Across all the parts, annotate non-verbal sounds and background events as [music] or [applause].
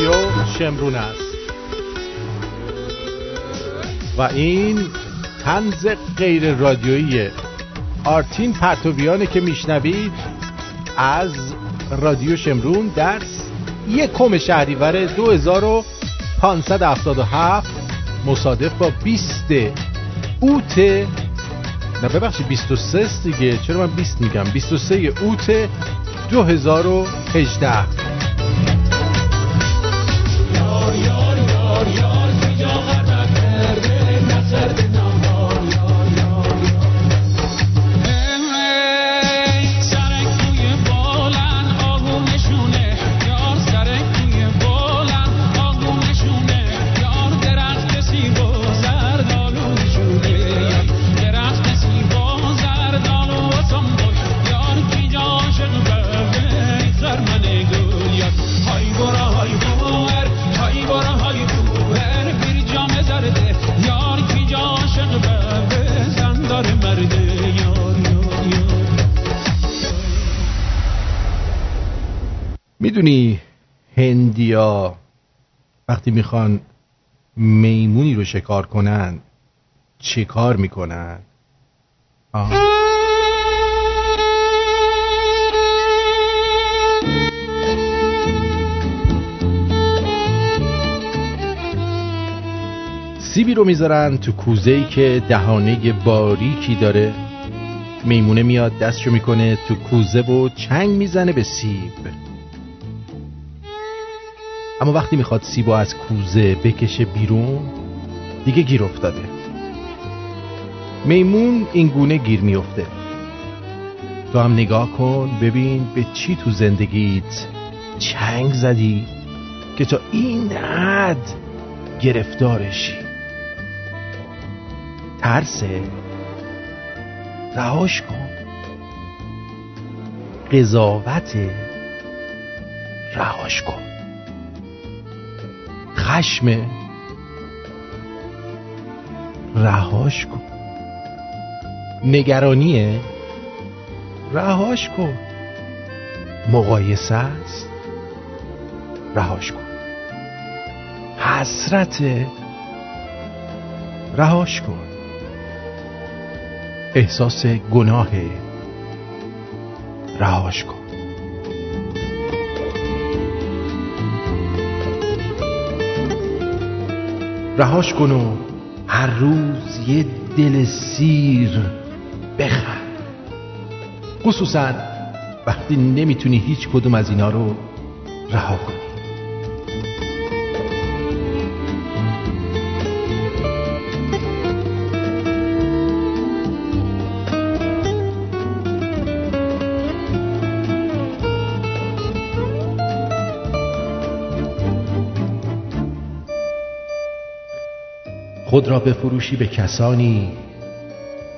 رادیو شمرون است. و این تنز غیر رادیویی آرتین پرتویانه که میشنوید از رادیو شمرون در یکم شهریور 2577 مصادف با 20 اوت. نه ببخشید 23 دیگه. چرا من 20 میگم؟ 23 اوت 2018 می‌دونی هندیا وقتی می‌خوان میمونی رو شکار کنن چه کار می‌کنن؟ آه. سیبی رو می‌ذارن تو کوزه ای که دهانه باریکی داره. میمونه میاد دستشو می‌کنه تو کوزه و چنگ می‌زنه به سیب. اما وقتی می‌خواد سیبو از کوزه بکشه بیرون دیگه گیر افتاده. میمون این گونه گیر میفته. تو هم نگاه کن ببین به چی تو زندگیت چنگ زدی که تا این حد گرفتارشی. ترسه؟ رهاش کن. قضاوت رهاش کن. خشم. رهاش کن. نگرانیه؟ رهاش کن. مقایسه است؟ رهاش کن. حسرت. رهاش کن. احساس گناه. رهاش کن. رهاش کن و هر روز یه دل سیر بخر. خصوصا وقتی نمی‌تونی هیچ کدوم از اینا رو رها کنی. خود را بفروشی به کسانی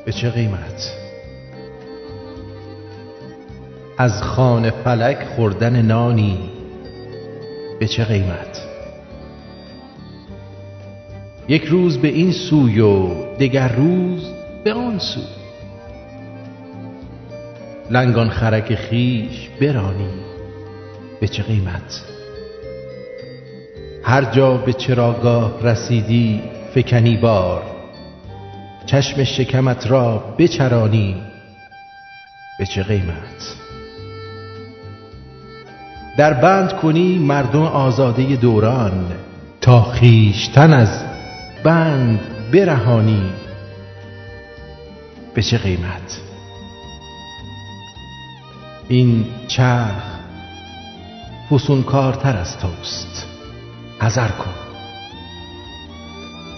به چه قیمت؟ از خانه فلک خوردن نانی به چه قیمت؟ یک روز به این سوی و دگر روز به آن سو لنگان خرک خیش برانی به چه قیمت؟ هر جا به چراگاه رسیدی فکنی بار. چشم شکمت را بچرانی. به چه قیمت؟ در بند کنی مردم آزاده دوران. تا خیشتن از بند برهانی. به چه قیمت؟ این چرخ فسونکارتر از توست. حذر کن.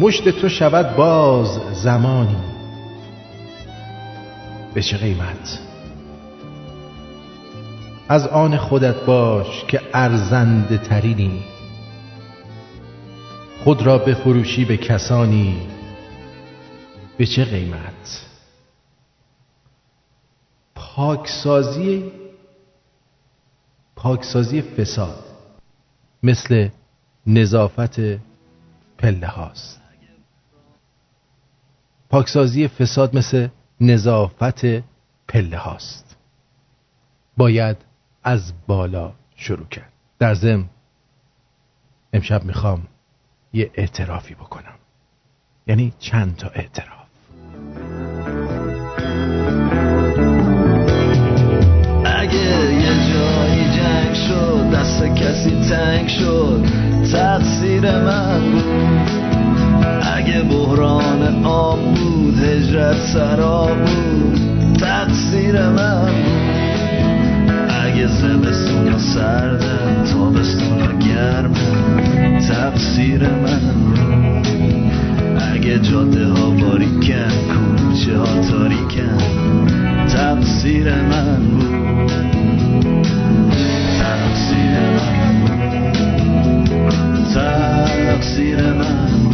مشت تو شود باز زمانی. به چه قیمت؟ از آن خودت باش که ارزنده ترینی. خود را بفروشی به کسانی. به چه قیمت؟ پاکسازی پاکسازی فساد. مثل نظافت پله هاست. پاکسازی فساد مثل نظافت پله هاست. باید از بالا شروع کرد. در ضمن امشب می‌خوام یه اعترافی بکنم. یعنی چند تا اعتراف. اگه یه جایی جنگ شد دست کسی تنگ شد تقصیر من بود. اگه بحران آب بود هجرت سراب بود تقصیر من. اگه زمستون سردم تابستون گرمم تقصیر من. اگه جاده ها باریکن کوچه ها تاریکن تقصیر من بود. تقصیر من. تقصیر من.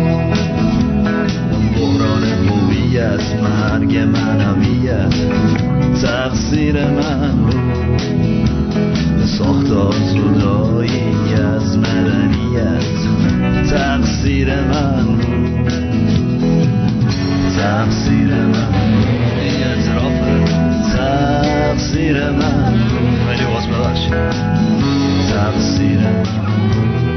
هویت مرگ منویت تقصیر من ساختار زدایی از مدنیت تقصیر من تقصیر من این اعترافه تقصیر من خیلی باز ببخشید. تقصیر من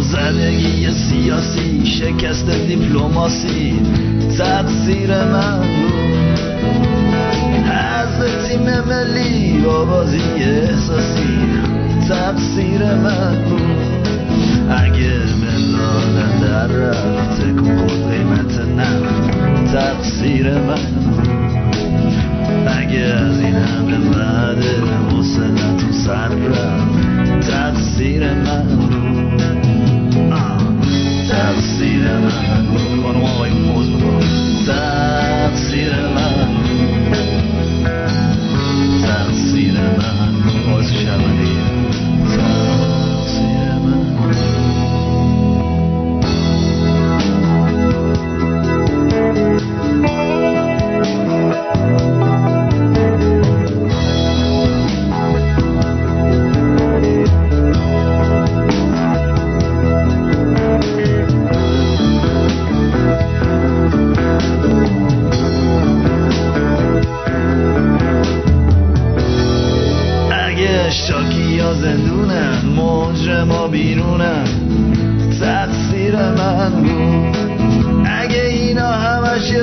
زدگی سیاسی شکست دیپلماسی تقصیر من. از تیم ملی آوازی احساسی تقصیر من. بود اگه ملال در رفت تکون قیمت نفت تقصیر من. اگه از این همه بعد حسنتون سر رفت تقصیر من. تقصیر من بود خانم آقای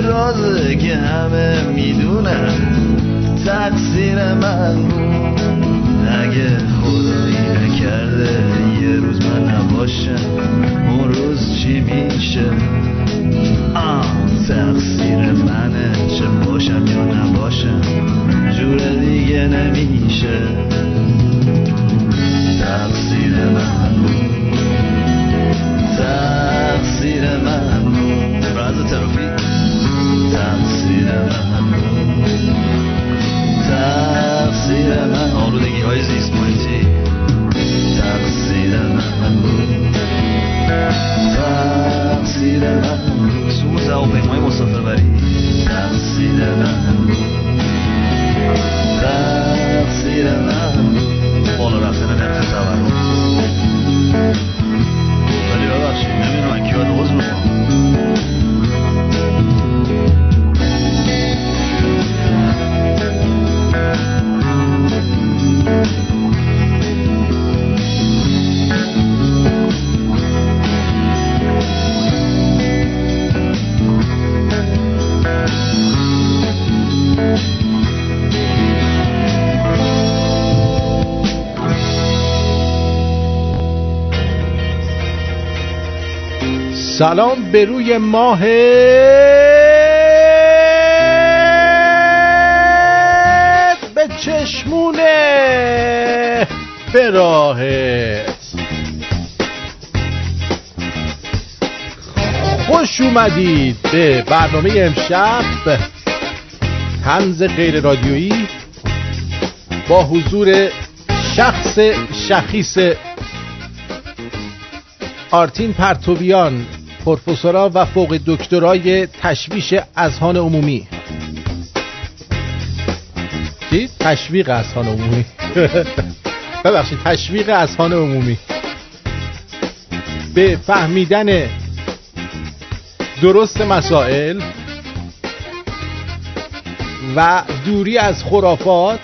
رازه که همه می‌دونن تقصیر من بود. اگه خدایی نکرده یه روز من نباشم اون روز چی میشه؟ آه تقصیر منه چه باشم یا نباشم جور دیگه نمیشه. تقصیر من بود. تقصیر من بود. راز ترافیک. تقصیر من بود تقصیر من آلودگی های زیست محیطی تقصیر سلام به روی ماه به چشمونه به راهت خوش اومدید به برنامه امشب. تنز غیر رادیویی با حضور شخص شخیص آرتین پرتوبیان. پروفسورا و فوق دکترای تشویش اذهان عمومی. چی؟ تشویق اذهان عمومی. [laughs] ببخشید تشویق اذهان عمومی. به فهمیدن درست مسائل و دوری از خرافات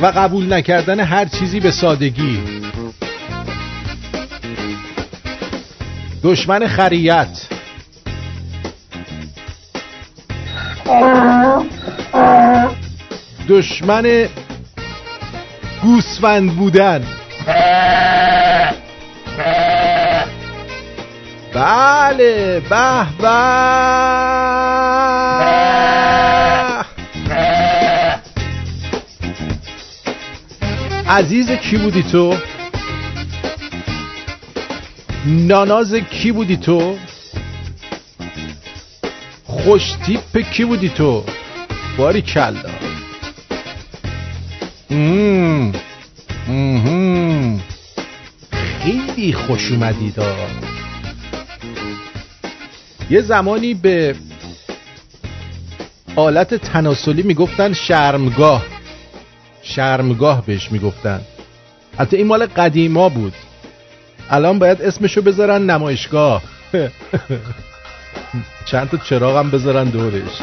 و قبول نکردن هر چیزی به سادگی. دشمن خریت. دشمن گوسفند بودن. بله به به. عزیز کی بودی تو؟ ناناز کی بودی تو؟ خوش تیپ کی بودی تو؟ باری کلا. خیلی خوش اومدید یه زمانی به آلت تناسلی می‌گفتن شرمگاه. شرمگاه بهش می‌گفتن. حتی این مال قدیما بود. الان باید اسمشو بذارن نمایشگاه. [laughs] چند تا چراغ هم بذارن دورش.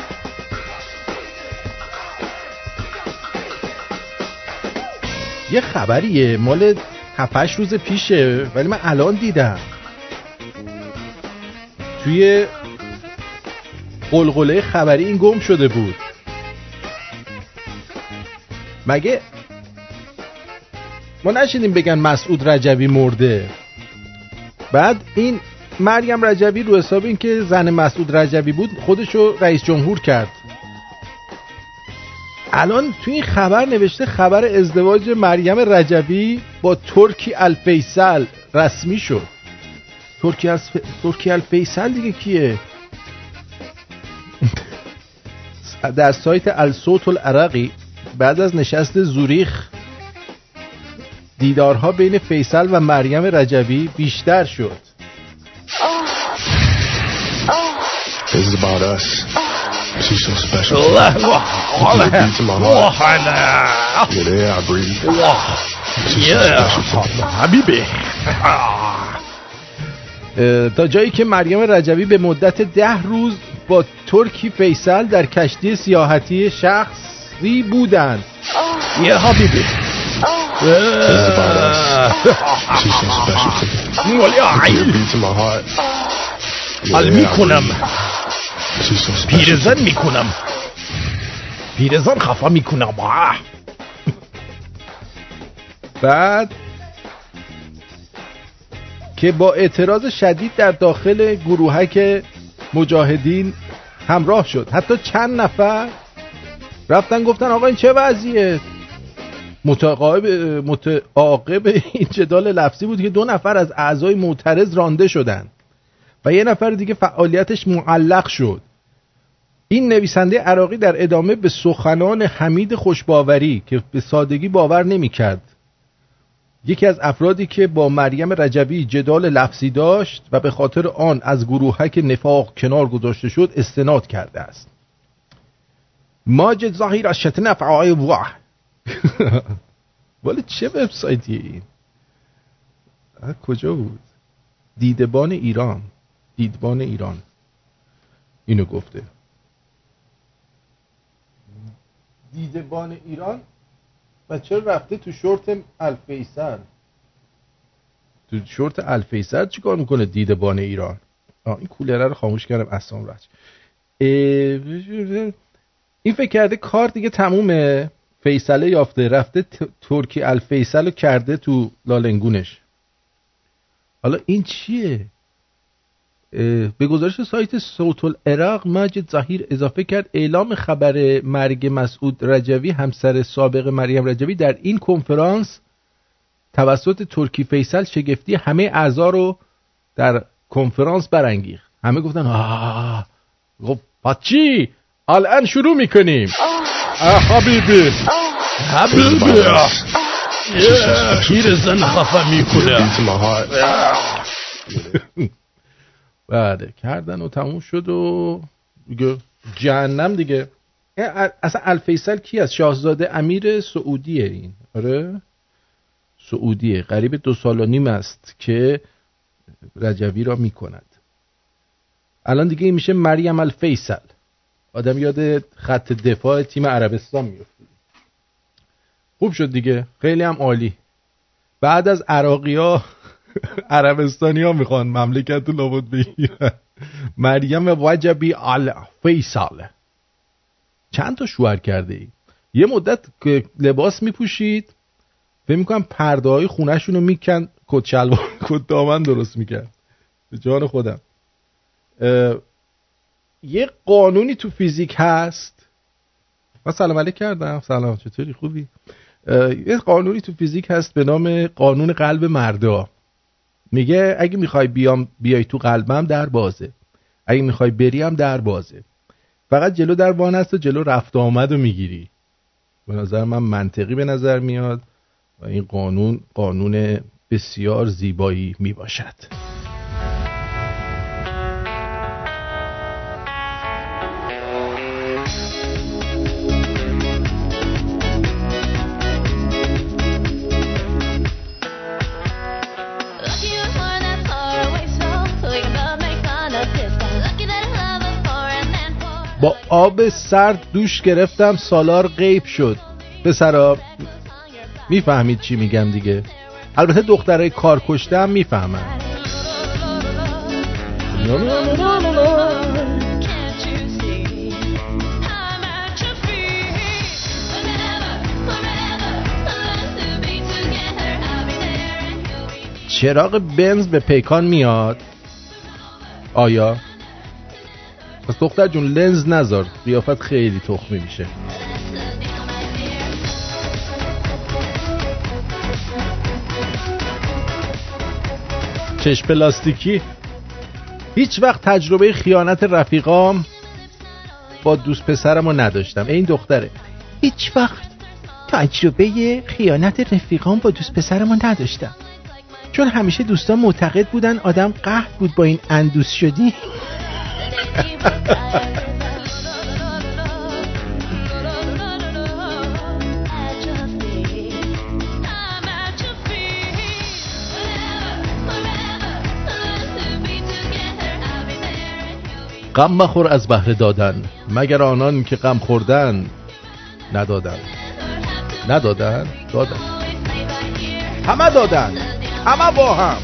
یه خبریه مال هفتش روز پیشه ولی من الان دیدم. توی قلقله خبری این گم شده بود. مگه ما نشیدیم بگن مسعود رجبی مرده؟ بعد این مریم رجبی رو حساب این که زن مسعود رجبی بود خودشو رئیس جمهور کرد. الان توی این خبر نوشته خبر ازدواج مریم رجبی با ترکی الفیصل رسمی شد. ترکی, از ترکی الفیصل دیگه کیه؟ [laughs] در سایت الصوت العرقی بعد از نشست زوریخ دیدارها بین فیصل و مریم رجبی بیشتر شد. This is about us. She's so special. I breathe. تا جایی که مریم رجبی به مدت ده روز با ترکی فیصل در کشتی سیاحتی شخصی بودند. یه حبیبه حال می‌کنم پیرزن می‌کنم. پیرزن خفا می‌کنم. بعد که با اعتراض شدید در داخل گروهک مجاهدین همراه شد. حتی چند نفر رفتن گفتن آقا این چه وضعیه؟ متعاقب متعاقب این جدال لفظی بود که دو نفر از اعضای معترض رانده شدند و یه نفر دیگه فعالیتش معلق شد. این نویسنده عراقی در ادامه به سخنان حمید خوشباوری که به سادگی باور نمی‌کرد. یکی از افرادی که با مریم رجبی جدال لفظی داشت و به خاطر آن از گروهک نفاق کنار گذاشته شد استناد کرده است. ماجد ظاهر از شتن افعای [laughs] ولی چه وبسایتی این؟ کجا بود. دیدبان ایران. دیدبان ایران. اینو گفته. دیدبان ایران؟ و چرا رفته تو شورت الفیصل؟ تو شورت الفیصل چیکار می‌کنه دیدبان ایران؟ آه این کولره رو خاموش کردم. اصلا رج این فکر کرده کار دیگه تمومه. فیصله یافته رفته ترکی الفیصل رو کرده تو لالنگونش. حالا این چیه؟ به گزارش سایت صوت العراق مجد ظهیر اضافه کرد اعلام خبر مرگ مسعود رجوی همسر سابق مریم رجوی در این کنفرانس توسط ترکی فیصل شگفتی همه اعضا رو در کنفرانس برانگیخت. همه گفتن آه خب چی؟ الان شروع می‌کنیم. حبیبی. حبیبی. special. پیرزن خفه می‌کنه. [laughs] بله کردن و تموم شد و دیگه جهنم دیگه. اصلا الفیصل کی از شاهزاده امیر سعودیه این. آره؟ سعودیه قریب دو سال و نیم است که رجوی را می‌کند. الان دیگه این میشه مریم الفیصل. آدم یاد خط دفاع تیم عربستان میفته خوب شد دیگه. خیلی هم عالی. بعد از عراقی ها [laughs] عربستانی ها می‌خوان مملکت رو لابد بگیرن. مریم وجبی الفیصل. چند تا شوهر کرده ای؟ یه مدت که لباس میپوشید فکر می‌کنم پرده های خونهشون رو میکن کت شلوار [laughs] کت دامن درست می‌کرد. به جان خودم. یه قانونی تو فیزیک هست. من سلام علیک کردم. سلام چطوری؟ خوبی؟ یه قانونی تو فیزیک هست به نام قانون قلب مردا. میگه اگه می‌خوای بیام بیای تو قلبم در بازه. اگه می‌خوای بریم در بازه. فقط جلو در وان است و جلو رفت و آمد رو می‌گیری. به نظر من منطقی به نظر میاد و این قانون قانون بسیار زیبایی می‌باشد. با آب سرد دوش گرفتم سالار غیب شد. پسرا می‌فهمید چی میگم دیگه. البته دخترای کار کشته هم می‌فهمن. چراغ بنز به پیکان میاد. آیا؟ پس دختر جون لنز نذار. قیافت خیلی تخمی میشه. چشم پلاستیکی. هیچ وقت تجربه خیانت رفیقام با دوست پسرم رو نداشتم. این دختره. هیچ وقت تجربه خیانت رفیقام با دوست پسرم رو نداشتم. چون همیشه دوستان معتقد بودن آدم قهد بود با این اندوس شدی. [laughs] غم مخور از بهره دادن مگر آنان که غم خوردن ندادن. ندادن؟ دادن. همه دادن. همه با هم.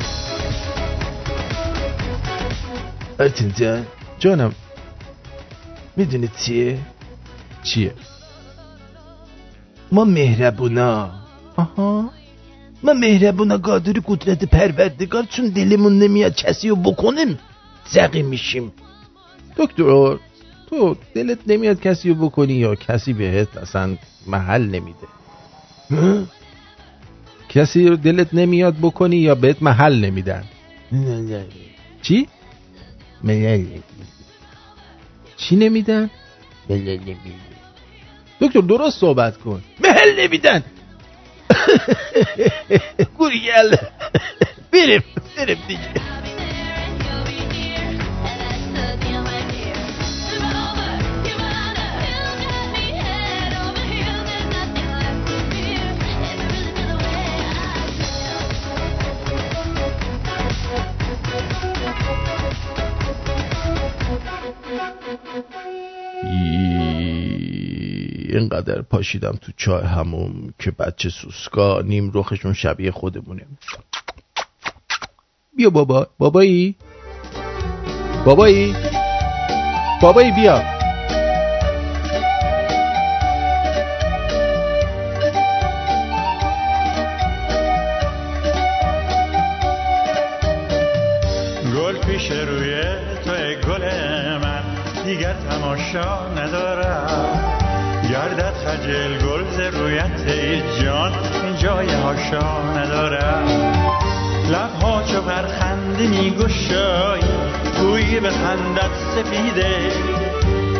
جانم می‌دونی چیه؟ چیه؟ ما مهربونا آها ما مهربونا قادر قدرت پروردگار چون دلمون نمیاد کسی رو بکنیم زقی میشیم دکتر تو دلت نمیاد کسی رو بکنی یا کسی بهت اصلا محل نمیده؟ کسی رو دلت نمیاد بکنی یا بهت محل نمیدن چی؟ چی نمیدن؟ دکتر درست صحبت کن. محل نمیدن. گوریل بریم بریم دیگه. اینقدر پاشیدم تو چای هموم که بچه سوسکا نیم رخشون شبیه خودمونه. بیا بابا. بابایی؟ بابایی؟ بابایی بیا. گل پیش روی توی گل من دیگر تماشا ندارم. گردت خجل ز رویت ای جان این جای هاشا ندارم. لبها چو پرخنده می گشایی گویی به خندت سپیده.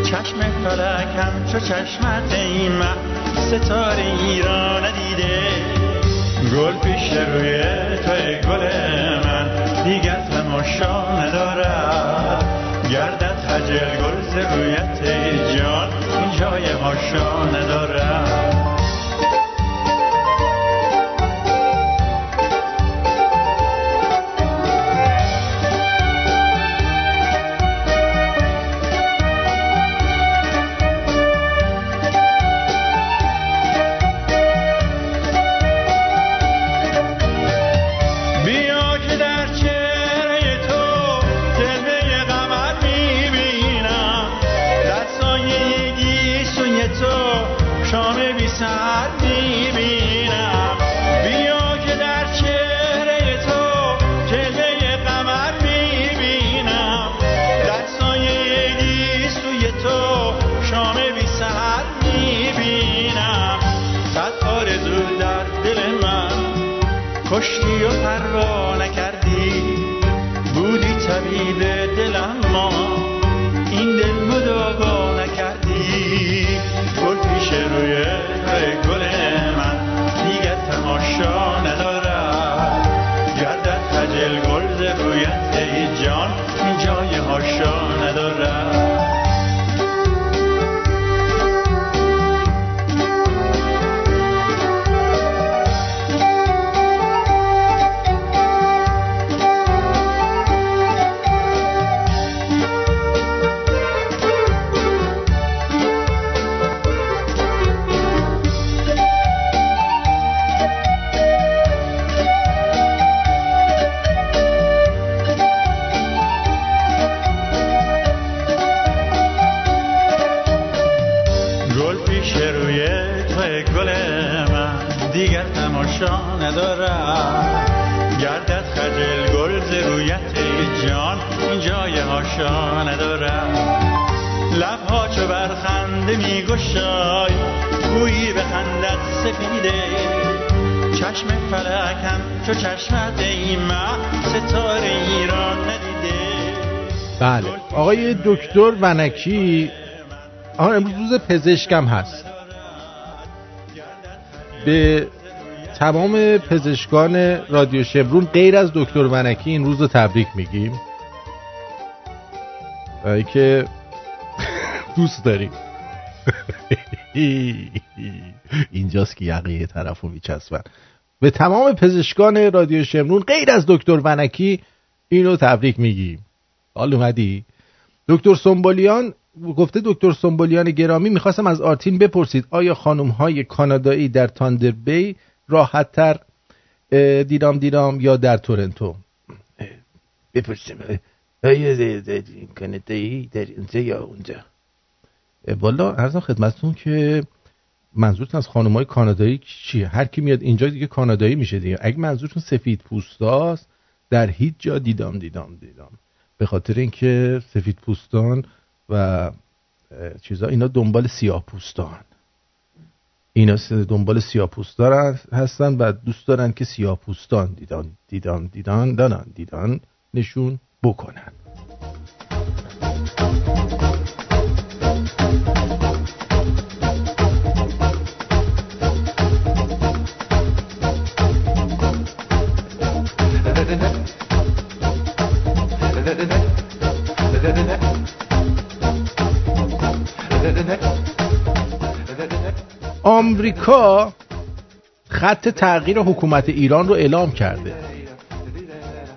چشم فلکم چو چشمت ای مه ستاره ای را ندیده. گل پیش روی توی گل من دیگر تماشا ندارد گردد خجل گل رویت ای جان. این جای هاشا ندارد دکتر ونکی. آها امروز روز پزشکم هست. به تمام پزشکان رادیو شمرون غیر از دکتر ونکی این روز رو تبریک میگیم. برای که [laughs] دوست داریم. [laughs] اینجاست که یقه یه طرف رو میچسبن. به تمام پزشکان رادیو شمرون غیر از دکتر ونکی اینو تبریک میگیم. حال اومدی؟ دکتر سنبولیان گفته دکتر سنبولیان گرامی می‌خواستم از آرتین بپرسید آیا خانم های کانادایی در تاندر بی راحت تر دیرام دیرام یا در تورنتو؟ بپرسیم. آیا در- کانادایی در اینجا یا اونجا؟ اه، والا ارزم خدمتتون که منظورتون از خانم های کانادایی چیه؟ هر کی میاد اینجا دیگه کانادایی میشه دیگه. اگه منظورتون سفید پوستاست در هیچ جا دیدام دیدام دیدام. به خاطر اینکه سفید پوستان و چیزا اینا دنبال سیاه پوستان. اینا دنبال سیاه پوستان هستن و دوست دارن که سیاه پوستان دیدان دیدان دیدان دانان دیدان نشون بکنن. [laughs] آمریکا خط تغییر حکومت ایران رو اعلام کرده.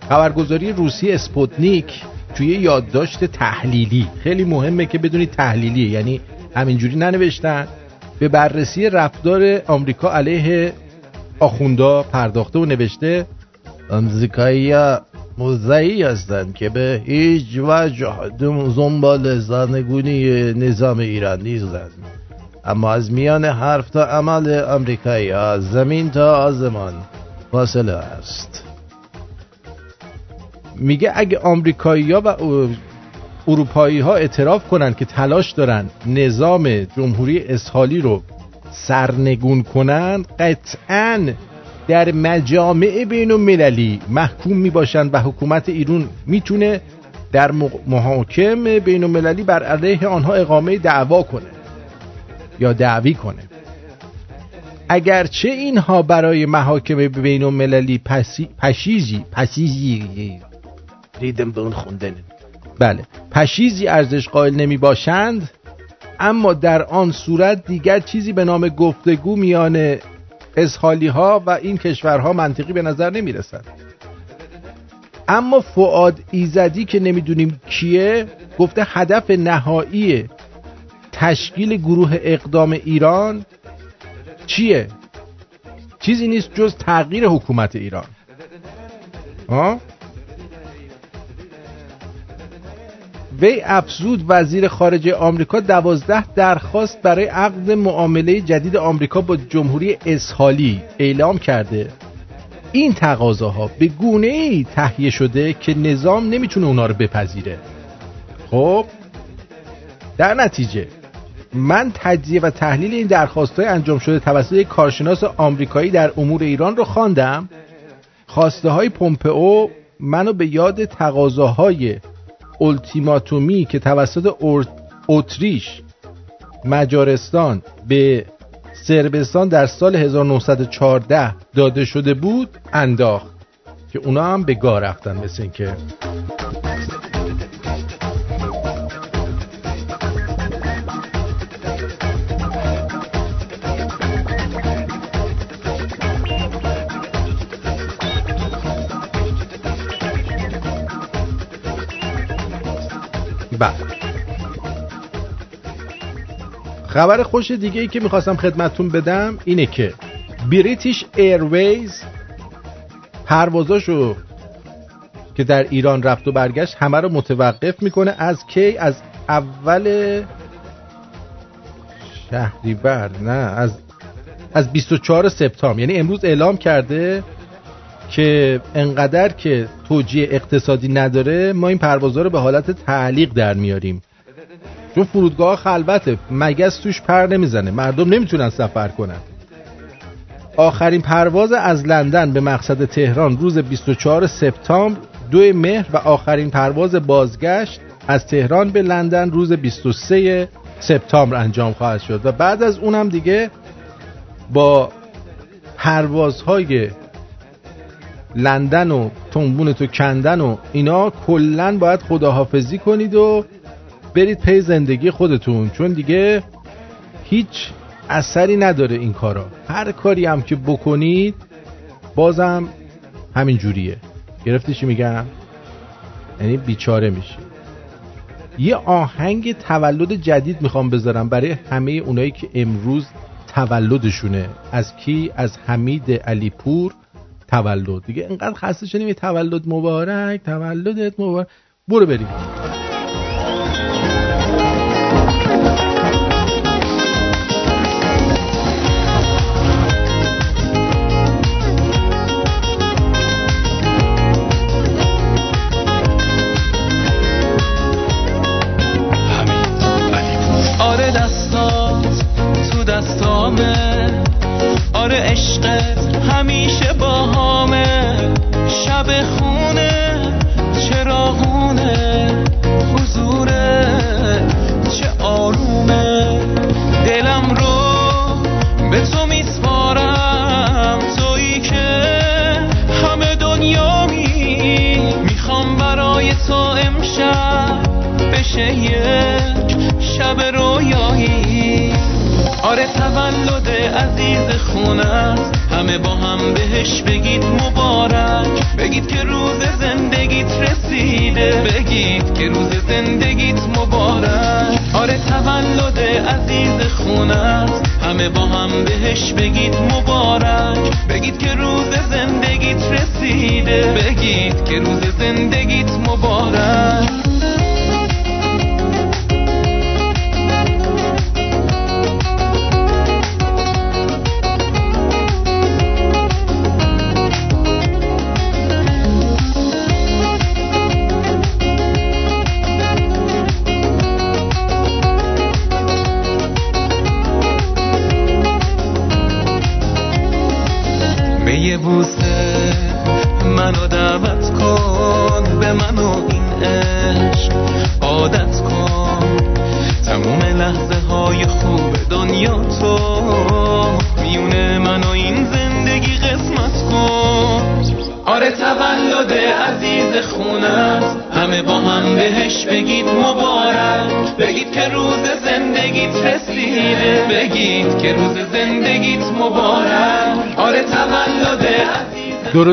خبرگزاری روسی اسپوتنیک توی یادداشت تحلیلی. خیلی مهمه که بدونید تحلیلیه یعنی همینجوری ننوشتن. به بررسی رفتار آمریکا علیه آخوندا پرداخته و نوشته آمریکایی موضعی هستند که به هیچ وجه دنبال زنگونی نظام ایران نیستند. اما از میان حرف تا عمل آمریکایی ها زمین تا آسمان فاصله است. میگه اگه آمریکایی ها و اروپایی ها اعتراف کنن که تلاش دارن نظام جمهوری اسحالی رو سرنگون کنن قطعا در مجامع بین المللی محکوم می باشن و حکومت ایران می‌تونه در محاکم بین المللی بر علیه آنها اقامه دعوا کنه یا دعوی کنه. اگرچه اینها برای محاکم بین المللی پسی... پشیزی پسیزی ریدم به اون خوندن. بله پشیزی ارزش قائل نمی باشند اما در آن صورت دیگر چیزی به نام گفتگو میان اسحالی ها و این کشورها منطقی به نظر نمی رسد اما فعاد ایزدی که نمی‌دونیم کیه گفته هدف نهایی تشکیل گروه اقدام ایران چیه؟ چیزی نیست جز تغییر حکومت ایران. ها؟ وی افزود وزیر خارجه آمریکا دوازده درخواست برای عقد معامله جدید آمریکا با جمهوری اسحالی اعلام کرده. این تقاضاها به گونه ای تهیه شده که نظام نمی‌تونه اونا رو بپذیره. خب در نتیجه من تجزیه و تحلیل این درخواست انجام شده توسط کارشناس آمریکایی در امور ایران رو خواندم. خواسته های پومپئو منو به یاد تقاضاهای التیماتومی که توسط اتریش مجارستان به سربستان در سال 1914 داده شده بود انداخت. که اونا هم به گاه رفتن مثل اینکه بله. خبر خوش دیگه ای که می‌خواستم خدمتون بدم اینه که بریتیش ایرویز پروازاشو که در ایران رفت و برگشت همه رو متوقف می‌کنه از کی؟ از اول شهریور نه از از 24 سپتامبر. یعنی امروز اعلام کرده که انقدر که توجیه اقتصادی نداره ما این پروازها رو به حالت تعلیق در میاریم. چون فرودگاه خلوته مگس توش پر نمی‌زنه مردم نمی‌تونن سفر کنن. آخرین پرواز از لندن به مقصد تهران روز 24 سپتامبر دو مهر و آخرین پرواز بازگشت از تهران به لندن روز 23 سپتامبر انجام خواهد شد. و بعد از اونم دیگه با پروازهای لندن و تنبون تو کندن و اینا کلا باید خداحافظی کنید و برید پی زندگی خودتون چون دیگه هیچ اثری نداره این کارا. هر کاری هم که بکنید بازم همین جوریه. گرفتی چی میگم؟ یعنی بیچاره میشی. یه آهنگ تولد جدید می‌خوام بذارم برای همه اونایی که امروز تولدشونه. از کی؟ از حمید علیپور. تولد. دیگه انقدر خسته شدیم یه تولد مبارک تولدت مبارک. برو بریم. آره دستات تو دستامه. آره عشقت همیشه باهامه شب خونه.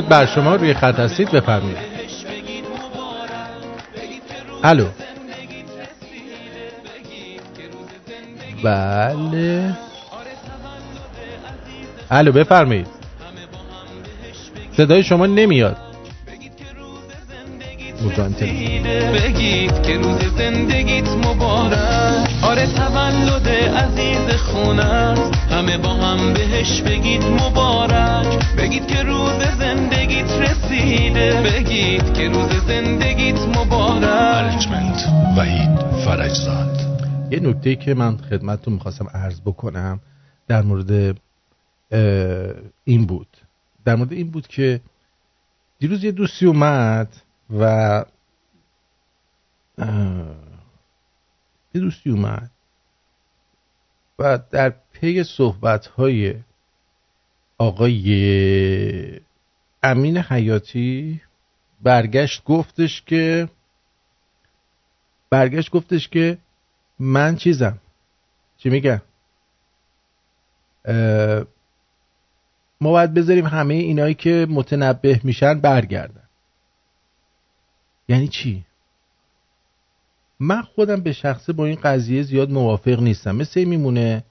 بر شما روی خط هستید بفرمایید. الو. بله. الو بفرمایید. صدای شما نمیاد. تلفن. بگید که روز زندگیت مبارک. آره تولد عزیز خونه همه با هم بهش بگید مبارک. بگید که روز زندگیت رسیده. بگید که روز زندگیت مبارک. منیجمنت وحید فرجزاد. یه نکته که من خدمتتون می‌خواستم عرض بکنم در مورد این بود. در مورد این بود که دیروز یه دوستی اومد و یه دوستی اومد و در پی صحبت های آقای امین حیاتی برگشت گفتش که برگشت گفتش که من چیزم. چی میگم ما باید بذاریم همه اینایی که متنبه میشن برگردن. یعنی چی؟ من خودم به شخصه با این قضیه زیاد موافق نیستم. مثل میمونه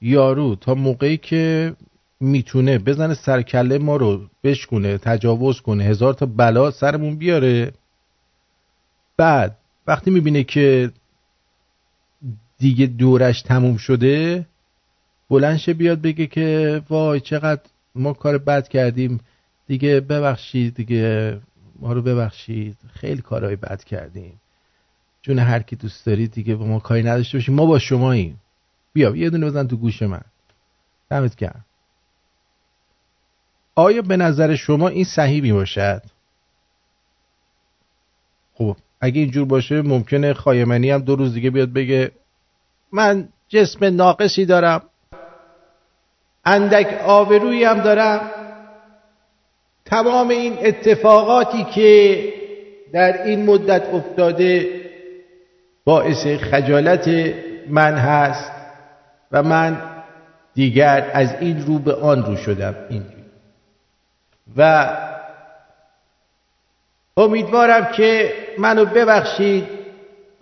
یارو تا موقعی که می‌تونه بزنه سرکله ما رو بشکونه تجاوز کنه هزار تا بلا سرمون بیاره. بعد وقتی می‌بینه که دیگه دورش تموم شده بلنشه بیاد بگه که وای چقدر ما کار بد کردیم. دیگه ببخشید دیگه ما رو ببخشید. خیلی کارهای بد کردیم. جون هر کی دوست دارید دیگه با ما کاری نداشته باشیم. ما با شماییم. بیا یه دونه بزن تو گوش من. دمت گرم. آیا به نظر شما این صحیح می باشد خب اگه اینجور باشه ممکنه خایمنی هم دو روز دیگه بیاد بگه من جسم ناقصی دارم. اندک آبرویی هم دارم. تمام این اتفاقاتی که در این مدت افتاده باعث خجالت من هست و من دیگر از این رو به آن رو شدم اینجوری. و امیدوارم که منو ببخشید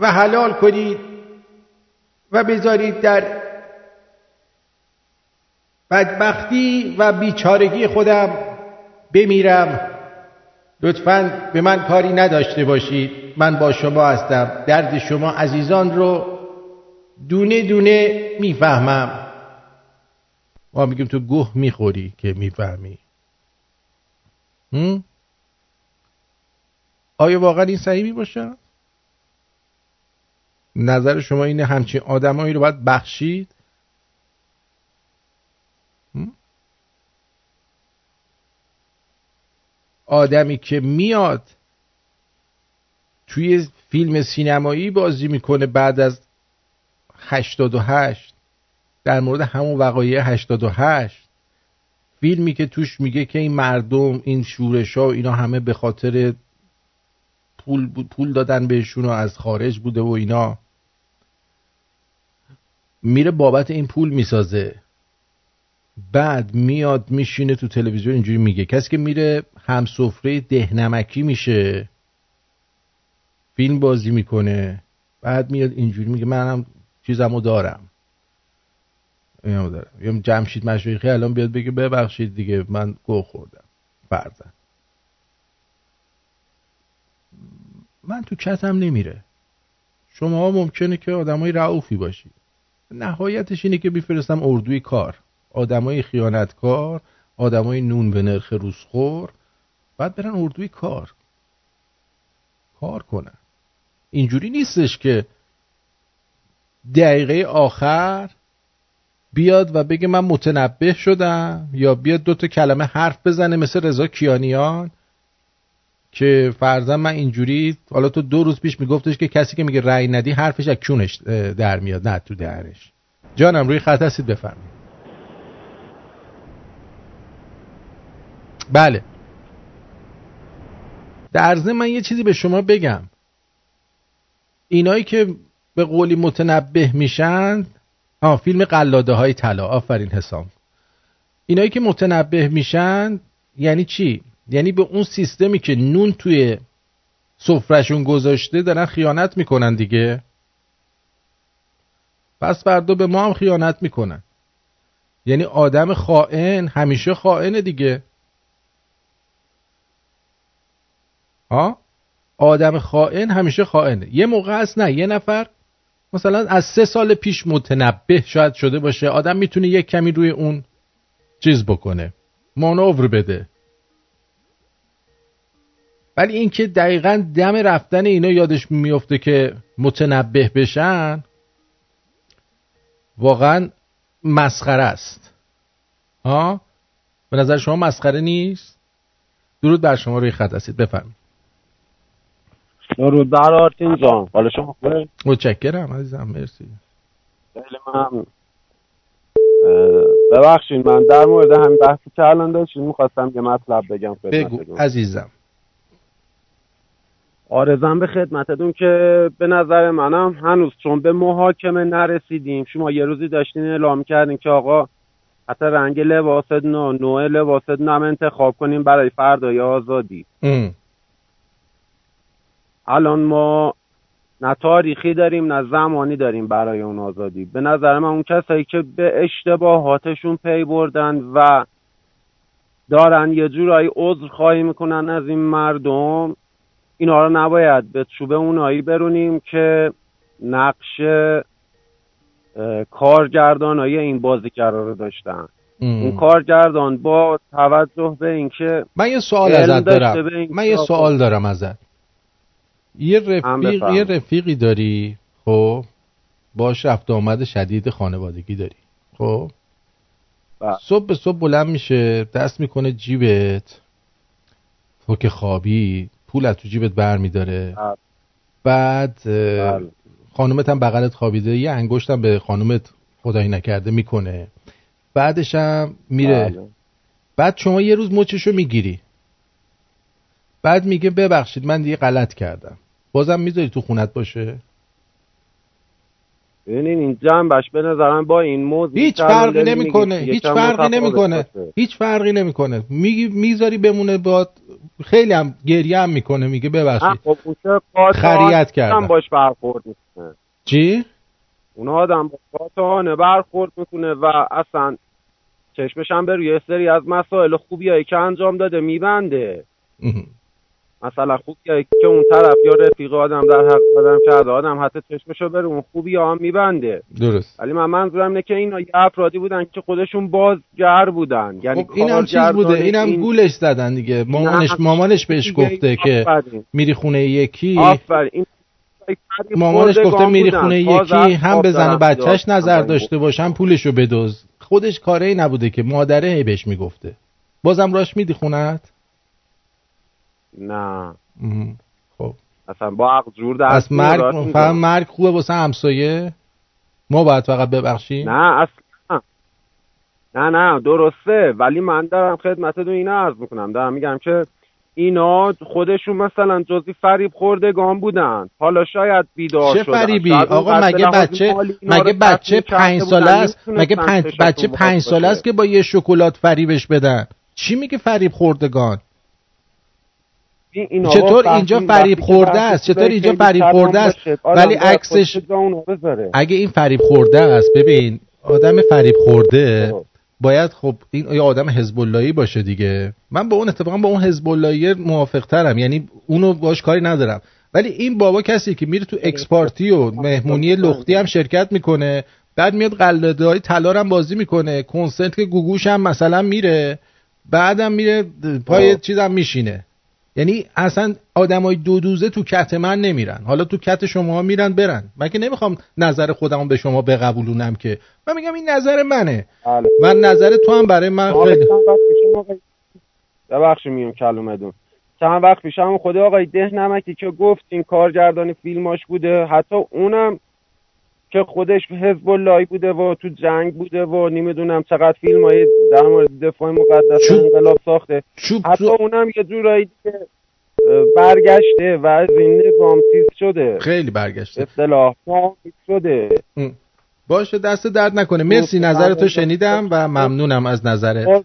و حلال کنید و بذارید در بدبختی و بیچارگی خودم بمیرم. لطفا به من کاری نداشته باشید. من با شما هستم. درد شما عزیزان رو دونه دونه می‌فهمم. ما میگیم تو گوه می‌خوری که می‌فهمی. هم؟ آیا واقعا این صحیح می باشه؟ نظر شما اینه همچین آدمایی رو باید بخشید؟ آدمی که میاد توی فیلم سینمایی بازی می‌کنه بعد از 88 در مورد همون وقایع 88 فیلمی که توش میگه که این مردم این شورش ها اینا همه به خاطر پول, پول دادن بهشون و از خارج بوده و اینا میره بابت این پول می‌سازه. بعد میاد میشینه تو تلویزیون اینجوری میگه. کسی که میره هم سفره دهنمکی میشه فیلم بازی می‌کنه بعد میاد اینجوری میگه منم چیزمو دارم. اینمو دارم. یا جمشید مشایخی الان بیاد بگه ببخشید دیگه من گو خوردم. فرزن من تو چتم نمیره. شما ممکنه که آدمای رعوفی باشید نهایتش اینه که میفرستم اردوی کار. آدمای خیانتکار آدمای نون به نرخ روزخور بعد برن اردوی کار. کار کنن. اینجوری نیستش که دقیقه آخر بیاد و بگه من متنبه شدم یا بیاد دو تا کلمه حرف بزنه مثل رضا کیانیان که فرضاً من اینجوری حالا تو دو روز پیش میگفتش که کسی که میگه رأی ندی حرفش از کونش در میاد نه تو درش. جانم روی خط هستید بفرمایید. بله. در ضمن من یه چیزی به شما بگم. اینایی که به قولی متنبه میشن ها فیلم قلاده های طلا. آفرین حسام. اینایی که متنبه میشن یعنی چی؟ یعنی به اون سیستمی که نون توی سفرشون گذاشته دارن خیانت می‌کنن دیگه. پس فردا به ما هم خیانت می‌کنن. یعنی آدم خائن همیشه خائنه دیگه. ها آدم خائن همیشه خائنه. یه موقع هست نه یه نفر. مثلا از سه سال پیش متنبه شاید شده باشه. آدم می‌تونه یک کمی روی اون چیز بکنه. مانور بده. ولی اینکه دقیقا دم رفتن اینا یادش میفته که متنبه بشن واقعا مسخره است. ها به نظر شما مسخره نیست؟ درود بر شما روی خط هستید. بفرمایید. درود بر آرتین جان. حالا شما خوبه؟ متشکرم عزیزم مرسی. خیلی ممنون. ببخشید من در مورد همین بحثی که الان داشتیم می‌خواستم یه مطلب بگم بگو عزیزم. آرزم به خدمتتون که به نظر منم هنوز چون به محاکمه نرسیدیم. شما یه روزی داشتین اعلام کردین که آقا حتی رنگ لباست نو نوع لباست نم انتخاب کنیم برای فردای آزادی. ام. الان ما نه تاریخی داریم نه زمانی داریم برای اون آزادی به نظر من اون کسایی که به اشتباهاتشون پی بردن و دارن یه جورایی عذر خواهی می‌کنن از این مردم اینا رو نباید به چوب اونایی برونیم که نقش اه، کارگردانای این بازیگرا رو داشتن ام. اون کارگردان با توجه به اینکه من یه سوال ازت دارم من یه. سوال دارم ازت یه رفیق. یه رفیقی داری خب باش رفت آمد شدید خانوادگی داری خب بله. صبح به صبح بلند میشه دست می‌کنه جیبت تو که خوابی پول از تو جیبت بر میداره بله. بعد بله. خانومت هم بغلت خوابیده یه انگشتم به خانومت خدایی نکرده می‌کنه بعدش هم میره. بعد شما یه روز مچشو می‌گیری بعد میگه ببخشید من دیگه غلط کردم. بازم می‌ذاری تو خونت باشه؟ ببینین این جنبش به نظرم با این موضوع هیچ فرقی نمی‌کنه هیچ فرقی نمی‌کنه. هیچ فرقی نمی‌کنه. میگی می‌ذاری بمونه با خیلی هم گریه هم می‌کنه میگه ببخشید. خب خریت کردم. باش برخورد می‌کنه. چی؟ اون آدم با قاطعانه برخورد می‌کنه و اصلا چشمش هم به روی سری از مسائل خوبیایی که انجام داده میبنده. مثلا خوبیایی که اون طرف یا رفیق آدم در حق آدم کرده آدم حتی چشمشو بره اون خوبی هم میبنده. درست. ولی من منظورم اینه که اینا یه افرادی بودن که خودشون بازگر بودن. یعنی خب این هم چیز بوده؟ کارگردان این هم گولش زدن دیگه. مامانش مامانش بهش گفته که. میری خونه یکی. آفرین. این مامانش گفته میری. خونه یکی هم به زن و بچهش نظر. داشته باشن پولشو بدوز. خودش کاره ای نبوده که مادره هی بهش می‌گفته. بازم راش میدی خونت نه. خب. اصلا با عقل جور در پس مرگ فقط میگم. مرگ خوبه واسه همسایه؟ ما باید فقط ببخشیم؟ نه اصلا. نه نه درسته. ولی من دارم خدمتتون اینا عرض می‌کنم. دارم میگم که اینا خودشون مثلا جزی فریب خوردگان بودن. حالا شاید بیدار چه شدن. فریبی؟ آقا مگه بچه مگه بچه پنج ساله است؟ مگه پنج بچه پنج ساله. است که با یه شکلات فریبش بدن؟ چی میگه فریب خوردگان این- چطور اینجا فریب خورده است؟ چطور اینجا فریب خورده است؟ ولی عکسش- اگه این فریب خورده است ببین آدم فریب خورده خب. باید خب این یا آدم حزب اللهی باشه دیگه. من با اون اتفاقا با اون حزب اللهی موافق ترم یعنی اونو باش کاری ندارم. ولی این بابا کسی که میره تو اکسپارتی و مهمونی لختی هم شرکت می‌کنه بعد میاد قلاده های طلا هم بازی می‌کنه کنسرت که گوگوش هم مثلا میره بعدم میره پای خب. چیزم میشینه. یعنی اصلا آدمای دو دوزه تو کت من نمیرن. حالا تو کت شما میرن برن. من که نمی‌خوام نظر خودمو به شما بقبولونم که. من میگم این نظر منه. بله. من نظر تو هم برای من خیلی ببخشید میام کلمتون چند وقت پیش هم خود آقای ده نمکی که گفت این کارگردان فیلماش بوده. حتی اونم که خودش حزب اللهی بوده و تو جنگ بوده و نمی‌دونم چقدر فیلم های در مورد دفاع مقدس چوب- انقلاب ساخته. چوب حتی اونم یه جورایی که برگشته و از این نظام چیز شده. خیلی برگشته. اصطلاح شده. باشه دست درد نکنه. مرسی نظر تو شنیدم و ممنونم از نظرت.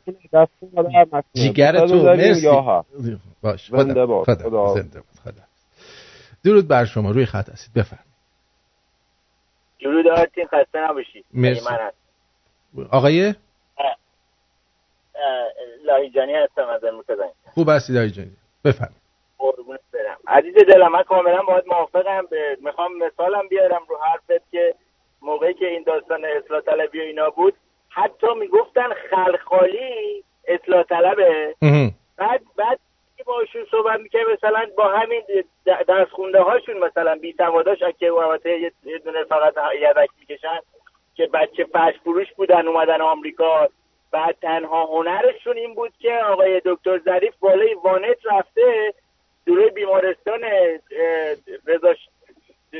جیگر تو. مرسی. باش خدا. خدا. خدا درود بر شما. روی خط هستید. بفرم درود آرتین خسته نباشید مرسی. آقای؟ لاهیجانی هستم از المرتضی خوب هستید آقای جانی بفرم قربونت برم. عزیز دلم من کاملا باید موافقم. به می‌خوام مثالم بیارم رو حرفت که موقعی که این داستان اصلاح طلبی و اینا بود حتی می‌گفتن خلخالی اصلاح طلبه. بعد بعد که باشون صحبت می‌کنه مثلا با همین درس خونده هاشون مثلا بی سواداش که البته یه دونه فقط یدک می‌کشن که بچه فرش فروش بودن اومدن آمریکا. بعد تنها هنرشون این بود که آقای دکتر ظریف بالای وانت رفته جلوی بیمارستان رضا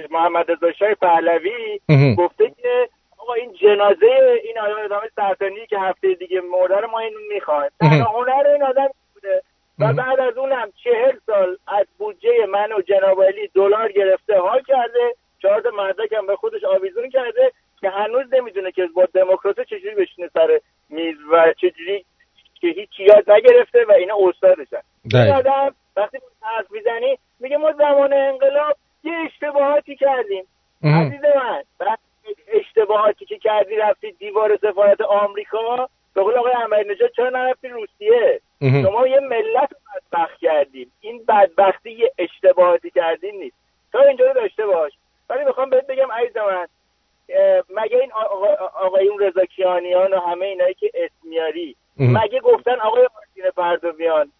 محمد رضا شاه پهلوی. گفته که آقا این جنازه این آدم آدم سرطانی که هفته دیگه مرده رو ما اینو می‌خوایم. تنها هنر این آدم بوده. و بعد از اونم چهل سال از بودجه من و جناب علی دلار گرفته ها کرده چهار تا مدرک هم به خودش آویزون کرده که هنوز نمی‌دونه که با دموکرات چجوری بشینه سر میز و چجوری که هیچ یاد نگرفته و اینا استادشن این. آدم وقتی حرف می‌زنی میگه ما زمان انقلاب یه اشتباهاتی کردیم. عزیز من اشتباهاتی که کردی رفتی دیوار سفارت آمریکا به قول آقای احمدی نژاد چرا نرفتی روسیه. شما یه ملت بدبخت کردیم این بدبختی یه اشتباهاتی کردین نیست. تا اینجا رو داشته باش. ولی می‌خوام بهت بگم عزیز من مگه این آقا- آقایون رضا کیانیان و همه اینایی که اسم میاری مهم. مگه گفتن آقای مارتین پردویان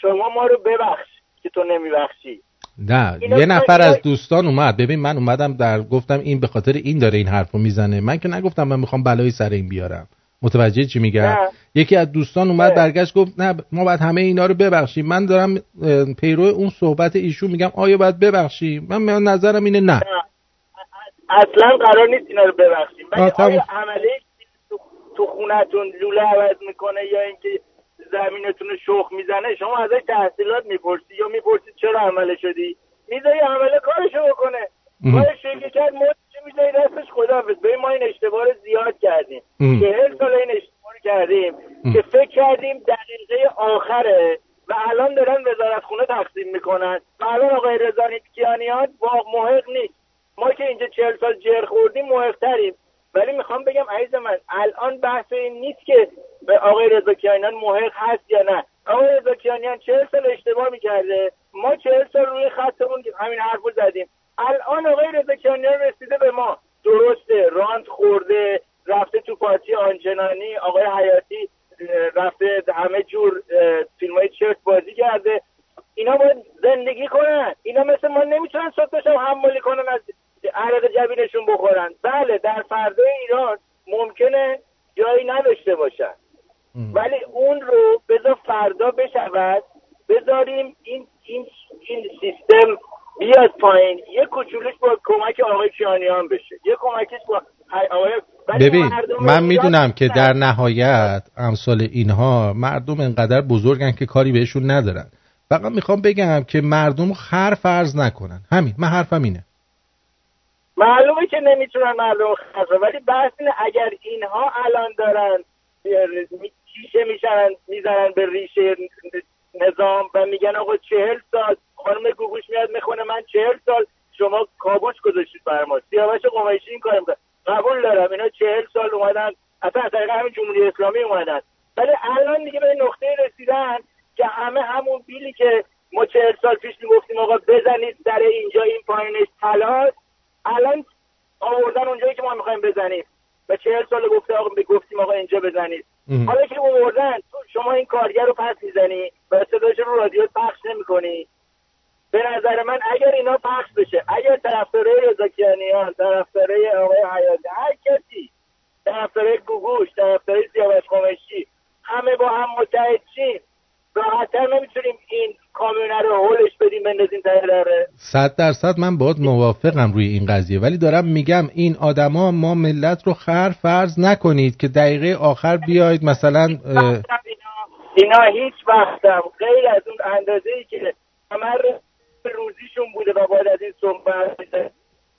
شما ما رو ببخش که تو نمیبخشی؟ نه یه نفر از دوستان اومد. ببین من اومدم در گفتم این به خاطر این داره این حرفو می‌زنه. من که نگفتم من می‌خوام بلایی سر این بیارم. متوجه چی میگم نه. یکی از دوستان اومد نه. برگشت گفت نه ما باید همه اینا رو ببخشیم من دارم پیرو اون صحبت ایشون میگم آیا باید ببخشیم من من نظرم اینه نه نه. اصلا قرار نیست اینا رو ببخشیم. آیا عمله تو, تو خونتون لوله عوض می‌کنه یا اینکه زمینتون رو شخ می‌زنه شما ازش تحصیلات می‌پرسی یا می‌پرسی چرا عمله شدی می‌ذاری عمله کارشو بکنه رو که کرد مدش می‌ذاری دستش خداحافظ. ببین ما این اشتباه رو زیاد کردیم. مهم. چهل سال این اشتباه رو کردیم. که فکر کردیم دقیقه آخره و الان دارن وزارت خونه تقسیم می‌کنن. و الان آقای رضا کیانیان با محق نیست. ما که اینجا چهل سال جر خوردیم محقتریم. ولی می‌خوام بگم عزیز من الان بحث این نیست که به آقای رضا کیانیان محق هست یا نه. آقای رضا کیانیان چهل سال اشتباه می‌کرده. ما چهل سال روی خطمون که همین حرفو زدیم. الان آقای رضا کیانیان رسیده به ما. درسته رانت خورده رفته تو پارتی آنچنانی آقای حیاتی رفته همه جور فیلم های چرت بازی کرده. اینا باید زندگی کنن. اینا مثل ما نمی‌تونن صبح تا شب حمالی کنن از عرق جبینشون بخورن. بله در فردا ایران ممکنه جایی نداشته باشن. ولی اون رو بذار فردا بشود. بذاریم این این این سیستم بیاد پایین. یه کوچولوش با کمک آقای کیانیان بشه. یه کمکش با آقای ببین من می‌دونم که. در نهایت امثال اینها مردم انقدر بزرگن که کاری بهشون ندارن. فقط می‌خوام بگم که مردم خر فرض نکنن. همین من حرفم اینه. معلومه که نمی‌تونن مردم خرفه ولی بحث اینه اگر اینها الان دارن شیشه میشن می‌زنن به ریشه نظام و میگن آقا چهل سال خانم گوگوش میاد می‌خونه من چهل سال شما کابوس گذاشتید بر ما. سیاوش قمیشی این کار می‌کنه. قبول دارم اینا چهل سال اومدن. اصلا از طریق همین جمهوری اسلامی اومدن. ولی الان دیگه به نقطه رسیدن که همه همون بیلی که ما چهل سال پیش می‌گفتیم آقا بزنید در اینجا این پایینش تلاش. الان آوردن اونجایی که ما می‌خوایم بزنیم. و چهل سال گفته آقا گفتیم آقا اینجا بزنید. حالا که آوردن شما این کارگر رو پس می‌زنی و صداش رو رادیو پخش نمی‌کنی. به نظر من اگر اینا پخش بشه اگر طرفدارای رضا کیانیان طرفدارای آقای حیاتی هر کسی طرفدارای گوگوش طرفدارای سیاوش قمیشی همه با هم متحد شیم راحتتر نمی‌تونیم این کامیونه رو هولش بدیم بندازیم ته دره صد درصد من باید موافقم روی این قضیه. ولی دارم میگم این آدما ما ملت رو خر فرض نکنید که دقیقه آخر بیاید مثلا اینا, اینا هیچ وقتم غیر از اون اندازه ای که روزیشون بوده و باید از این صحبت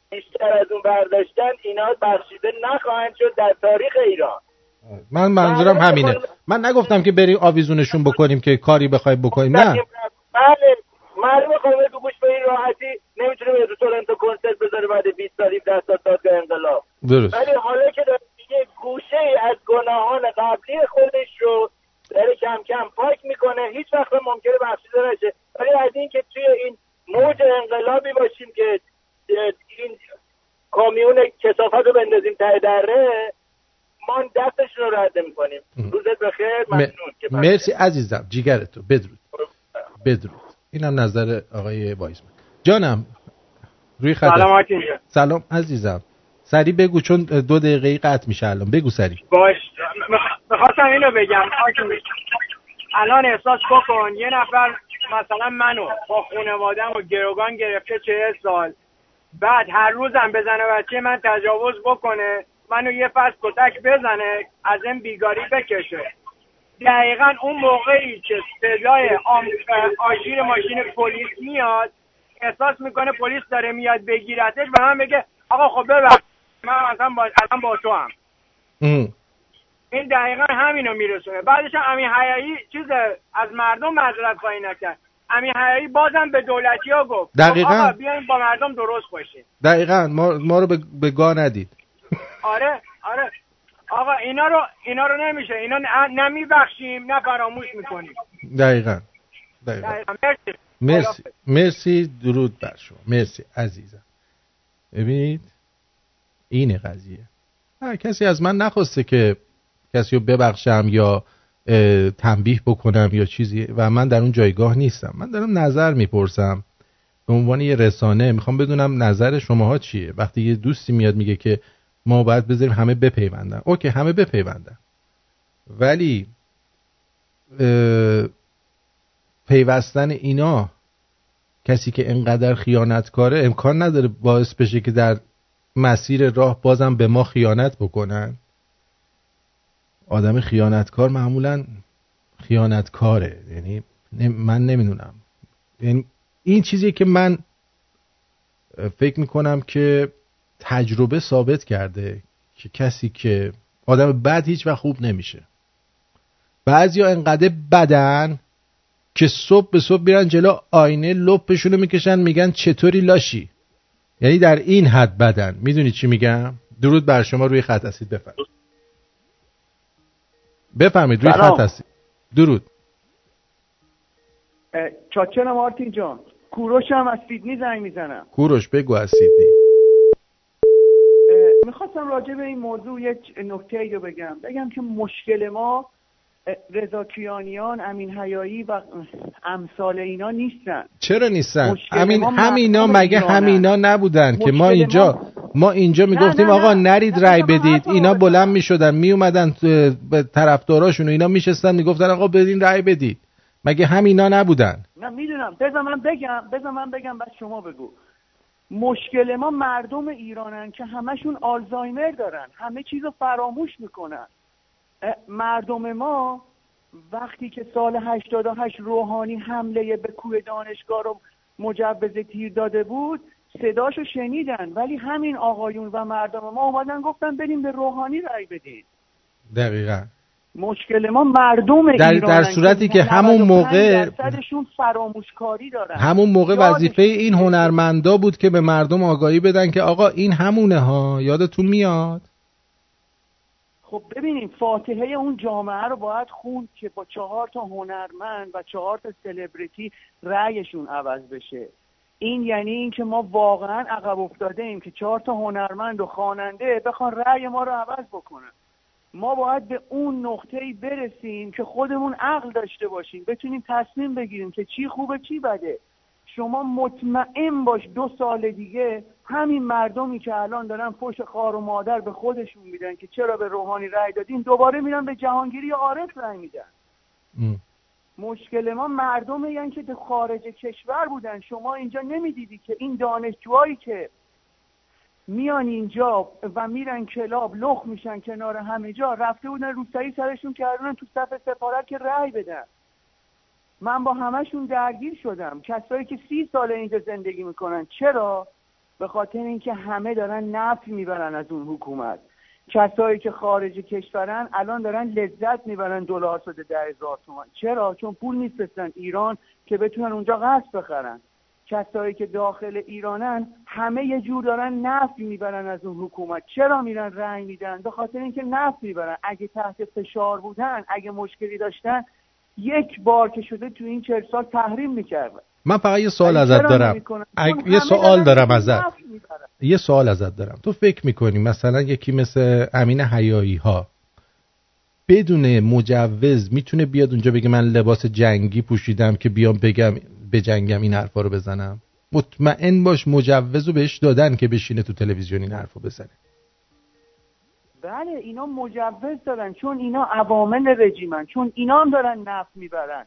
بیشتر از اون برداشتن اینا بخشیده نخواهند شد در تاریخ ایران. من منظورم بله، همینه. بله. من نگفتم که بریم آویزونشون بکنیم که کاری بخوای بکنیم نه. بله معلومه خانم تو گوش به این راحتی نمی‌تونه به تو تورنتو کنسرت بذاره بعد 20 سال 17 سال دادگاه انقلاب. درست. ولی حالا که داره یه گوشه ای از گناهان قبلی خودش رو داره کم کم پاک می‌کنه هیچ وقت ممکنه بخشیده نشه. ولی از این که توی این موج انقلابی باشیم که این کامیون کسافت رو بندازیم ته دره ما دستشون رو رد می‌کنیم روزت بخیر ممنون مرسی عزیزم جیگرتو بدرود. بدرود. اینم نظر آقای وایزمن جانم روی خط. سلام. سلام عزیزم. سری بگو چون دو دقیقه قطع میشه الان. بگو سری. باش. می‌خواستم اینو بگم. الان احساس بکن یه نفر مثلا منو با خانوادم و گروگان گرفته چه سال بعد هر روزم بزنه بچه من تجاوز بکنه منو یه فصل کتک بزنه از این بیگاری بکشه دقیقا اون موقعی که صدای. آژیر ماشین پلیس میاد احساس می‌کنه پلیس داره میاد بگیرتش و من بگه آقا خب ببخش من مثلا با... با تو هم. این دقیقا همینو میرسونه. بعدش هم امین حیایی چیز از مردم معذرت خواهی نکرد. امین حیایی بازم به دولتی ها گفت دقیقاً. آقا بیاین با مردم درست باشین. دقیقا. ما, ما رو به, به گاه ندید. [laughs] آره آره. آقا اینا رو اینا رو نمیشه. اینا نه- نه میبخشیم نه فراموش می‌کنیم. دقیقا. دقیقا. دقیقا. مرسی. مرسی. مرسی. درود بر شما. مرسی. عزیزم. ببینید اینه قضیه. هر کسی از من نخواسته که کسی رو ببخشم یا تنبیه بکنم یا چیزی. و من در اون جایگاه نیستم. من دارم نظر می‌پرسم. به عنوان یه رسانه می‌خوام بدونم نظر شماها چیه. وقتی یه دوستی میاد میگه که ما باید بذاریم همه بپیوندن. اوکی همه بپیوندن. ولی پیوستن اینا کسی که انقدر خیانتکاره امکان نداره باعث بشه که در مسیر راه بازم به ما خیانت بکنن. آدم خیانتکار معمولا خیانتکاره. یعنی من نمی‌دونم. یعنی این چیزی که من فکر می‌کنم که تجربه ثابت کرده که کسی که آدم بد هیچ وقت خوب نمیشه. بعضیا انقدر بدن که صبح به صبح بیرن جلو آینه لپشونو می‌کشن میگن چطوری لاشی؟ یعنی در این حد بدن. می‌دونی چی میگم؟ درود بر شما روی خط هستید بفرمایید. بفرمایید روی. خط هستید. درود. چاچنم آرتین جان کوروش هم از سیدنی زنگ می‌زنم. کوروش بگو از سیدنی. می‌خواستم راجع به این موضوع یک نکته ای رو بگم. بگم که مشکل ما رضا کیانیان امین حیایی و امثال اینا نیستن. چرا نیستن؟ ما همینا مگه. همینا نبودن که ما اینجا ما اینجا می‌گفتیم آقا. نرید نه، رای بدید. اینا. بلند می‌شدن میومدن به طرفداراشون و اینا میشستن می‌گفتن آقا بدین رای بدید. مگه همینا نبودن؟ نه می‌دونم. بذار من بگم بذار من بگم بعد شما بگو. مشکل ما مردم ایرانن که همشون آلزایمر دارن همه چیز رو فراموش می‌کنن. مردم ما وقتی که سال 88 روحانی حمله به کوه دانشگاه رو مجوز تیر داده بود صداشو شنیدن. ولی همین آقایون و مردم ما اومدن گفتن بریم به روحانی رأی بدید دقیقا. مشکل ما مردم در- در صورتی که همون 95 موقع- درصدشون فراموشکاری دارن. همون موقع وظیفه این هنرمندا بود که به مردم آگاهی بدن که آقا این همونه ها یادتون میاد؟ خب ببینیم فاتحه اون جامعه رو باید خوند که با چهار تا هنرمند و چهار تا سلبریتی رأیشون عوض بشه. این یعنی اینکه ما واقعا عقب افتاده ایم که چهار تا هنرمند و خواننده بخوان رأی ما رو عوض بکنن. ما باید به اون نقطه ای برسیم که خودمون عقل داشته باشیم. بتونیم تصمیم بگیریم که چی خوبه چی بده. شما مطمئن باش دو سال دیگه همین مردمی که الان دارن پشت خار و مادر به خودشون میدن که چرا به روحانی رأی دادین دوباره میرن به جهانگیری عارف رأی میدن. مشکل ما مردم یعنی که تو خارج کشور بودن. شما اینجا نمی‌دیدی که این دانشجوهایی که میان اینجا و میرن کلاب لخ میشن کنار همه جا رفته بودن روسری سرشون کردن تو صف سفارت که رأی بدن. من با همشون درگیر شدم. کسایی که سی سال اینجا زندگی می‌کنن. چرا؟ به خاطر اینکه همه دارن نفع می‌برن از اون حکومت. کسایی که خارج کشورن الان دارن لذت می‌برن دلار شده ده هزار تومن چرا؟ چون پول میفرستن ایران که بتونن اونجا قصد بخرن. کسایی که داخل ایرانن همه یه جور دارن نفع می‌برن از اون حکومت. چرا میرن رأی میدن؟ به خاطر اینکه نفع می‌برن. اگه تحت فشار بودن اگه مشکلی داشتن یک بار که شده تو این چهل سال تحریم می‌کردن. من فقط یه سوال ازت دارم. چون یه سوال دارم ازت. یه سوال ازت دارم. تو فکر می‌کنی مثلا یکی مثل امین حیایی ها بدون مجوز می‌تونه بیاد اونجا بگه من لباس جنگی پوشیدم که بیام بگم به جنگم این حرفا رو بزنم؟ مطمئن باش مجوز رو بهش دادن که بشینه تو تلویزیون این حرفو بزنه. بله اینا مجوز دارن چون اینا عوامل رژیمن. چون اینا هم دارن نفت می‌برن.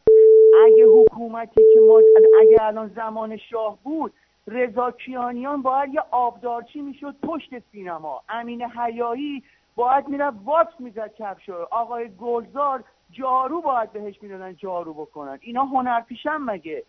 اگه حکومتی که ما اگه الان زمان شاه بود رضا کیانیان باید یه آبدارچی می‌شد پشت سینما. امین حیایی باید می‌رفت واکس می‌زد کفشو آقای گلزار جارو باید بهش می‌دادن جارو بکنن. اینا هنرپیشن مگه؟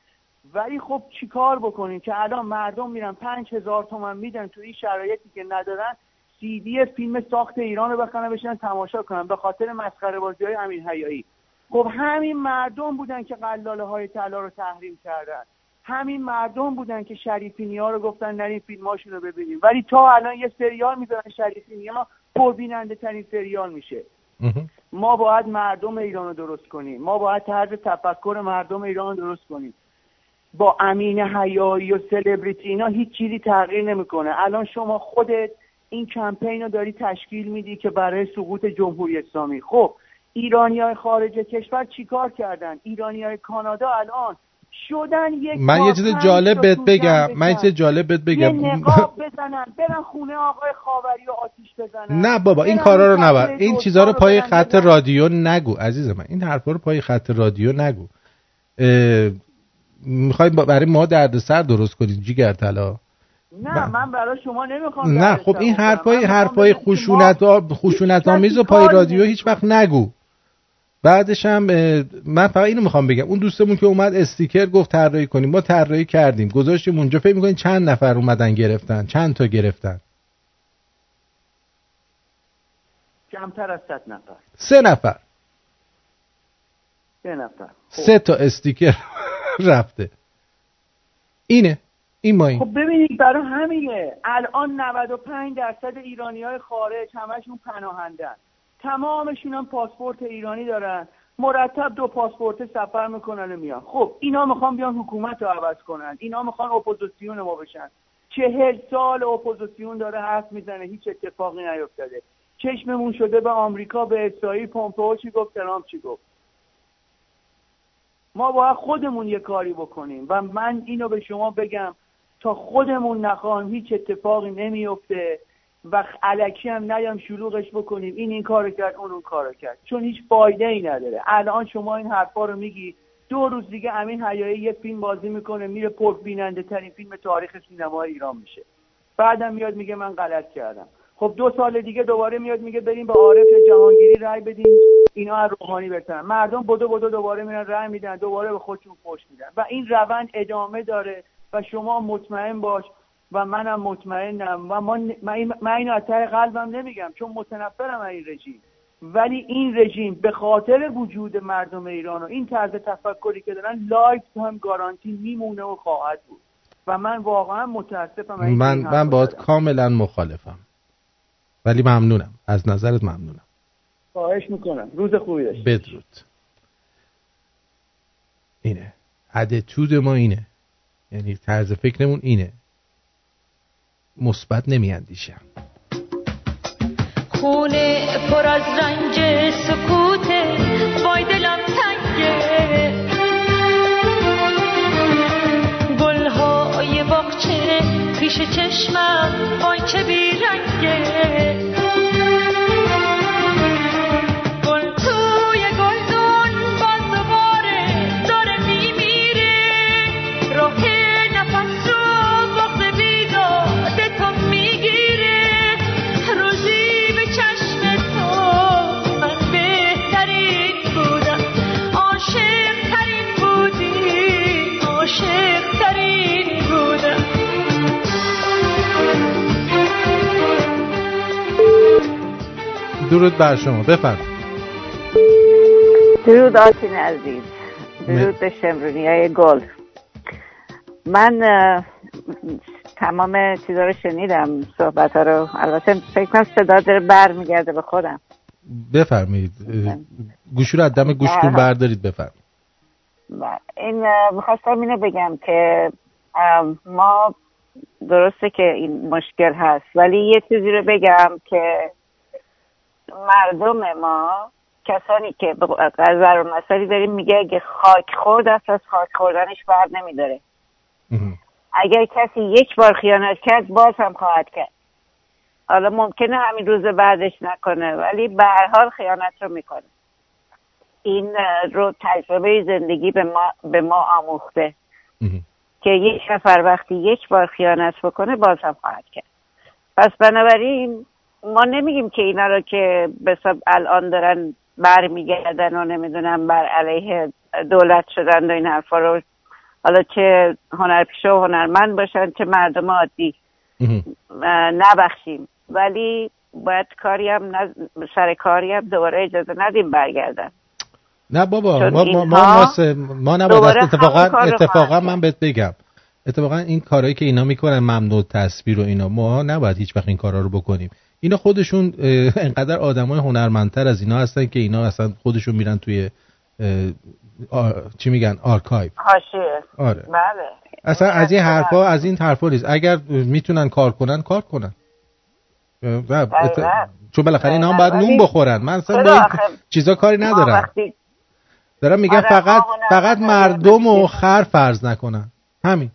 ولی خب چیکار بکنیم که الان مردم میرن پنج هزار تومن میدن تو این شرایطی که ندارن سی دی فیلم ساخت ایران رو بخرن بشن تماشا کنن. به خاطر مسخره بازی های امین حیایی. خب همین مردم بودن که قلاله های طلا رو تحریم کردن. همین مردم بودن که شریفینی ها رو گفتن نرین فیلماشون رو ببینیم. ولی تا الان یه سریال می‌ذارن شریفینی ها پربیننده ترین سریال میشه. ما باید مردم ایران رو درست کنیم. ما باید طرز تفکر مردم ایران رو درست کنیم. با امین حیایی و سلبریتی اینا هیچ چیزی تغییر نمی‌کنه. الان شما خودت این کمپین رو داری تشکیل میدی که برای سقوط جمهوری اسلامی. خب ایرانی های خارج کشور چیکار کردن؟ ایرانی های کانادا الان شدن یک من یه چیز جالب بهت بگم. من یه چیز جالب بهت یه بگم. نقاب [laughs] بزنن برن خونه آقای خاوری و آتیش بزنن. نه بابا این کارا رو نبر این چیزا رو پای خط. رادیو نگو عزیز من. این حرفا رو پای خط رادیو نگو. می‌خوای برای ما دردسر درست کنی جیگر طلا؟ نه من برای شما نمی‌خوام نه خب این. حرفای حرفای خشونت خشونت آمیز و پای رادیو هیچ وقت نگو. بعدش هم من فقط اینو می‌خوام بگم. اون دوستمون که اومد استیکر گفت طراحی کنیم. ما طراحی کردیم. گذاشتیم اونجا. فکر می‌کنین چند نفر اومدن گرفتن؟ چند تا گرفتن؟ کمتر از صد نفر. سه نفر. سه نفر. سه تا استیکر [laughs] رفته. اینه. این ما این. خب ببینید برای همینه. الان 95 درصد ایرانی های خارج همشون پناهندن. تمامشون هم پاسپورت ایرانی دارن. مرتب دو پاسپورت سفر می‌کنن و میان. خب اینا می‌خوان بیان حکومت رو عوض کنن. اینا می‌خوان اپوزیسیون ما بشن. چهل سال اپوزیسیون داره حرف می‌زنه هیچ اتفاقی نیفتاده. چشممون شده به آمریکا به اسرائیل پومپئو چی گفت ترامپ چی گفت. ما باید خودمون یه کاری بکنیم و من اینو به شما بگم تا خودمون نخواهیم هیچ اتفاقی نمیفته و علکی هم نیام شلوغش بکنیم. این این کارو کرد اون اون کارو کرد. چون هیچ فایده ای نداره. الان شما این حرفا رو میگی. دو روز دیگه امین حیایی یه فیلم بازی می‌کنه میره پر بیننده ترین فیلم تاریخ سینما ایران میشه. بعدم میاد میگه من غلط کردم. خب دو سال دیگه دوباره میاد میگه بریم به عارف جهانگیری رای بدیم. اینا از روحانی برسن مردم بدو بدو دوباره میرن رای میدن دوباره به خودشون فوش میدن. و این روند ادامه داره و شما مطمئن باش و منم مطمئنم و من, من, من اینو از ته قلبم نمیگم چون متنفرم از این رژیم. ولی این رژیم به خاطر وجود مردم ایران و این طرز تفکری که دارن lifetime guarantee میمونه و خواهد بود. و من واقعا متاسفم من من رو باید. کاملا مخالفم. ولی ممنونم. از نظرت ممنونم. خواهش می‌کنم. روز خوبی داشته بدرود. اینه. ادتود ما اینه. یعنی طرز فکرمون اینه. مثبت نمیاندیشم. خونه پر از رنج سکوته وای دلم تنگه. گلهای باغچه پیش چشمم وای چه بیرنگه. درود بر شما. بفرمایید. درود آتین عزیز. درود به شمرونی های گل. من تمام چیزا رو شنیدم. صحبت ها رو. البته فکر کنم صدا داره بر میگرده به خودم. بفرمایید. گوشی رو از دم گوشتون. بردارید بفرمایید. این می‌خواستم اینو بگم که ما درسته که این مشکل هست ولی یه چیزی رو بگم که مردم ما کسانی که قذر و مسئله داریم میگه اگه خاک خورد است از خاک خوردنش بر نمیداره. اگر کسی یک بار خیانت کرد باز هم خواهد کرد. حالا ممکنه همین روز بعدش نکنه ولی به هر حال خیانت رو می‌کنه. این رو تجربه زندگی به ما, به ما آموخته. که یک نفر وقتی یک بار خیانت بکنه باز هم خواهد کرد. پس بنابراین ما نمیگیم که اینا رو که به حساب الان دارن برمیگردن و نمی‌دونم بر علیه دولت شدن و این حرفا رو حالا چه هنرپیشه و هنرمند باشن چه مردم عادی. نبخشیم. ولی باید کاری هم نز- سر کاری هم دوباره اجازه ندیم برگردن. نه بابا ما ما ما, ما, نباید اتفاقا اتفاقا من بهت بگم. اتفاقا این کارهایی که اینا می‌کنن ممنوع تصویر و اینا ما نباید هیچ وقت این کارا رو بکنیم. اینا خودشون انقدر آدمای هنرمندتر از اینا هستن که اینا اصلا خودشون میرن توی آ- چی میگن؟ آرکایو. حاشیه. آره. بله. اصلا از این حرفا از این حرفا نیست. اگر می‌تونن کار کنن کار کنن. و ات-. چون بالاخره اینا هم باید نون بخورن. من اصلا با این چیزا کاری ندارم. دارم میگم فقط فقط مردم و خر فرض نکنن. همین.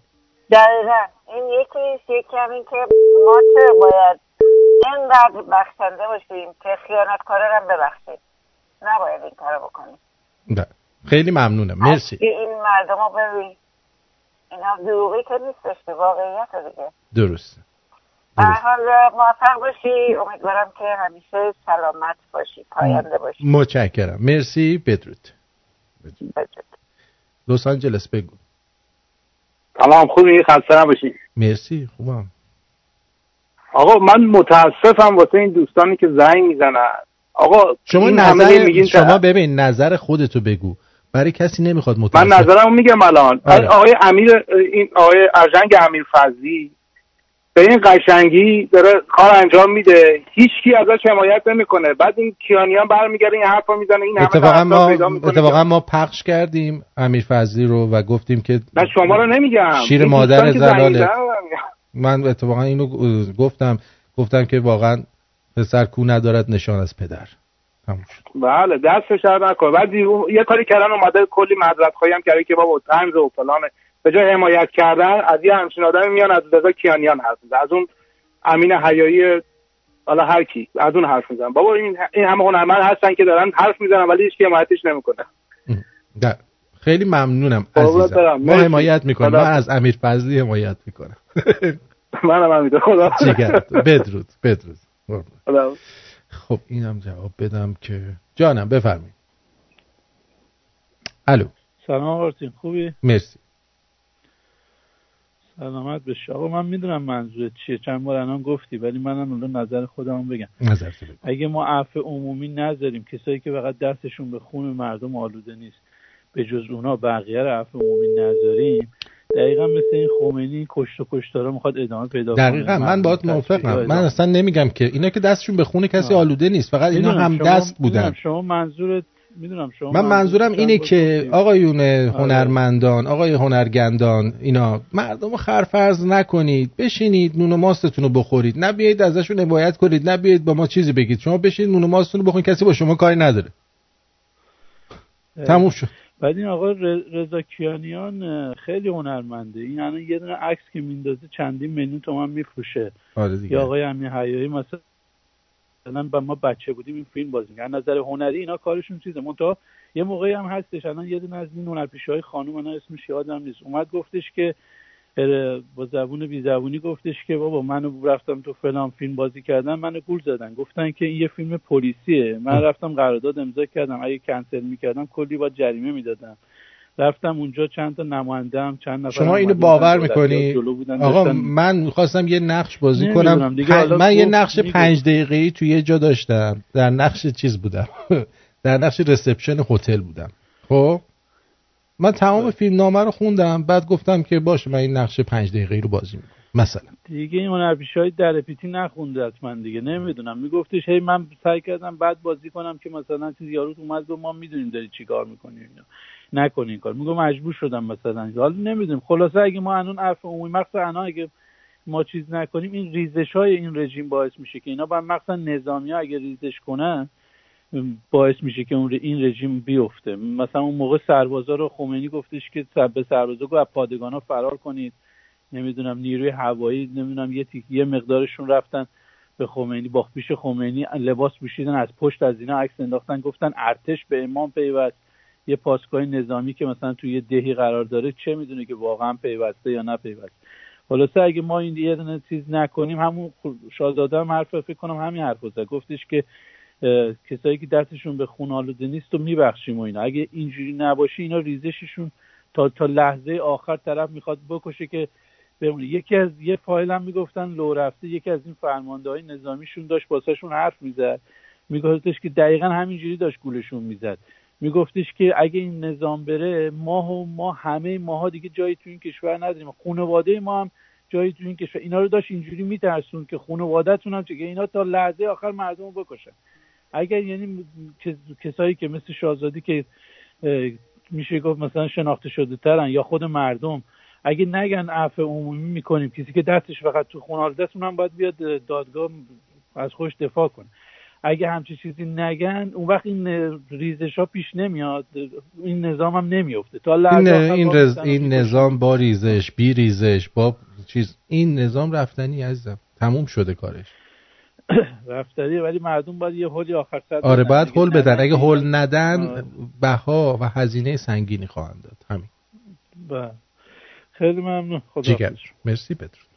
دقیقا. این یکی هم این که ما چرا باید اینقدر بخشنده باشیم که خیانتکارا رو هم ببخشیم نباید این کارو بکنیم. ده. خیلی ممنونم. مرسی. این مردم رو ببین. اینا دروغی که نیستش که واقعیت دیگه. درست. حال موفق باشی. امیدوارم که همیشه سلامت باشی پاینده باشی. متشکرم. مرسی. بدرود. لس آنجلس بگو. تمام خوبی؟ خسته نباشی. مرسی. خوبم. آقا من متاسفم واسه این دوستانی که زنگ می‌زنن. آقا شما نظر شما ببین نظر خودتو بگو. برای کسی نمی‌خواد من متاسف نظرم میگم الان. آره. آقای امیر این آقای ارجنگ امیر فضلی به این قشنگی داره کار انجام میده. هیچ کی ازش حمایت نمی‌کنه. بعد این کیانیان برمیگرده این حرفا می‌زنه این همه اتفاقا ما اتفاقا ما پخش کردیم امیر فضلی رو و گفتیم که نه شما رو نمیگم. شیر مادر زلاله. من اتفاقا اینو گفتم گفتم که واقعا پسر کو ندارد نشان از پدر. بله دستش در نکن. بعد یه کاری کردن اومده کلی مدرت خواهی هم کرده که بابا تنز و فلانه به جای حمایت کردن از یه همچین آدمی میان از رضا کیانیان حرف میزن از اون امین حیایی حالا هر کی از اون حرف می‌زنن. بابا این این همه هنرمند هستن که دارن حرف می‌زنن ولی هیچ حمایتش نمی‌کنه. ده. خیلی ممنونم عزیزم. ما. حمایت می‌کنیم. خدا من. از امیر فضلی حمایت می‌کنم. منم همینطور. خدا بدرود بدرود. خب اینم جواب بدم که جانم بفرمایید. الو. سلام آرتین خوبی؟ مرسی. سلامت بشه آقا من می‌دونم منظورت چیه. چند بار الان گفتی ولی منم الان نظر خودم بگم. نظر. اگه ما عفو عمومی نذاریم کسایی که فقط دستشون به خون مردم آلوده نیست به جز اونا بقیه رو عفو عمومی نذاریم دقیقا مثل این خمینی کشت و کشتارا می‌خواد ادامه پیدا کنه. دقیقا من باید موافقم. من اصلا نمیگم که اینا که دستشون به خون کسی آه. آلوده نیست فقط اینا هم دست بودن. شما منظورت می‌دونم شما من منظورم اینه که. آقایون آره. هنرمندان آقای هنرگندان اینا مردم رو خرفرز نکنید. بشینید نون و ماستتون رو بخورید. نه بیایید ازشون حمایت کنید. نه بیایید با ما چیزی بگید. شما بشینید نون و ماستتون رو بخورید کسی با شما کاری نداره. تموم شد. بعد این آقا رضا کیانیان خیلی هنرمنده. این الان یه دونه عکس که میندازه چندین میلیون تومن میفروشه. آره دیگه. یا آقای امین حیایی مثلا مثلا با ما بچه بودیم این فیلم بازی می‌کردن. از نظر هنری اینا کارشون چیزه. منتها یه موقعی هم هستش. الان یه دونه از این هنرپیشه های خانم من اسمش یادم نیست. اومد گفتش که با زبون بی زبونی گفتش که بابا منو رفتم تو فلان فیلم بازی کردن منو گول زدن. گفتن که این یه فیلم پلیسیه. من رفتم قرارداد امضا کردم. اگه کنسل می‌کردم کلی با جریمه می‌دادم. رفتم اونجا چند تا نماینده هم چند نفر شما اینو باور می‌کنی؟ آقا داشتن- من می‌خواستم یه نقش بازی کنم. من یه نقش. پنج دقیقه ای توی یه جا داشتم. در نقش چیز بودم. [laughs] در نقش رسپشن هتل بودم. خب؟ من تمام فیلم نامه رو خوندم بعد گفتم که باشه من این نقش پنج دقیقه رو بازی می‌کنم. مثلا. دیگه این هنرپیشه های در پیتی نخونده حتما دیگه نمی‌دونم. میگفتش هی من سعی کردم بعد بازی کنم که مثلا چیز یارو اومد گفت ما می‌دونیم داری چی کار می‌کنی اینا. نکنی این کار. میگم مجبور شدم مثلا. حالا نمی‌دونیم خلاصه اگه ما الان عرف عمومی مخصوصا الان اگه ما چیز نکنیم این ریزش های این رژیم باعث میشه که اینا باید مخصوصا نظامی ها اگه ریزش کنن باعث میشه که اون این رژیم بیفته. مثلا اون موقع سربازا رو خمینی گفتش که به سربازا گفت از پادگان فرار کنید. نمی‌دونم نیروی هوایی نمی‌دونم یه تیک یه مقدارشون رفتن به خمینی با پیش خمینی لباس پوشیدن از پشت از اینا عکس انداختن گفتن ارتش به امام پیوست. یه پاسگاه نظامی که مثلا توی یه دهی قرار داره چه می‌دونه که واقعا پیوسته یا نه پیوسته. خلاصه اگه ما این یه دونه چیز نکنیم همون شاهزاده هم حرف فکر کنم همین حرف زد. گفتش که کسایی که دستشون به خون آلوده نیست و میبخشیم و اینا. اگه اینجوری نباشه اینا ریزششون تا تا لحظه آخر طرف می‌خواد بکشه که بمونه. یکی از یه فایل هم می‌گفتن لو رفته یکی از این فرمانده های نظامیشون داشت باسهشون حرف می‌زد. میگفتش که دقیقا همینجوری داشت گولشون می‌زد. میگفتش که اگه این نظام بره ما و ما همه ماها دیگه جایی تو این کشور نداریم. خانواده ما هم جایی تو این کشور. اینا رو داشت اینجوری میترسون که خانوادهتون هم چه اینا تا لحظه آخر مردم رو بکشن. اگر یعنی کس- کسایی که مثل شاهزادی که میشه گفت مثلا شناخته شده ترن یا خود مردم اگه نگن عفو عمومی می‌کنیم کسی که دستش فقط تو خونه دست اونم باید بیاد اه، دادگاه از خوش دفاع کنه. اگه همچین چیزی نگن اون وقت این ریزش ها پیش نمیاد این نظام هم نمیفته تا این, این, رز... این. نظام با ریزش بی ریزش با چیز این نظام رفتنی عزیزم تموم شده کارش. [coughs] رفتاریه ولی مردم باید یه حلی آخر سر آره باید. هل بدن. اگه هل ندن آره. بها و هزینه سنگینی خواهند داد. همین. بله. خیلی ممنون. خدا مرسی بدرود.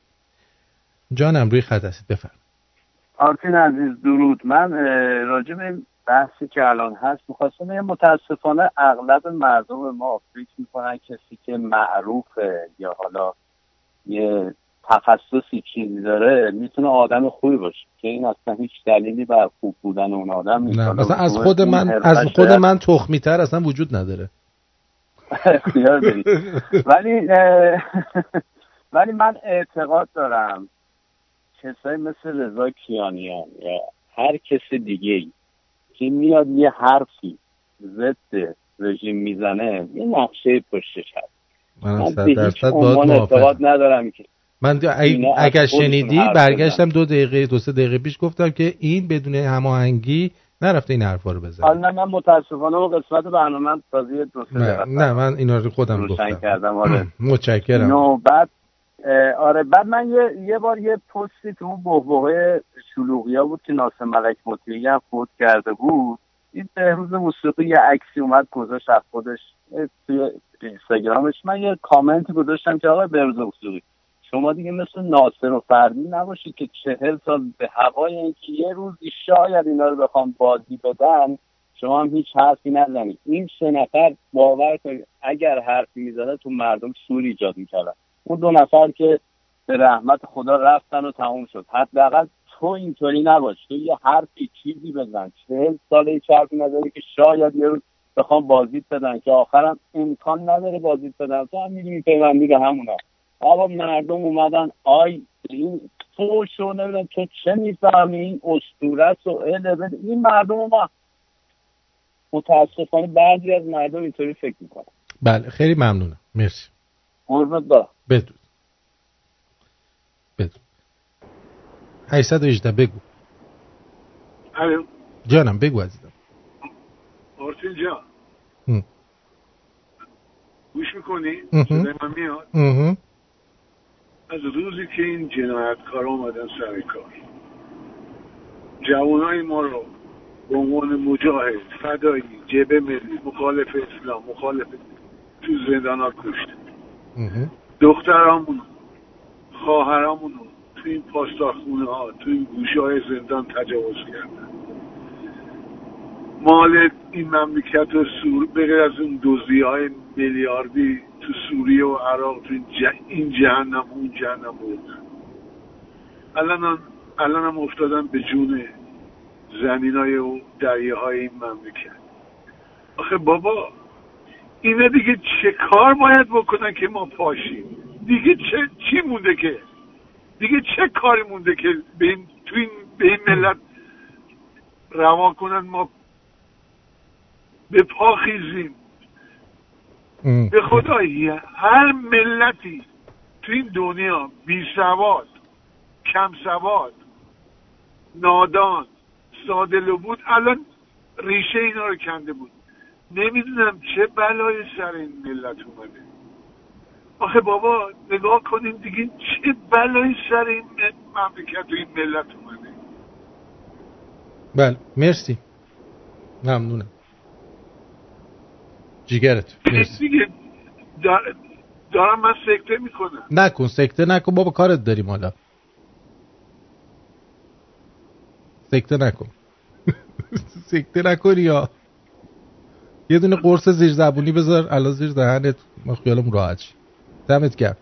جانم روی خط هستید. بفرم آرتین عزیز درود. من راجع به این بحثی که الان هست می‌خواستم بگم متاسفانه اغلب مردم ما فکر می‌کنن کسی که معروفه یا حالا یه تخصصی چیزی داره می‌تونه آدم خوبی باشه. که این اصلا هیچ دلیلی بر خوب بودن اون آدم نیست. از خود من از خود من تخمی تر اصلا وجود نداره. [laughs] ولی [laughs] ولی من اعتقاد دارم کسایی مثل رضا کیانیان یا هر کس دیگه ای که میاد یه حرفی ضد رژیم می‌زنه یه نقشه پشتش هست. من به هیچ عنوان. اعتقاد ندارم که من اگر شنیدی برگشتم دو دقیقه دو سه دقیقه پیش گفتم که این بدون هماهنگی نرفته این حرفا رو بزنه. حالا نه من متاسفانه اون قسمت برنامه من تازه دو سه نه, دقیقه نه من اینا رو خودم روشن گفتم. کردم آره. [clears throat] متشکرم. نو بعد آره بعد من یه یه بار یه پستی تو اون بحبوحه شلوغیا بود که ناصر ملک مطیعی هم فوت کرده بود. این بهروز موسیقی یه عکسی اومد گذاشت از خودش توی اینستاگرامش. من یه کامنتی گذاشتم که آقای بهروز موسیقی شما دیگه مثل ناصر و فردی نباشید که چهل سال به هوای اینکه یه روزی شاید اینا رو بخوام بازی بدن شما هم هیچ حرفی نزنید. این سه نفر باور کنید اگر حرفی می‌زدن تو مردم سور ایجاد می‌کردن. اون دو نفر که به رحمت خدا رفتن و تموم شد. حداقل تو اینطوری نباش. تو یه حرفی چیزی بزن. چهل سال هیچ حرفی نداری که شاید یه روز بخوام بازیت بدن که آخرم امکان نداره بازیت بدن. تو هم می‌دونی پیوندی به همونا آقا مردم اومدن آی این تو شو نمی‌دونم تو چه می‌فهمی؟ این اسطوره است و اله بده. این مردم ما. متاسفانه بعضی از مردم اینطوری فکر می‌کنن. بله خیلی ممنونم. مرسی. قربت برم. بدرود بدرود 818 بگو. الو. جانم بگو عزیزم. آرتین جان. هم. گوش می‌کنی؟ صدای من میاد. از روزی که این جنایتکارا اومدن سر کار. جوانای ما رو به عنوان مجاهد فدایی جبه ملی مخالف اسلام مخالف تو زندان ها کشت. دخترامون خواهرامون رو تو این پاسدارخونه ها تو این گوشه های زندان تجاوز کردن. مال این مملکت و سور به غیر از اون دوزی های میلیاردی تو سوریه و عراق تو این, ج- این جهنم و اون جهنم بود الان الان هم افتادن به جون زمین های و دریه های این مملکت. آخه بابا اینا دیگه چه کار باید بکنن که ما پاشیم؟ دیگه چه چی مونده که؟ دیگه چه کاری مونده که به این تو این به این ملت روا کنن ما به پا خیزیم؟ به خدایی هر ملتی تو این دنیا بی سواد کم سواد نادان ساده بود الان ریشه اینا رو کنده بود. نمی‌دونم چه بلای سر این ملت اومده. آخه بابا نگاه کنین دیگه چه بلای سر این مملکت و این ملت اومده. بله مرسی. ممنونم. جیگرت دار- دارم من سکته می‌کنم. نکن سکته نکن. بابا کارت داریم حالا. سکته نکن. [laughs] سکته نکنی یا. یه دونه قرص زیر زبونی بذار. الان زیر دهنت. ما خیالم راحت شی دمت گرم.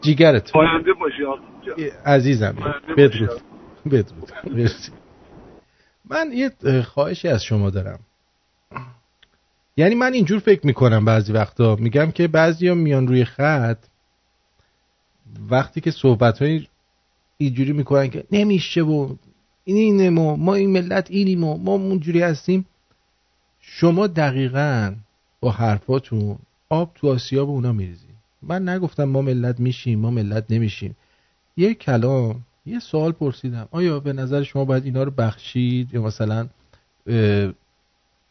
جیگرت. پاینده باشی. عزیزم. بدرود. بدرود. من یه اه، خواهشی از شما دارم. یعنی من اینجور فکر می‌کنم بعضی وقتا. میگم که بعضی میان روی خط وقتی که صحبت های اینجوری می‌کنن که نمیشه و این اینه ما ما این ملت اینیم و ما اونجوری هستیم. شما دقیقا با حرفاتون آب تو آسیاب اونا میریزیم من نگفتم ما ملت میشیم ما ملت نمیشیم. یه کلام یه سوال پرسیدم. آیا به نظر شما باید اینا رو بخشید؟ یا مثلا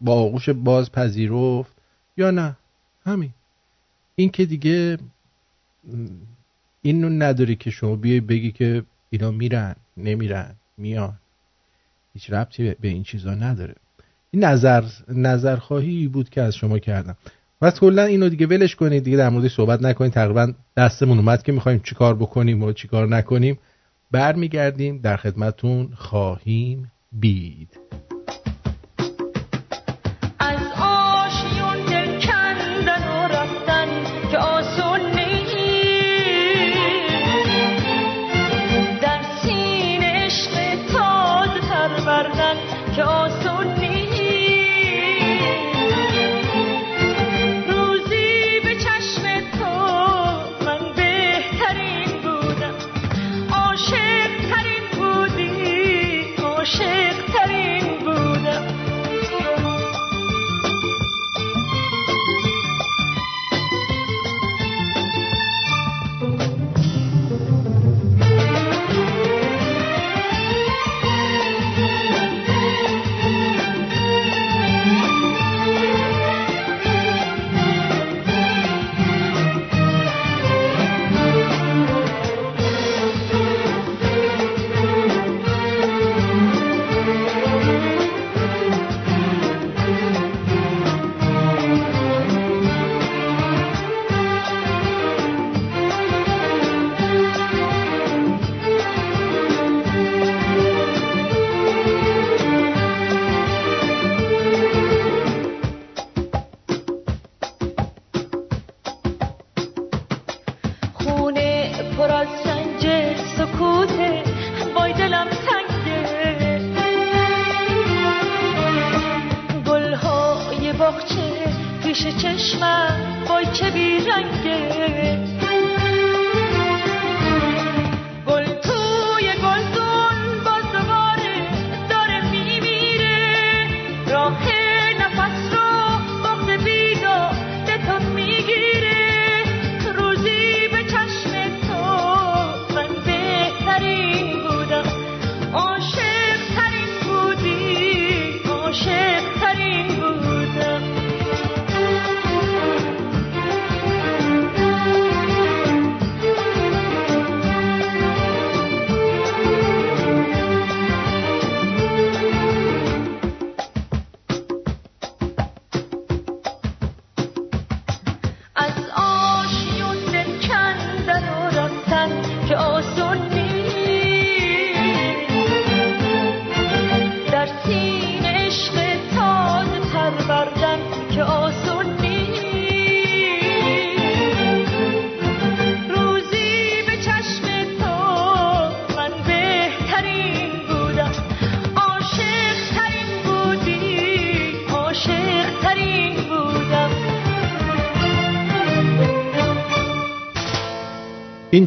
با آغوش باز پذیرفت یا نه؟ همین. این که دیگه م، اینو نداری که شما بیای بگی که اینا میرن نمیرن میان. هیچ ربطی به- این چیزا نداره. این نظر نظرخواهی بود که از شما کردم. و کلا اینو دیگه ولش کنید دیگه در موردش صحبت نکنید. تقریبا دستمون اومد که می‌خوایم چیکار بکنیم و چیکار نکنیم. برمیگردیم در خدمتون خواهیم بید.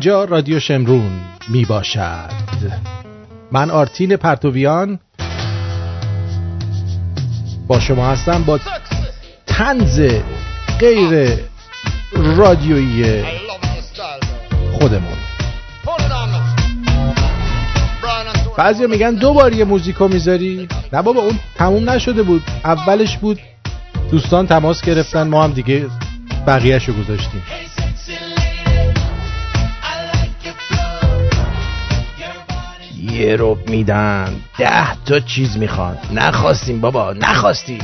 اینجا رادیو شمرون می باشد من آرتین پرتویان با شما هستم با تنز غیر رادیویی خودمون. بعضی میگن دو بار یه موزیکو می‌ذاری. نه بابا اون تموم نشده بود. اولش بود دوستان تماس گرفتن ما هم دیگه بقیهشو گذاشتیم. یه رب میدن. ده تا چیز می‌خوان. نخواستیم بابا نخواستیم.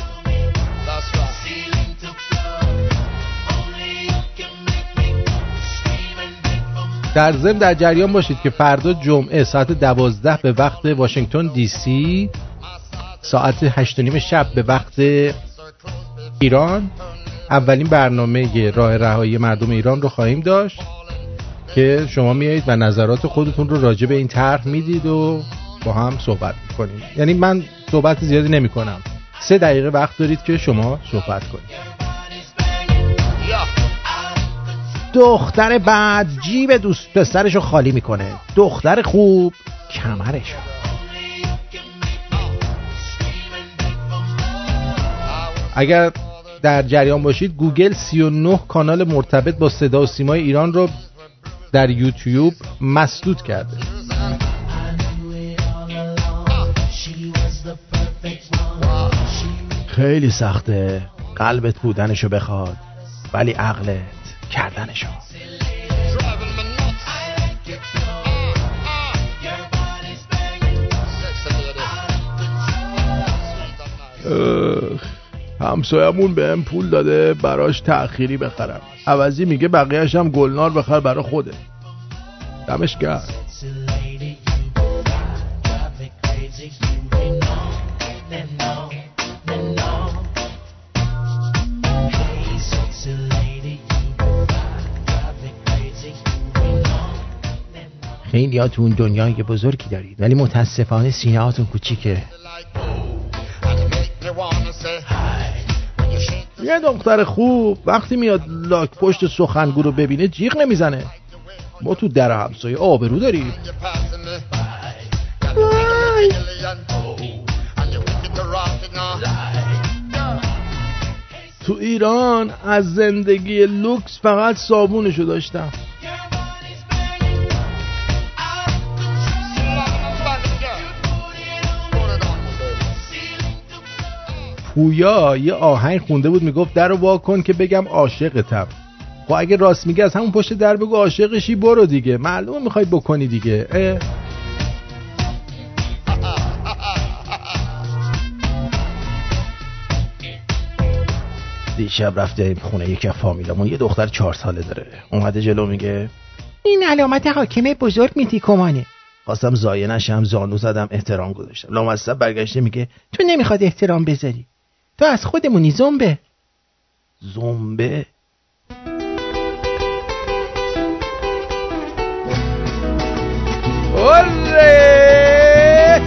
در ضمن در جریان باشید که فردا جمعه ساعت دوازده به وقت واشنگتن دی سی ساعت هشت نیم شب به وقت ایران. اولین برنامه راه رهایی مردم ایران رو خواهیم داشت. که شما میایید و نظرات خودتون رو راجع به این طرح می‌دید و با هم صحبت می‌کنید. یعنی من صحبت زیادی نمی کنم سه دقیقه وقت دارید که شما صحبت کنید. دختر بعد جیب دوست پسرشو خالی می‌کنه. دختر خوب کمرشو اگر در جریان باشید گوگل 39 کانال مرتبط با صدا و سیمای ایران رو در یوتیوب مسدود کرده. خیلی سخته. قلبت بودنشو بخواد ولی عقلت کردنشو. همسایمون به هم پول داده براش تأخیری بخرم. عوضی میگه بقیهش هم گلنار بخر برا خوده. دمش گرد خیلی ها تو اون دنیای بزرگی دارید ولی متاسفانه سینه هاتون کوچیکه. یه دختر خوب وقتی میاد لاک پشت سخنگو رو ببینه جیغ نمی‌زنه. ما تو در همسایه آبرو داریم. تو ایران از زندگی لوکس فقط صابونشو داشتم. پویا یه آهنگ خونده بود می‌گفت در رو وا کن که بگم عاشقتم. خب اگه راست میگه از همون پشت در بگو عاشقشی برو دیگه. معلومه می‌خوای بکنی دیگه. اه. دیشب رفته خونه یکی از فامیلامون یه دختر چهار ساله داره. اومده جلو میگه این علامت حاکم بزرگ میتی کمانه خواستم زایه نشم زانو زدم احترام گذاشتم. لامصب برگشته میگه تو نمی‌خواد احترام بذاری. تو از خودمونی زنبه زنبه ¡Olé!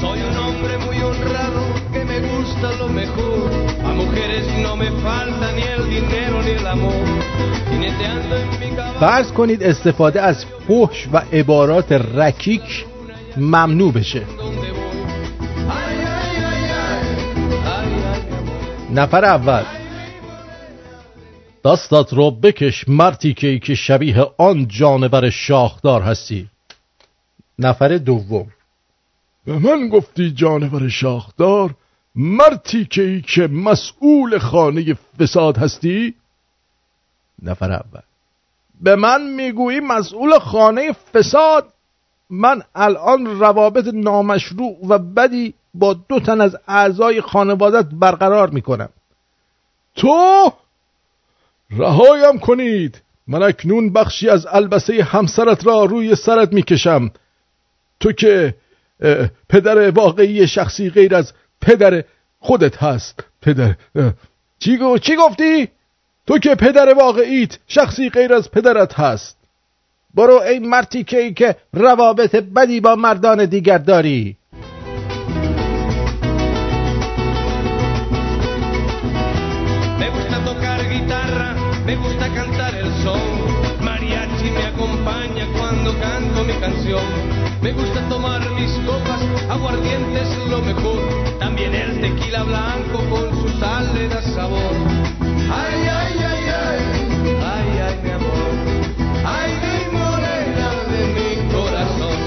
Soy un hombre muy honrado que me gusta lo mejor. A mujeres no me falta ni el dinero ni el amor. Jineteando en mi caballo. فرض کنید استفاده از فحش و عبارات رکیک ممنوع بشه نفر اول. دستت رو بکش مرتی که که شبیه آن جانور شاخدار هستی. نفر دوم. به من گفتی جانور شاخدار مرتی که که مسئول خانه فساد هستی؟ نفر اول. به من می‌گویی مسئول خانه فساد؟ من الان روابط نامشروع و بدی با دو تن از اعضای خانوادت برقرار می‌کنم. تو رهایم کنید. من اکنون بخشی از البسه همسرت را روی سرت می‌کشم. تو که پدر واقعی شخصی غیر از پدر خودت هست. پدر چی, گو- چی گفتی؟ تو که پدر واقعیت شخصی غیر از پدرت هست. برو ای مرتی که ای که روابط بدی با مردان دیگر داری. pasión. Me gusta tomar mis copas, aguardiente es lo mejor. También el tequila blanco con su sal le da sabor. Ay, ay, ay, ay, ay, ay, mi amor. Ay, mi morena de mi corazón.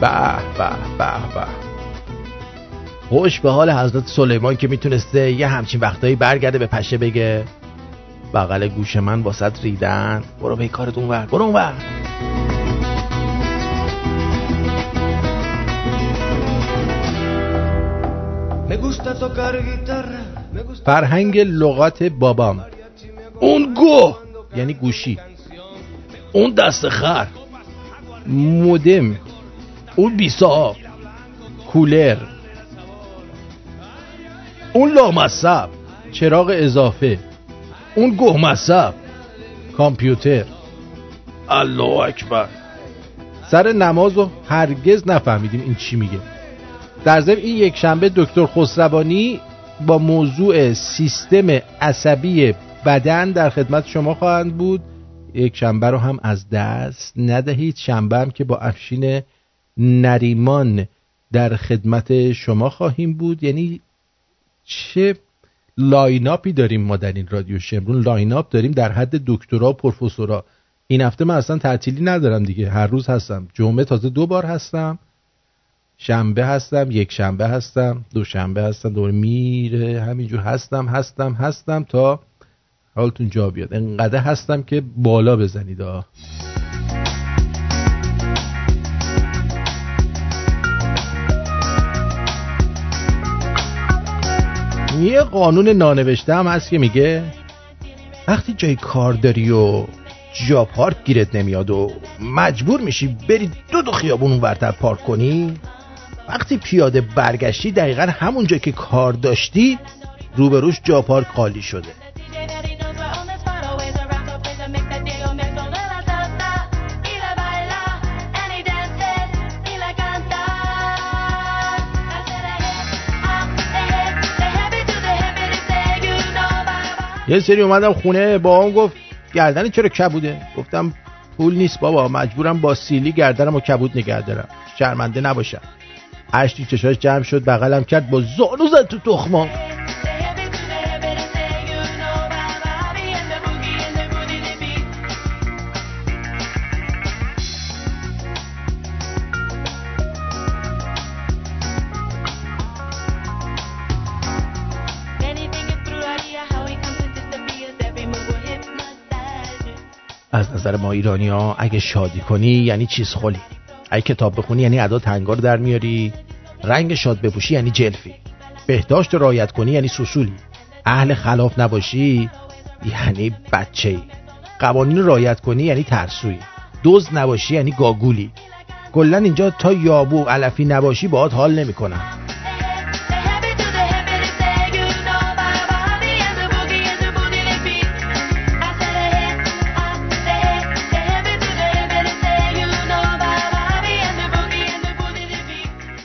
به به به به خوش به حال حضرت سلیمان که می‌تونسته یه همچین وقتایی برگرده به پشه بگه بغل گوش من واسط ریدن. برو به کارت اونور برو اونور فرهنگ لغات بابام. اون گو. یعنی گوشی. اون دست خر. مودم. اون بیسا کولر. اون لامصب. چراغ اضافه. اون گوه مصب کامپیوتر. الله اکبر. سر نماز رو هرگز نفهمیدیم این چی میگه. در ضمن این یک شنبه دکتر خسروانی با موضوع سیستم عصبی بدن در خدمت شما خواهند بود. یک شنبه رو هم از دست ندهید. شنبه هم که با افشین نریمان در خدمت شما خواهیم بود. یعنی چه lineup ی داریم ما در این رادیو شمرون. lineup داریم در حد دکترا پروفسورا. این هفته من اصلا تعطیلی ندارم دیگه. هر روز هستم. جمعه تازه دو بار هستم. شنبه هستم یک شنبه هستم دو شنبه هستم دور میره. همینجور هستم هستم هستم تا حالتون جا بیاد. انقدر هستم که بالا بزنید آه. یه قانون نانوشته هم هست که میگه وقتی جای کار داری و جا پارک گیرت نمیاد و مجبور میشی بری دو دو خیابون ورتر پارک کنی وقتی پیاده برگشتی دقیقا همون جا که کار داشتی روبروش جا پارک خالی شده. یه سری اومدم خونه با هم گفت گردن چرا کبوده؟ گفتم پول نیست بابا مجبورم با سیلی گردنم و کبود نگه دارم. شرمنده نباشم. اشتی چشاش جمع شد بغلم کرد با زانو زد تو تخمام. نظر ما ایرانی ها اگه شادی کنی یعنی چیز خولی اگه کتاب بخونی یعنی ادا تنگار در میاری. رنگ شاد بپوشی یعنی جلفی. بهداشت رعایت کنی یعنی سوسولی. اهل خلاف نباشی یعنی بچه ای قوانین رعایت کنی یعنی ترسویی. دوز نباشی یعنی گاگولی. کلا اینجا تا یابو علفی نباشی باهات حال نمی‌کنن.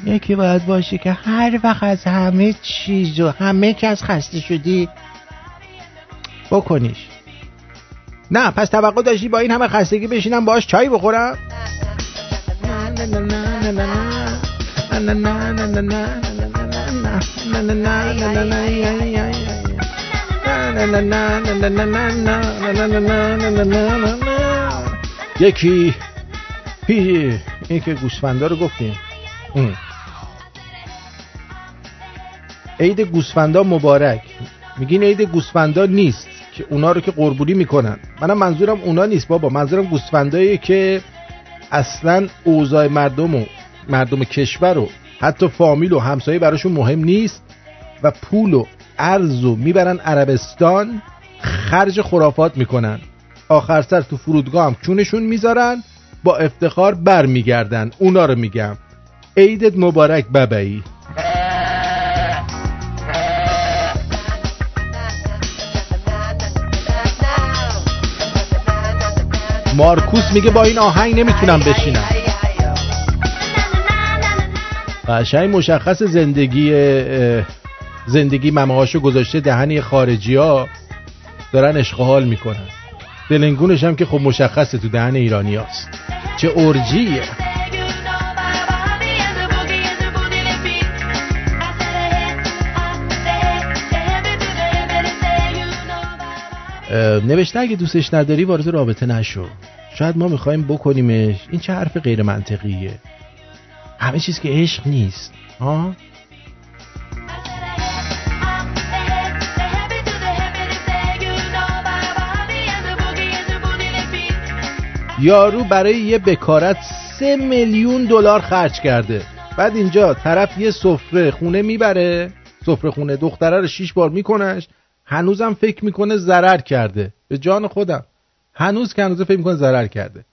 یکی باید باشه که هر وقت از همه چیز و همه کس خسته شدی بکنیش نه پس توقع داشتی با این همه خستگی بشینم باش چای بخورم یکی هی این که گوسفندا رو گفتیم. عید گوسفندا مبارک. میگین عید گوسفندا نیست که اونا رو که قربونی می‌کنن. منم منظورم اونا نیست بابا. منظورم گوسفندایی که اصلا اوضاع مردم و مردم کشور و حتی فامیل و همسایه براشون مهم نیست و پول و ارز و می‌برن عربستان خرج خرافات می‌کنن. آخر سر تو فرودگاه هم چونشون می‌ذارن با افتخار بر میگردن اونا رو میگم. عیدت مبارک ببعی مارکوس میگه با این آهنگ نمی‌تونم بشینم. قشنگ مشخص زندگی زندگی ممهاشو گذاشته دهنی خارجی ها دارن اشغال می‌کنن. دلنگونش هم که خب مشخصه تو دهن ایرانی هاست چه ارجیه. نوشته اگه دوستش نداری وارد رابطه نشو. شاید ما می‌خوایم بکنیمش. این چه حرف غیر منطقیه همه چیز که عشق نیست. ها یارو برای یه بکارت سه میلیون دلار خرج کرده. بعد اینجا طرف یه سفره خونه می‌بره. سفره خونه دختره رو شیش بار میکنش. هنوزم فکر می‌کنه ضرر کرده. به جان خودم. هنوز که هنوز فکر می‌کنه ضرر کرده.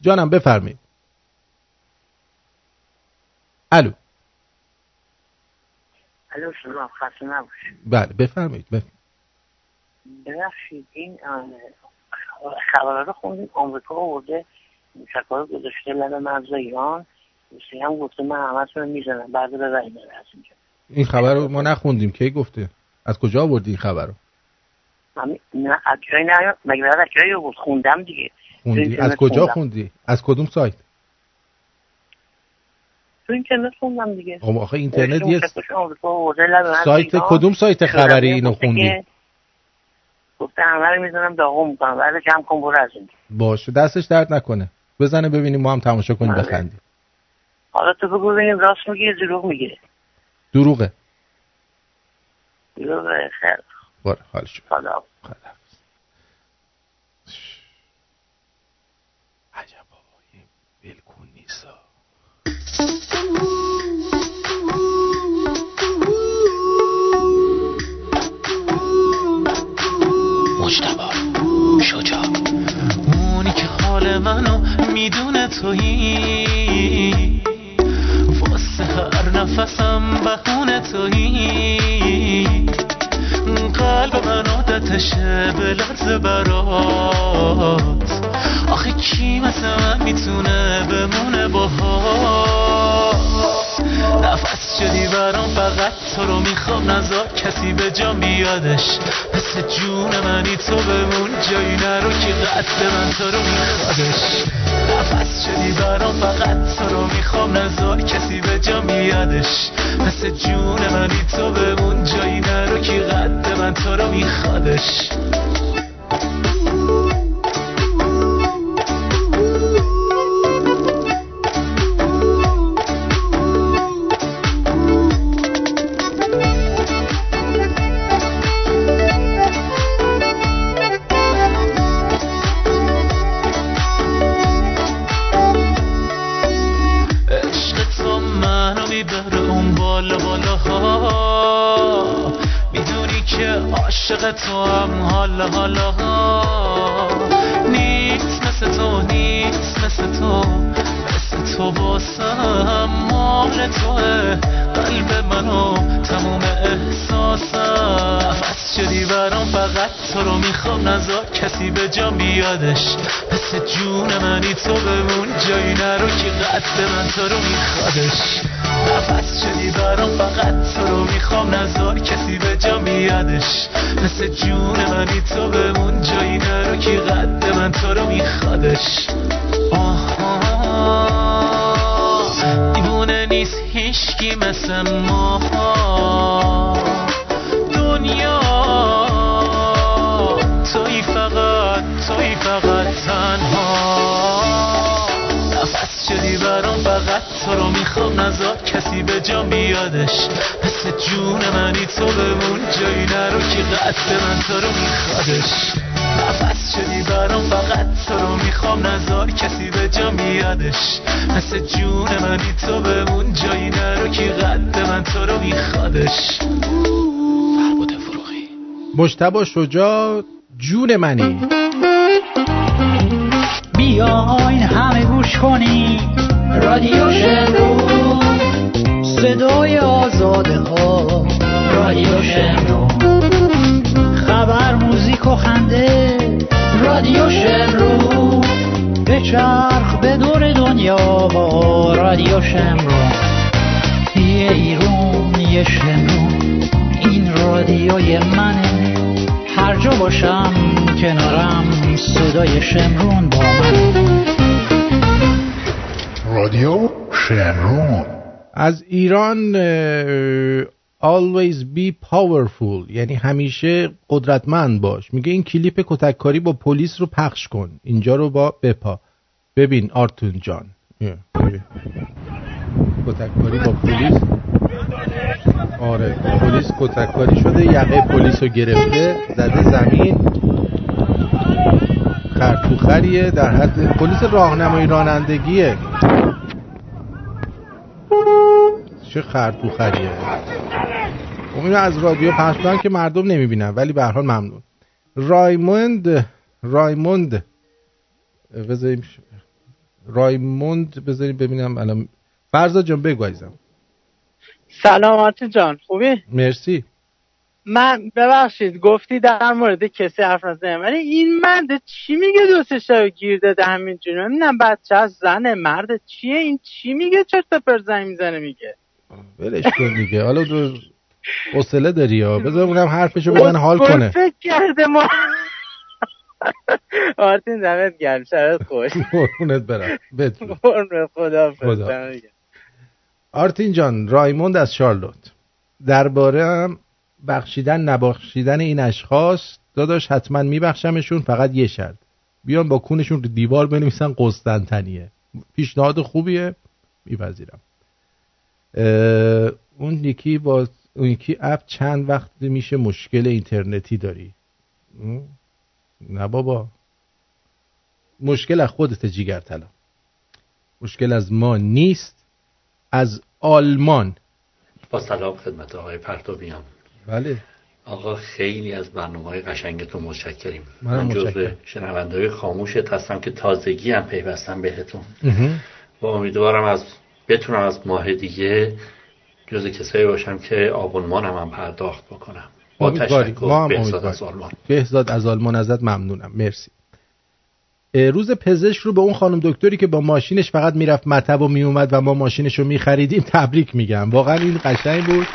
جانم بفرمایید. الو. الو سلام خسته نباش بله بفرمایید. ببخشید این خبرها رو خوندیم آمریکا آورده شکار گذاشته لب مرز ایران. روسی هم گفته من همتون رو می‌زنم. بعد به رای از اینجا این خبر رو ما نخوندیم. کی گفته؟ از کجا آوردی این خبر رو نه از جایی نه مگه از بود خوندم دیگه. خوندی؟ از کجا خوندم. خوندی؟ از کدوم سایت؟ تو اینترنت خوندم دیگه. خب آخه اینترنت یه سایت. کدوم سایت خبری اینو خوندی؟ گفته همه رو می‌زنم داغون می‌کنم. بعد جمع کن برو از باشه دستش درد نکنه. بزنه ببینیم ما هم تماشا کنیم بله. بخندیم. حالا تو بگو ببینیم راست میگه یا دروغ میگه دروغه. دروغ خیر باره حالش خدا. مجتبا شجاع. اونی که حال منو می‌دونه تویی. هر نفسم بهونه تویی. قلب من عادتشه به لرز برات. آخه کی مثل من می‌تونه بمونه باهات؟ نفس شدی برام فقط تو رو می‌خوام. نزار کسی به جا بیادش مثل جون منی تو بمون. جایی نرو که قد من تو رو میخوادش. نفس شدی برام فقط تو رو می‌خوام. نزار کسی به جا بیادش مثل جون منی تو بمون. جایی نرو که قد من تو رو میخوادش. عاشق تو هم حالا حالا نیست مثل تو نیست مثل تو. مثل تو باسم مال توه قلب منو تموم احساسم. نفس شدی برام فقط تو رو می‌خوام نزار کسی به جا بیادش. مثل جون منی تو بمون جایی نرو که قد من تو رو میخوادش. نفس شدی برام فقط. تو رو می‌خوام نزار. کسی به جا بیادش مثل جون منی تو بمون جایی نرو که قد من تو رو میخوادش. آها. دیوونه نیست هیچکی مثل ما. دنیا. توی فقط توی فقط تنها. شدی برام فقط تو رو می‌خوام نزار کسی به جا بیادش. مثل جون منی تو بمون. جایی نرو که قد من تو رو میخوادش. نفس شدی برام فقط تو رو می‌خوام نزار کسی به جا بیادش. مثل جون منی تو بمون. جایی نرو که قد من تو رو میخوادش. مجتبا شجاع جون منی. بیاین همه گوش کنیم رادیو شمرو صدای آزاده ها رادیو شمرو خبر موزیک و خنده. رادیو شمرو به چرخ به دور دنیا با رادیو شمرو یه ایرون یه شمرو این رادیوی منه. هر جا باشم کنارم صدای شمرون با من. رادیو شمرون از ایران always be powerful یعنی همیشه قدرتمند باش. میگه این کلیپ کتککاری با پلیس رو پخش کن. اینجا رو با بپا. ببین آرتون جان. کتککاری با پلیس؟ آره پلیس کتککاری شده یقه پلیس رو گرفته زده زمین. خرطوخریه در حد پلیس راهنمایی رانندگیه. چه خرطوخریه خب اینو از رادیو پخش که مردم نمی‌بینن ولی به هر حال ممنون. رایموند رایموند بذاریم رایموند بذاریم ببینم الان. فرزا جان بگو عزیزم. سلام آرتین جان خوبی؟ مرسی. من ببخشید گفتی در مورد کسی حرف نزنیم. ولی این مرد چی میگه دو سه شب گیر داده همینجوری؟ نمی‌دونم بچه از زنه مرد چیه؟ این چی میگه؟ چرت و پرت زنگ می‌زنه میگه. ولش کن دیگه. حالا تو حوصله داری یا؟ بذار اونم حرفشو بزن حال گل کنه. فکر کرده ما آرتین دمت گرم. شرط خوش. قربونت برم. خدا خدا. آرتین جان رایموند از شارلوت. درباره هم بخشیدن نبخشیدن این اشخاص داداش حتما میبخشمشون فقط یه شرط. بیان با کونشون رو دیوار بنویسن قسطنطنیه. پیشنهاد خوبیه میپذیرم. اون یکی با اون یکی اپ چند وقت میشه مشکل اینترنتی داری؟ نه بابا. مشکل از خودت جیگر طلا مشکل از ما نیست از آلمان. با سلام خدمت آقای پرتویان بله. آقا خیلی از برنامه های قشنگتون متشکریم. منم من جزو. شنونده خاموشت هستم که تازگی هم پیوستم بهتون. و امیدوارم از بتونم از ماه دیگه جز کسایی باشم که آبونمانم هم پرداخت بکنم. با. تشکر. هم بهزاد. از آلمان. بهزاد از آلمان ازت ممنونم. مرسی. روز پزشک رو به اون خانم دکتری که با ماشینش فقط می‌رفت مطب و میومد و ما ماشینش رو میخریدیم تبریک میگم. واقعا این قشنگ بود.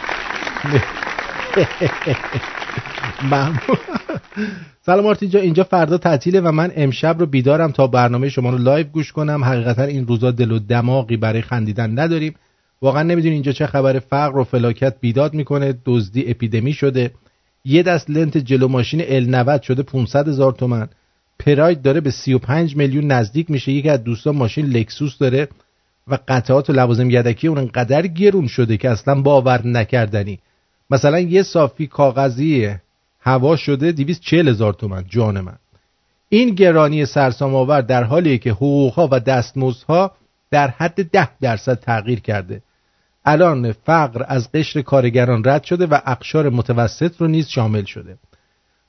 [laughs] سلام آرتین جان اینجا فردا تعطیله و من امشب رو بیدارم تا برنامه شما رو live گوش کنم. حقیقتا این روزا دل و دماغی برای خندیدن نداریم. واقعا نمی‌دونی اینجا چه خبر فقر و فلاکت بیداد می‌کنه دزدی اپیدمی شده. یه دست لنت جلو ماشین ال 90 شده 500 هزار تومن. پراید داره به 35 میلیون نزدیک میشه. یکی از دوستان ماشین لکسوس داره و قطعات و لوازم یدکی اون انقدر گرون شده که اصلا باور نکردنی. مثلا یه صافی کاغذی هوا شده 240 هزار تومن جان من. این گرانی سرسام آور در حالیه که حقوقها و دستمزدها در حد 10 درصد تغییر کرده. الان فقر از قشر کارگران رد شده و اقشار متوسط رو نیز شامل شده.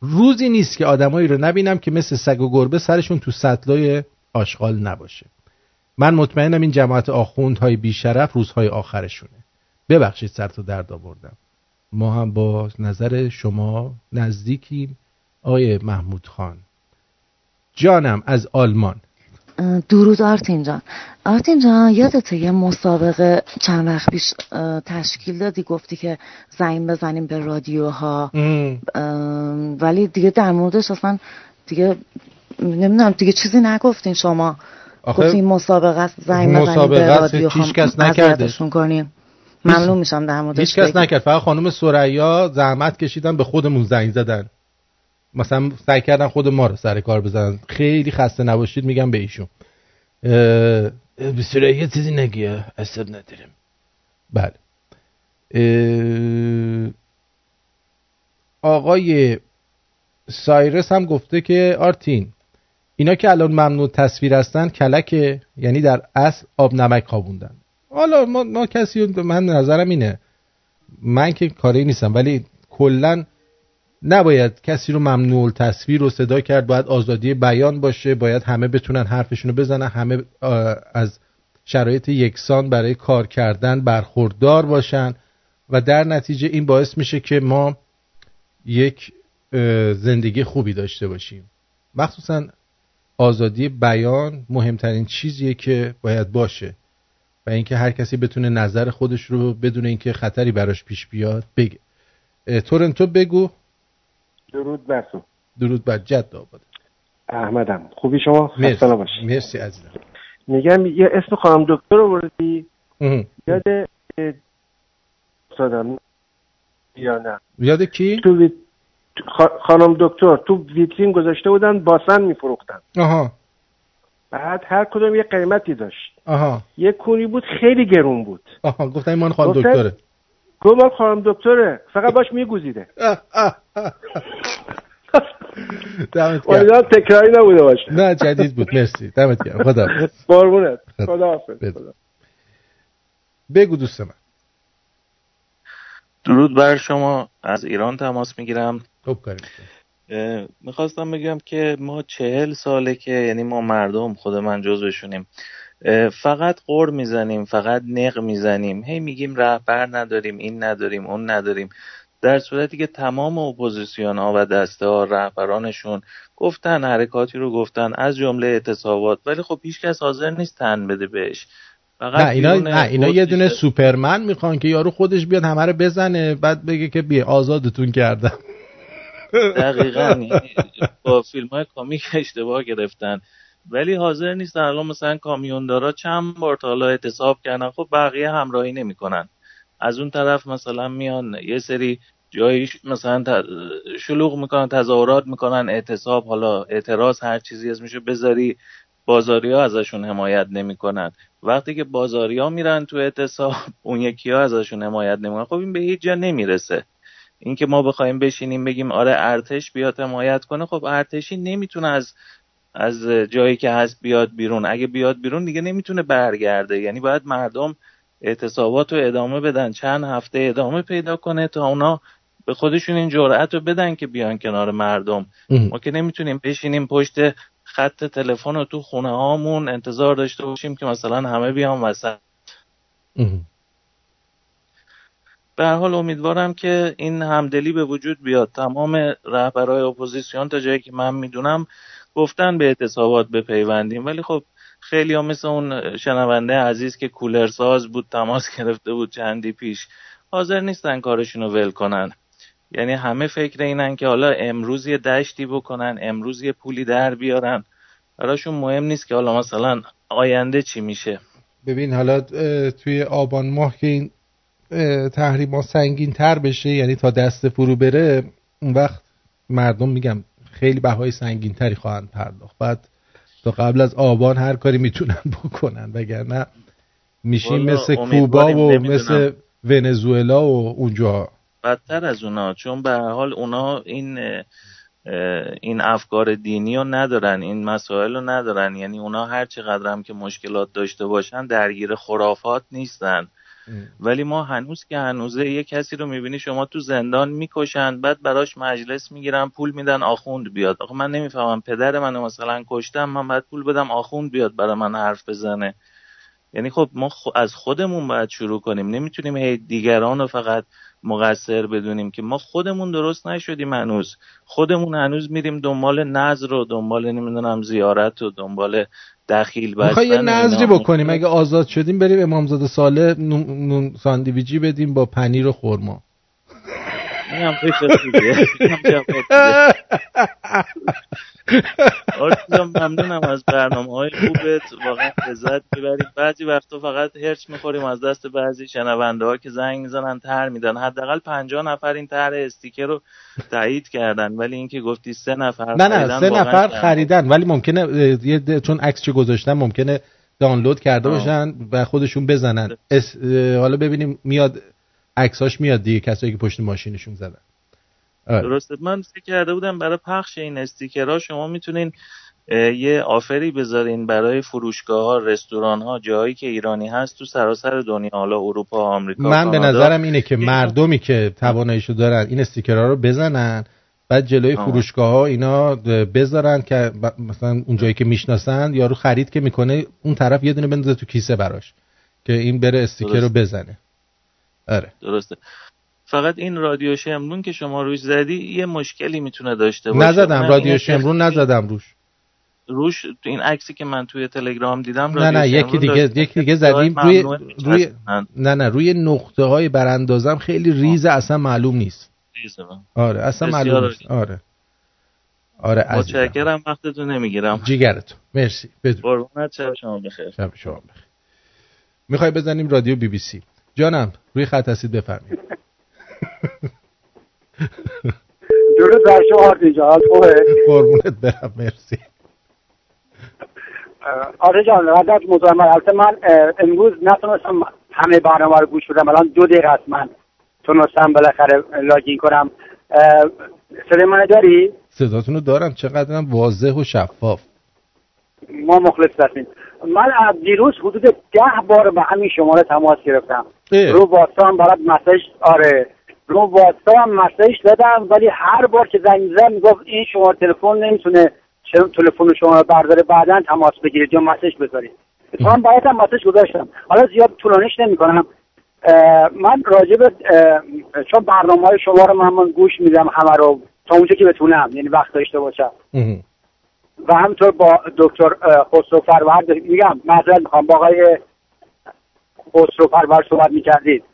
روزی نیست که آدمایی رو نبینم که مثل سگ و گربه سرشون تو سطلای آشغال نباشه. من مطمئنم این جماعت آخوندهای بیشرف روزهای آخرشونه. ببخشید سر تو درد آوردم. ما هم با نظر شما نزدیکیم آقای محمود خان. جانم از آلمان. درود آرتین جان. آرتین جان یادته یه مسابقه چند وقت پیش تشکیل دادی گفتی که زنگ بزنیم به رادیوها. ولی دیگه در موردش اصلا دیگه نمی‌دونم دیگه چیزی نگفتین شما. آخه گفتین مسابقه است زنگ بزنیم به است، رادیو هیچ کس نکرده. کنیم ممنون میشم در موردش. هیچ کس. نکرد. فقط خانم سریا زحمت کشیدن به خودمون زنگ زدن. مثلا سعی کردن خود ما رو سر کار بزنن. خیلی خسته نباشید میگم به ایشون. اه، به سریا چیزی نگیه اصلا نداریم. بله. اه، آقای سایرس هم گفته که آرتین اینا که الان ممنوع تصویر هستن کلکه. یعنی در اصل آب نمک خوابوندن. حالا ما, ما کسی من نظرم اینه. من که کاری نیستم ولی کلا نباید کسی رو ممنوع تصویر رو صدا کرد باید آزادی بیان باشه باید همه بتونن حرفشون رو بزنن همه از شرایط یکسان برای کار کردن برخوردار باشن. و در نتیجه این باعث میشه که ما یک زندگی خوبی داشته باشیم. مخصوصا آزادی بیان مهمترین چیزیه که باید باشه. و اینکه هر کسی بتونه نظر خودش رو بدون اینکه خطری براش پیش بیاد بگه. تورنتو بگو. درود بر تو. درود بر جد آباد احمدم. خوبی شما؟ مرسی. خسته نباشی. مرسی عزیزم. میگم یه اسم خانم دکتر رو بردی. یاد افتادم یا نه؟ یاد کی؟ تو خانم دکتر. تو ویترین گذاشته بودن باسن میفروختن. آها. بعد هر کدوم یه قیمتی داشت. آها. یه کونی بود خیلی گرون بود. آها گفتن این مال خانم گفتن- دکتره. گفت مال خانم دکتره. فقط باش میگوزیده. دمت گرم. امیدوارم تکراری نبوده باشه. نه جدید بود. مرسی. دمت گرم. خدا قربونت. خدا. بگو دوست من. درود بر شما. از ایران تماس می‌گیرم. خوب کاری می‌خواستم بگم که ما چهل ساله که یعنی ما مردم خود من جزوشونیم فقط غر می‌زنیم فقط نق می‌زنیم. هی میگیم رهبر نداریم این نداریم اون نداریم. در صورتی که تمام اپوزیسیون ها و دسته ها رهبرانشون گفتن حرکاتی رو گفتن از جمله اعتصابات. ولی خب هیچکس حاضر نیست تن بده بهش. نه اینا نه اینا یه دونه سوپرمن می‌خوان که یارو خودش بیاد همه رو بزنه بعد بگه که بیا آزادتون کردم. دقیقا. [laughs] با فیلم های کامیک اشتباه گرفتن. ولی حاضر نیستن الان مثلا کامیوندارا چند بار تا حالا اعتصاب کردن. خب بقیه همراهی نمی‌کنن. از اون طرف مثلا میان یه سری جایی مثلا شلوغ می‌کنن تظاهرات می‌کنن اعتصاب حالا اعتراض هر چیزی اسمشو بذاری. بازاری ها ازشون حمایت نمی‌کنن. وقتی که بازاری ها میرن تو اعتصاب اون یکی ها ازشون حمایت نمی‌کنن. خب این به هیچ جا نمی‌رسه. اینکه ما بخوایم بشینیم بگیم آره ارتش بیاد حمایت کنه خب ارتشی نمی‌تونه از از جایی که هست بیاد بیرون. اگه بیاد بیرون دیگه نمی‌تونه برگرده. یعنی باید مردم اعتصابات رو ادامه بدن چند هفته ادامه پیدا کنه تا اونا به خودشون این جرأت رو بدن که بیان کنار مردم. ما که نمی‌تونیم بشینیم پشت خط تلفن و تو خونه هامون انتظار داشته باشیم که مثلا همه بیان وسط. به هر حال امیدوارم که این همدلی به وجود بیاد. تمام رهبرهای اپوزیسیون تا جایی که من می‌دونم گفتن به اعتصابات بپیوندیم. ولی خب خیلی ها مثل اون شنونده عزیز که کولر ساز بود تماس [laughs] گرفته بود چندی پیش حاضر نیستن کارشون رو ول کنن. یعنی همه فکر اینن که حالا امروز یه دشتی بکنن امروز یه پولی در بیارن. براشون مهم نیست که حالا مثلا آینده چی میشه. ببین حالا توی آبان ماه که این تحریم ها سنگین تر بشه یعنی تا دست فرو بره اون وقت مردم میگم خیلی بهای سنگین تری خواهند پرداخت. بعد تا قبل از آبان هر کاری می‌تونن بکنن وگرنه میشیم مثل کوبا و نمی‌دونم. مثل ونزوئلا و اونجا بدتر از اونا چون به هر حال اونا این این افکار دینی رو ندارن این مسائل رو ندارن. یعنی اونا هر چقدر هم که مشکلات داشته باشن درگیر خرافات نیستن. ولی ما هنوز که هنوزه یه کسی رو می‌بینی شما تو زندان می‌کشن بعد براش مجلس می‌گیرن پول میدن آخوند بیاد. آخه من نمی‌فهمم پدر منو مثلا کشتم من باید پول بدم آخوند بیاد برای من حرف بزنه. یعنی خب ما خ- از خودمون باید شروع کنیم. نمی‌تونیم هی دیگران رو فقط مقصر بدونیم که ما خودمون درست نشدیم هنوز. خودمون هنوز میریم دنبال نظر و دنبال نمی‌دونم زیارت و دنبال دخیل بستن می‌خوای یه نظری. بکنیم. اگه آزاد شدیم بریم امامزاده ساله نون, نون ساندویجی بدیم با پنیر و خورما [laughs] آرزو ممنونم از برنامه های خوبت. واقعا لذت می‌بریم. بعضی وقتا فقط هرچ می‌خوریم از دست بعضی شنونده ها که زنگ می‌زنن تر میدن. حداقل پنجاه نفر این طرح استیکر رو تایید کردن. ولی اینکه گفتی سه نفر نه نه سه نفر. خریدن. ولی ممکنه چون عکس چه گذاشتن ممکنه دانلود کرده آه. باشن و خودشون بزنن. اس- اه، حالا ببینیم میاد عکساش میاد دیگه کسایی که پشت ماشینشون زدن. درسته من فکر کرده بودم برای پخش این استیکرها شما می‌تونین یه آفری بذارین برای فروشگاه ها رستوران ها جایی که ایرانی هست تو سراسر دنیا حالا اروپا آمریکا من به. نظرم اینه که مردمی که تواناییشو دارن این استیکرها رو بزنن بعد جلوی آه. فروشگاه ها اینا بذارن که مثلا اون جایی که می‌شناسن یارو خرید که می‌کنه اون طرف یه دونه بندازه تو کیسه براش که این بره استیکر رو. بزنه آره درسته فقط این رادیو شمرون که شما روش زدی یه مشکلی می‌تونه داشته باشه. نزدم رادیو شمرون نزدم روش. روش تو این عکسی که من توی تلگرام دیدم نه نه یکی دیگه. یکی دیگه زدیم روی روی. نه نه روی نقطه های براندازم خیلی ریزه اصلا معلوم نیست. ریزه. آره اصلا معلوم. نیست. آره. آره متشکرم وقتتون نمی‌گیرم. جیگرتون. مرسی. بدرود. شب شما بخیر. شب شما بخیر. می‌خوای بزنیم رادیو بی بی سی. جانم روی خط هستید بفرمایید. درود بر شما آرتین جان. حال خوبه؟ قربونت برم مرسی. آره جان ازت مزاحم البته من امروز نتونستم همه برنامه رو گوش بدم. الان دو دقیقه است من تونستم بالاخره لاگین کنم. صدای من داری؟ صداتون رو دارم چقدرم واضح و شفاف. ما مخلص هستیم. من از دیروز حدود ده بار به همین شماره تماس گرفتم. رو واتساپ برات مسیج آره. رو واتساپ هم مسیج دادم ولی هر بار که زنگ می‌زنم می‌گفت این شماره تلفن نمی‌تونه تلفن شما رو برداره بعدا تماس بگیرید یا مسیج بذارید. اتفاقا برات هم مسیج گذاشتم. حالا زیاد طولانیش نمی‌کنم. من راجع به چون برنامه های شما رو من, من گوش میدم همه رو تا اونجا که بتونم یعنی وقت داشته باشم. و همینطور با دکتر خسرو فرورد میگم معذرت می‌خوام. با آقای خسرو فرورد صحبت می‌کردید.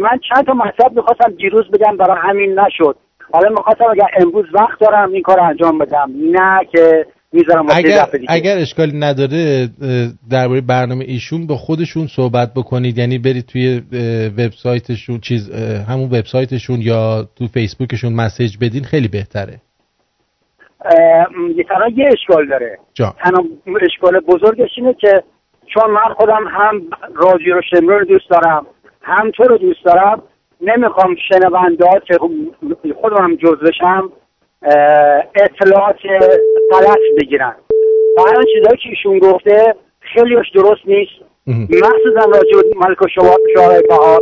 من چند تا مطلب می‌خواستم دیروز بگم برای همین نشد. حالا می‌خواستم اگر امروز وقت دارم این کار انجام بدم. نه که می‌ذارم اگر. اگر اشکالی نداره درباره برنامه ایشون با خودشون صحبت بکنید. یعنی برید توی وبسایتشون چیز همون وبسایتشون یا تو فیسبوکشون مسیج بدین خیلی بهتره. یه یه اشکال داره. تنها اشکال بزرگش اینه که چون من خودم هم رادیو رو شمرو رو دوست دارم هم تو رو دوست دارم. نمی‌خوام شنونده ها که خودم هم جز بشم اه، اطلاعات غلط بگیرن. هر چیزایی که ایشون گفته خیلیش درست نیست. مخصوصا راجع به ملک و شما- شعرهای بهار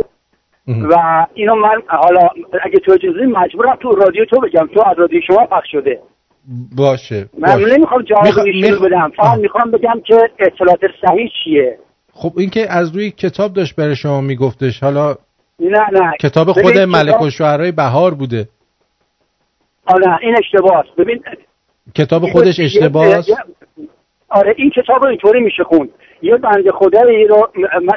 و اینو من حالا اگه تو اجازه مجبورم تو رادیو تو بگم. تو از رادیو شما پخش شده. باشه من باشه. نمی‌خوام جواب میخ- بدم. فقط می‌خوام بگم که اطلاعات صحیح چیه. خب این که از روی کتاب داشت برای شما میگفتش حالا نه نه. کتاب خود ملک کتاب- و شعرهای بهار بوده. آره این اشتباهه ببین کتاب خودش اشتباهه یه- آره این کتاب رو اینطوری میشه خوند یه بنده خدایی رو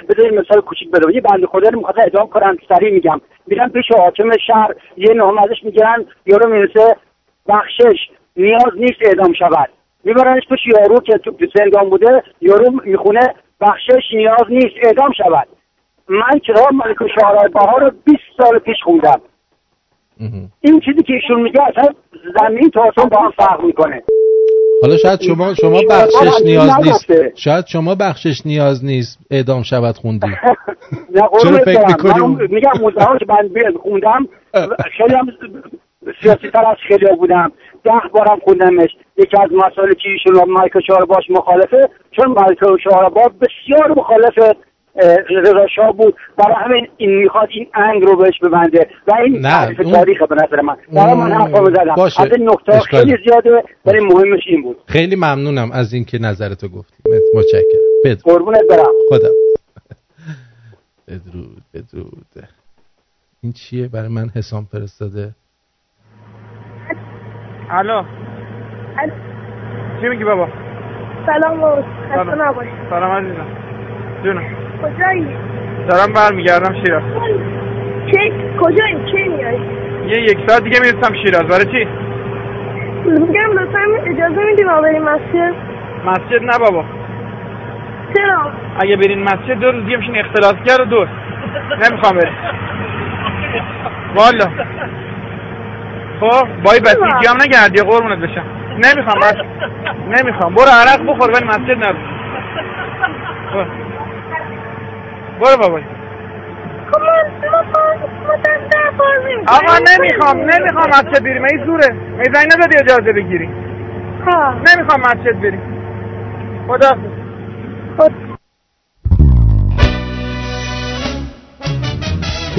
بذارید مثال کوچیک بدم یه بنده خدا رو می‌خواد اعدام کنن سریع میگم. میرن پیش حاکم شهر یه نام ازش می‌گیرن یارو می‌رسه بخشش نیاز نیست اعدام شود. میبرنش پیش یارو که تو تو زندان بوده یارو می‌خونه بخشش نیاز نیست اعدام شود. من کتاب ملک و شعرهای بهار رو 20 سال پیش خوندم. این چیزی که ایشون میگه اصلا زمین تا آسمان با هم فرق می‌کنه. حالا شاید شما شما بخشش نیاز نیست. شاید شما بخشش نیاز نیست اعدام شود خوندی. [laughs] چرا فکر. می‌کنی میگم مزاحم که من خوندم خیلی هم سیاسی تر از خیلی بودم. ده بارم خوندمش. یکی از مسائل که ایشون و مایکل شاه باش مخالفه چون مایکل شاه بسیار مخالف رضا شاه بود. برای همین این می‌خواد این انگ رو بهش ببنده. و این تعریف تاریخه به نظر من. برای من حرفا زدم. باشه. از این نکته اشکالی. خیلی زیاده ولی مهمش این بود. خیلی ممنونم از اینکه نظرتو گفتی. متشکرم. قربونت برم. خدا. [laughs] بدرود بدرود. این چیه برای من حسام فرستاده؟ الو. چی میگی بابا؟ سلام بابا خسته سلام. نباش سلام عزیزم. جونم. کجایی؟ دارم برمیگردم شیراز. کی؟ کجایی؟ کی میای؟ یه یک ساعت دیگه می‌رسم شیراز. برای چی؟ میگم لطفا اجازه میدی ما بریم مسجد؟ مسجد نه بابا. چرا؟ اگه برین مسجد دو روز دیگه میشین اختلاسگر و دور نمی‌خوام بریم. والا. خب بای بسیجی هم نگردی قربونت بشم. نمی‌خوام بس. نمی‌خوام. برو عرق بخور ولی مسجد نرو برو. برو بابا. خب آقا نمی‌خوام نمی‌خوام مسجد بریم ای زوره؟ ای زنگ ندادی اجازه بگیری؟ نمی‌خوام مسجد بریم خدا.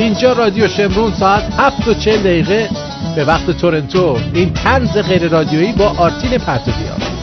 اینجا رادیو شمرون ساعت 7 و 40 دقیقه. به وقت تورنتو این تنز غیر رادیویی با آرتین پرتویان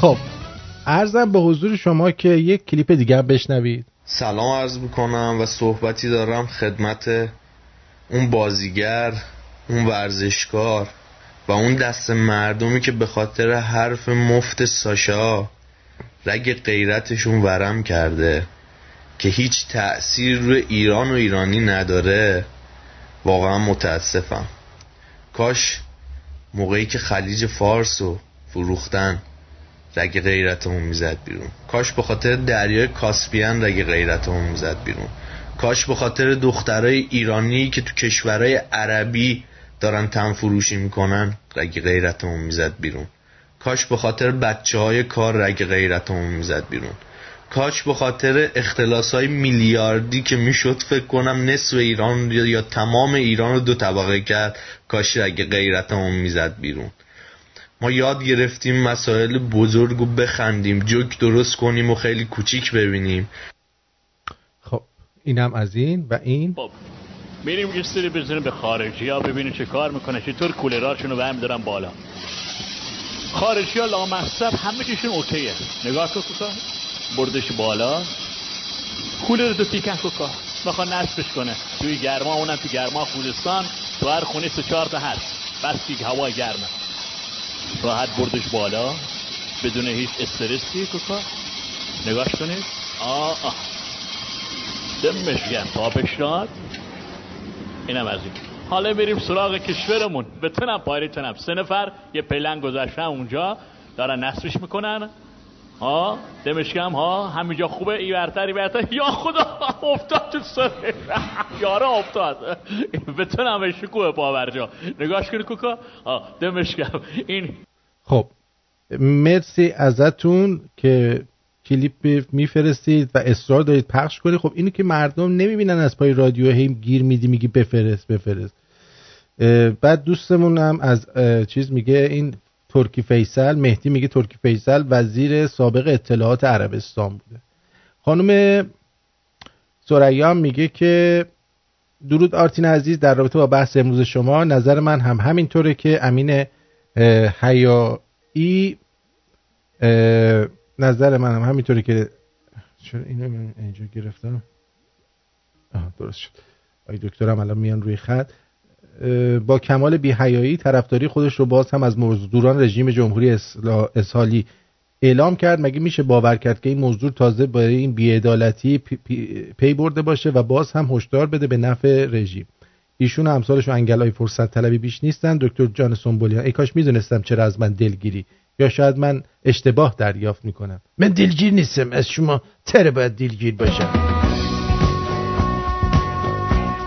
خب ارزم به حضور شما که یک کلیپ دیگر بشنوید. سلام عرض می‌کنم و صحبتی دارم خدمت اون بازیگر اون ورزشکار و اون دست مردمی که به خاطر حرف مفت ساشا رگ غیرتشون ورم کرده که هیچ تأثیر روی ایران و ایرانی نداره. واقعا متاسفم. کاش موقعی که خلیج فارس رو فروختن رگ غیرتمون می‌زد بیرون. کاش به خاطر دریای کاسپیان رگ غیرتمون می‌زد بیرون. کاش به خاطر دخترای ایرانی که تو کشورهای عربی دارن تن فروشی می‌کنن رگ غیرتمون می‌زد بیرون. کاش به خاطر بچه های کار رگ غیرتمون می‌زد بیرون. کاش به خاطر اختلاس های میلیاردی که می‌شد فکر کنم نصف ایران یا, یا تمام ایران رو دو طبقه کرد کاش رگ غیرتمون می‌زد بیرون. ما یاد گرفتیم مسائل بزرگ رو بخندیم جوک درست کنیم و خیلی کوچیک ببینیم. خب اینم از این و این. خب میریم یه سری بزنیم به خارجی. ها ببینیم چه کار می‌کنه چطور کولراشون رو برمی دارن بالا. خارجی ها لامصب همه چیشون اوکیه. نگاه کن بردش بالا. کولر دو تیکن کوکا می‌خواد نصبش کنه. توی گرما اونم تو گرما خوزستان تو هر خونه سه چهار تا هست. بس که هوا گرمه. راحت بردش بالا. بدون هیچ استرسی. کوکا نگاش کنید. آه آه. دمش گرم. تابش داد. اینم از این. حالا میریم سراغ کشورمون. بتونم پایریتونم سه نفر یه پلنگ گذاشتن اونجا. دارن نصبش می‌کنن. ها؟ دمش گرم ها؟ همینجا خوبه؟ ای برتر ای برتر. یا خدا افتاد تو سر. یارا افتاد. بتونم شکوه پاورجا نگاش کنی کوکا. ها دمش گرم این خب مرسی ازتون که کلیپ میفرستید و اصرار دارید پخش کنید. خب اینو که مردم نمی‌بینن از پای رادیو هی گیر میدی میگی بفرست بفرست. بعد دوستمون هم از چیز میگه این ترکی فیصل مهدی میگه ترکی فیصل وزیر سابق اطلاعات عربستان بوده. خانم سریا میگه که درود آرتین عزیز در رابطه با بحث امروز شما. نظر من هم همینطوره که امین حیایی نظر من هم همینطوره که چرا اینو اینجا گرفتم؟ آها درست شد. آی دکترم الان میان روی خط. با کمال بیحیایی طرفداری خودش رو باز هم از مزدوران رژیم جمهوری اسلا- اسهالی اعلام کرد. مگه میشه باور کرد که این مزدور تازه برای این بیعدالتی پی, پی, پی برده باشه و باز هم هشدار بده به نفع رژیم؟ ایشون و امثالشون انگلای فرصت طلبی بیش نیستن. دکتر جان سنبولیان ای کاش می‌دونستم چرا از من دلگیری یا شاید من اشتباه دریافت می‌کنم. من دلگیر نیستم. از شما چرا باید دلگیر باشم.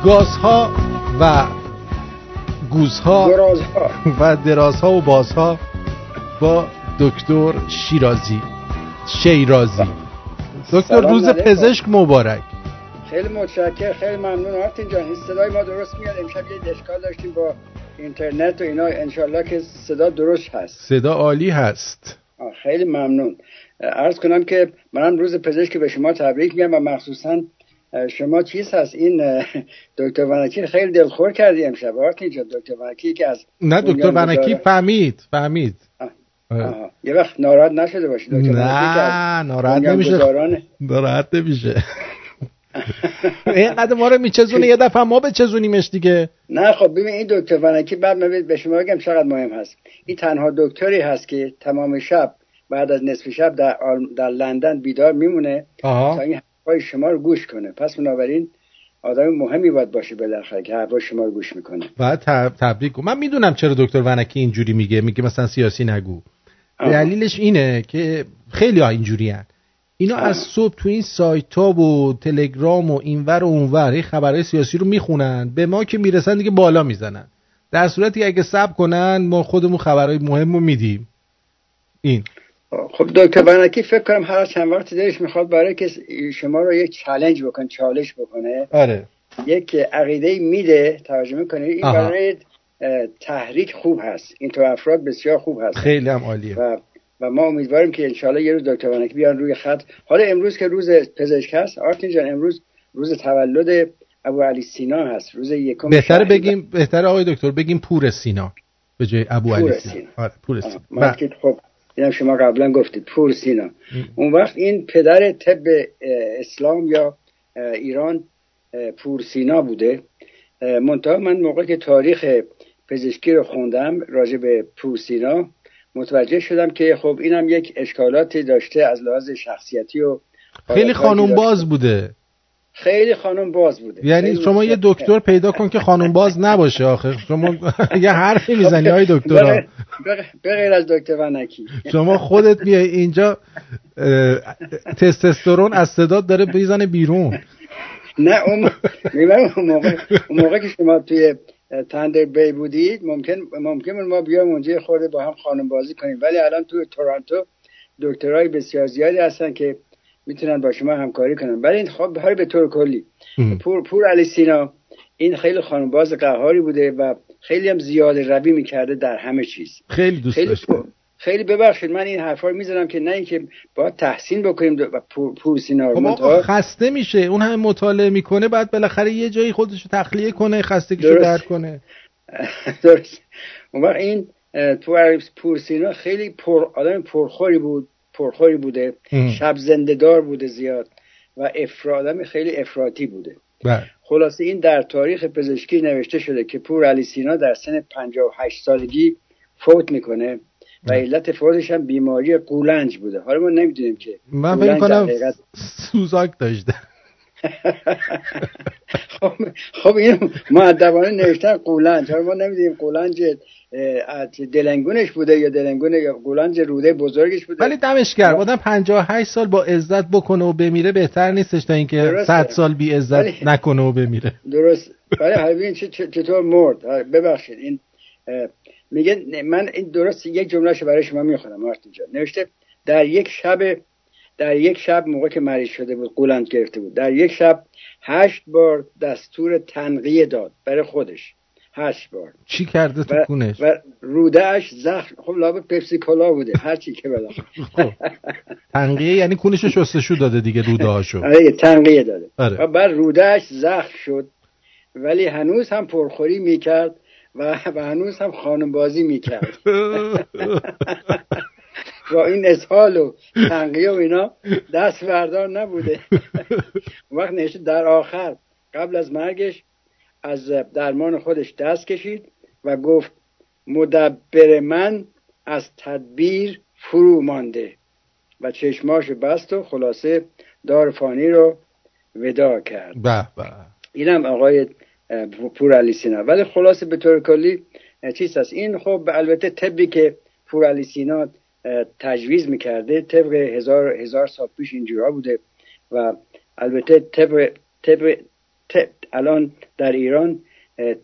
گازها و گوزها درازها. [laughs] و درازها و بازها با دکتر شیرازی شیرازی. دکتر روز. پزشک مبارک. خیلی متشکر خیلی ممنون. آرتین جان این صدای ما درست میاد؟ امشب یه اشکال داشتیم با اینترنت و اینا. انشالله که صدا درست هست. صدا عالی هست. خیلی ممنون. ارز کنم که منم روز پزشک به شما تبریک میگم و مخصوصا شما چیز هست؟ این دکتر ونکی خیلی دلخور کردی امشب آرتین جان دکتر ونکی که از نه دکتر ونکی فهمید فهمید. یه وقت ناراحت نشده باشی دکتر نه ناراحت نمیشه. [laughs] ناراحت نمیشه. اینقدر ما رو میچزونه یه دفعه ما بچزونیمش دیگه. نه خب ببین این دکتر ونکی بعد من به شما بگم چقدر مهم هست. این تنها دکتری هست که تمام شب بعد از نصف شب در, در لندن بیدار میمونه. آها. تا این حرفای شما رو گوش کنه. پس بنابراین آدم مهمی باید باشه بالاخره که حرفای شما رو گوش می‌کنه. تب- تبریک. من می‌دونم چرا دکتر ونکی اینجوری میگه. میگه مثلا سیاسی نگو. دلیلش اینه که خیلی ها اینجوری هن. اینا از صبح تو این سایت ها و تلگرام و اینور و اونور این خبرهای سیاسی رو می‌خونن. به ما که می‌رسن دیگه بالا می‌زنن. در صورتی که اگه سب کنن ما خودمون خبرهای مهم رو میدیم. این. خب دکتر ونکی فکر کنم هر چند وقت دلش می‌خواد برای که شما رو یک چالش بکنه چالش بکنه. آره یک عقیده میده توجه می‌کنه این آها. برای تحریک خوب هست. این تو افراد بسیار خوب هست. خیلی هم عالیه. و و ما امیدواریم که انشالله یه روز دکتر ونکی بیان روی خط. حالا امروز که روز پزشک هست آرتین جان امروز روز تولد ابو علی سینا هست. روز یکم شهریور. بگیم بهتره آقای دکتر بگیم پور سینا. به جای ابو علی سینا. سینا. آره پور سینا. خب اینم شما قبلا گفتید پور سینا اون وقت این پدر طب اسلام یا ایران پور سینا بوده. منتها من موقع که تاریخ پزشکی رو خوندم راجع به پور سینا متوجه شدم که خب اینم یک اشکالاتی داشته از لحاظ شخصیتی و خیلی خانم که باز. بوده. خیلی خانم باز بوده. یعنی شما یه. دکتر پیدا کن که خانم باز نباشه آخه. شما [laughs] یه حرفی می‌زنی های دکترا. بغیر- از دکتر ونکی شما خودت میای اینجا اه، تستوسترون از صدات داره بیزنه بیرون. نه اون موقع اون موقع که شما توی تندر بی بودید ممکن ممکن ما بیام اونجا خورده با هم خانم بازی کنیم. ولی الان توی تورنتو دکترای بسیار زیادی هستن که می‌تونن با شما همکاری کنن. ولی این خب حالا به طور کلی. پور پور علی سینا این خیلی خانم باز قهاری بوده و خیلی هم زیاده روی می‌کرده در همه چیز. خیلی دوست خیلی داشت خیلی ببخشید من این حرفا رو می‌زنم که نه اینکه باید تحسین بکنیم و پور, پور سینا رو خب آقا خسته میشه. اون همه مطالعه می‌کنه بعد بالاخره یه جایی خودش رو تخلیه کنه خستگیشو. درد کنه. [laughs] درست. اون این پور پورسینا خیلی پر آدم پرخوری بود. پرخوری بوده ام. شب زنده دار بوده زیاد و افراد آدم خیلی افراطی بوده. بله. خلاصه این در تاریخ پزشکی نوشته شده که پور علی سینا در سن 58 سالگی فوت می‌کنه و علت فوتش هم بیماری قولنج بوده. حالا ما نمی‌دونیم که من فکر کنم حقیقت- سوزاک داشته. [laughs] خب خب اینو معدبانه نوشتن قولنج. حالا ما نمی‌دونیم قولنج دلنگونش بوده یا دلنگون یا قولنج روده بزرگش بوده؟ ولی دمش گرم. آدم 58 سال با عزت بکنه و بمیره بهتر نیستش تا اینکه درسته. 100 سال بی عزت ولی- نکنه و بمیره. درست. ولی چه- چطور مرد؟ ببخشید. این میگه من این درست یک جملهشو برای شما می‌خونم مارتین جان. نوشته در یک شب در یک شب موقع که مریض شده بود قولند گرفته بود. در یک شب هشت بار دستور تنقیه داد برای خودش. هشت بار. چی کرده تو و, کونش و رودهش زخم خب لابد پپسی کلا بوده هر چی که بلا تنقیه یعنی کونش شستشو داده دیگه روده هاشو [laughs] آره تنقیه داده. آره. و بعد رودهش زخم شد. ولی هنوز هم پرخوری می‌کرد و, و هنوز هم خانم بازی می‌کرد. [laughs] با این اسهال و تنقیه و اینا دست بردار نبوده [laughs] وقت نوشته در آخر قبل از مرگش از درمان خودش دست کشید و گفت مدبر من از تدبیر فرو مانده و چشماش بست و خلاصه دار فانی رو ودا کرد. به به. اینم آقای پور علی سینا. ولی خلاصه به طور کلی چیز هست این خب البته طبی که پور علی سینا تجویز می‌کرده طبق هزار هزار سال پیش اینجورا بوده و البته طبق طبق طب الان در ایران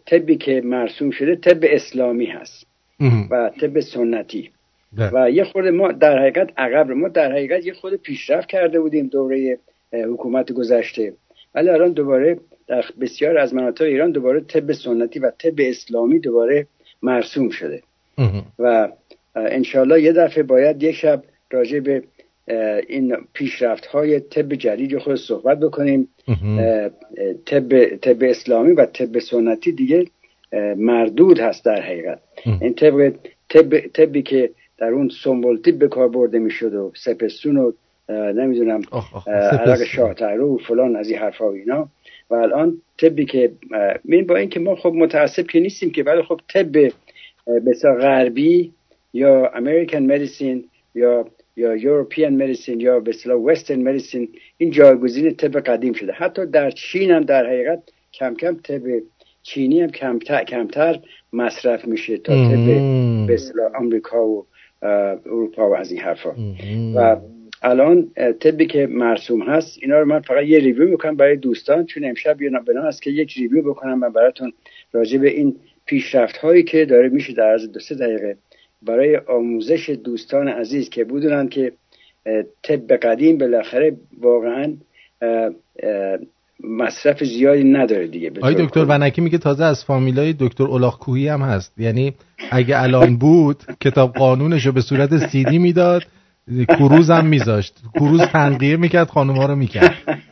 طبی که مرسوم شده طب اسلامی هست و طب سنتی. و یه خورده ما در حقیقت عقب ما در حقیقت یه خود پیشرفت کرده بودیم دوره حکومت گذشته. ولی الان دوباره در بسیار از مناطق ایران دوباره طب سنتی و طب اسلامی دوباره مرسوم شده. و انشالله یه دفعه باید یک شب راجع به این پیشرفت های طب جدید خود صحبت بکنیم. طب, طب اسلامی و طب سنتی دیگه مردود هست در حقیقت. این طب طب طبی که در اون سنبولتیب به کار برده می‌شد و سپستون و نمی‌دونم عرق شاهترو و فلان از این حرفا و اینا. و الان طبی که این با اینکه ما خب متاسف که نیستیم که ولی خب طب بسیار غربی یا American medicine یا یا European medicine یا به اصطلاح Western medicine این جایگزین طب قدیم شده. حتی در چین هم در حقیقت کم کم طب چینی هم کمتر, کمتر مصرف میشه تا طب به اصطلاح آمریکا و اروپا و از این حرفا. و الان طبی که مرسوم هست اینا رو من فقط یه review می‌کنم برای دوستان چون امشب یه بنا است که یک review بکنم من براتون راجع به این پیشرفت هایی که داره میشه در عرض دو سه دقیقه برای آموزش دوستان عزیز که بدونن که طب قدیم بالاخره واقعا مصرف زیادی نداره دیگه طور دکتر ونکی میگه تازه از فامیلای دکتر اولاخکوهی هم هست. یعنی اگه الان بود کتاب قانونش رو به صورت سیدی می‌داد کروز هم میذاشت. کروز تنقیه می‌کرد خانوما رو می‌کرد. [laughs]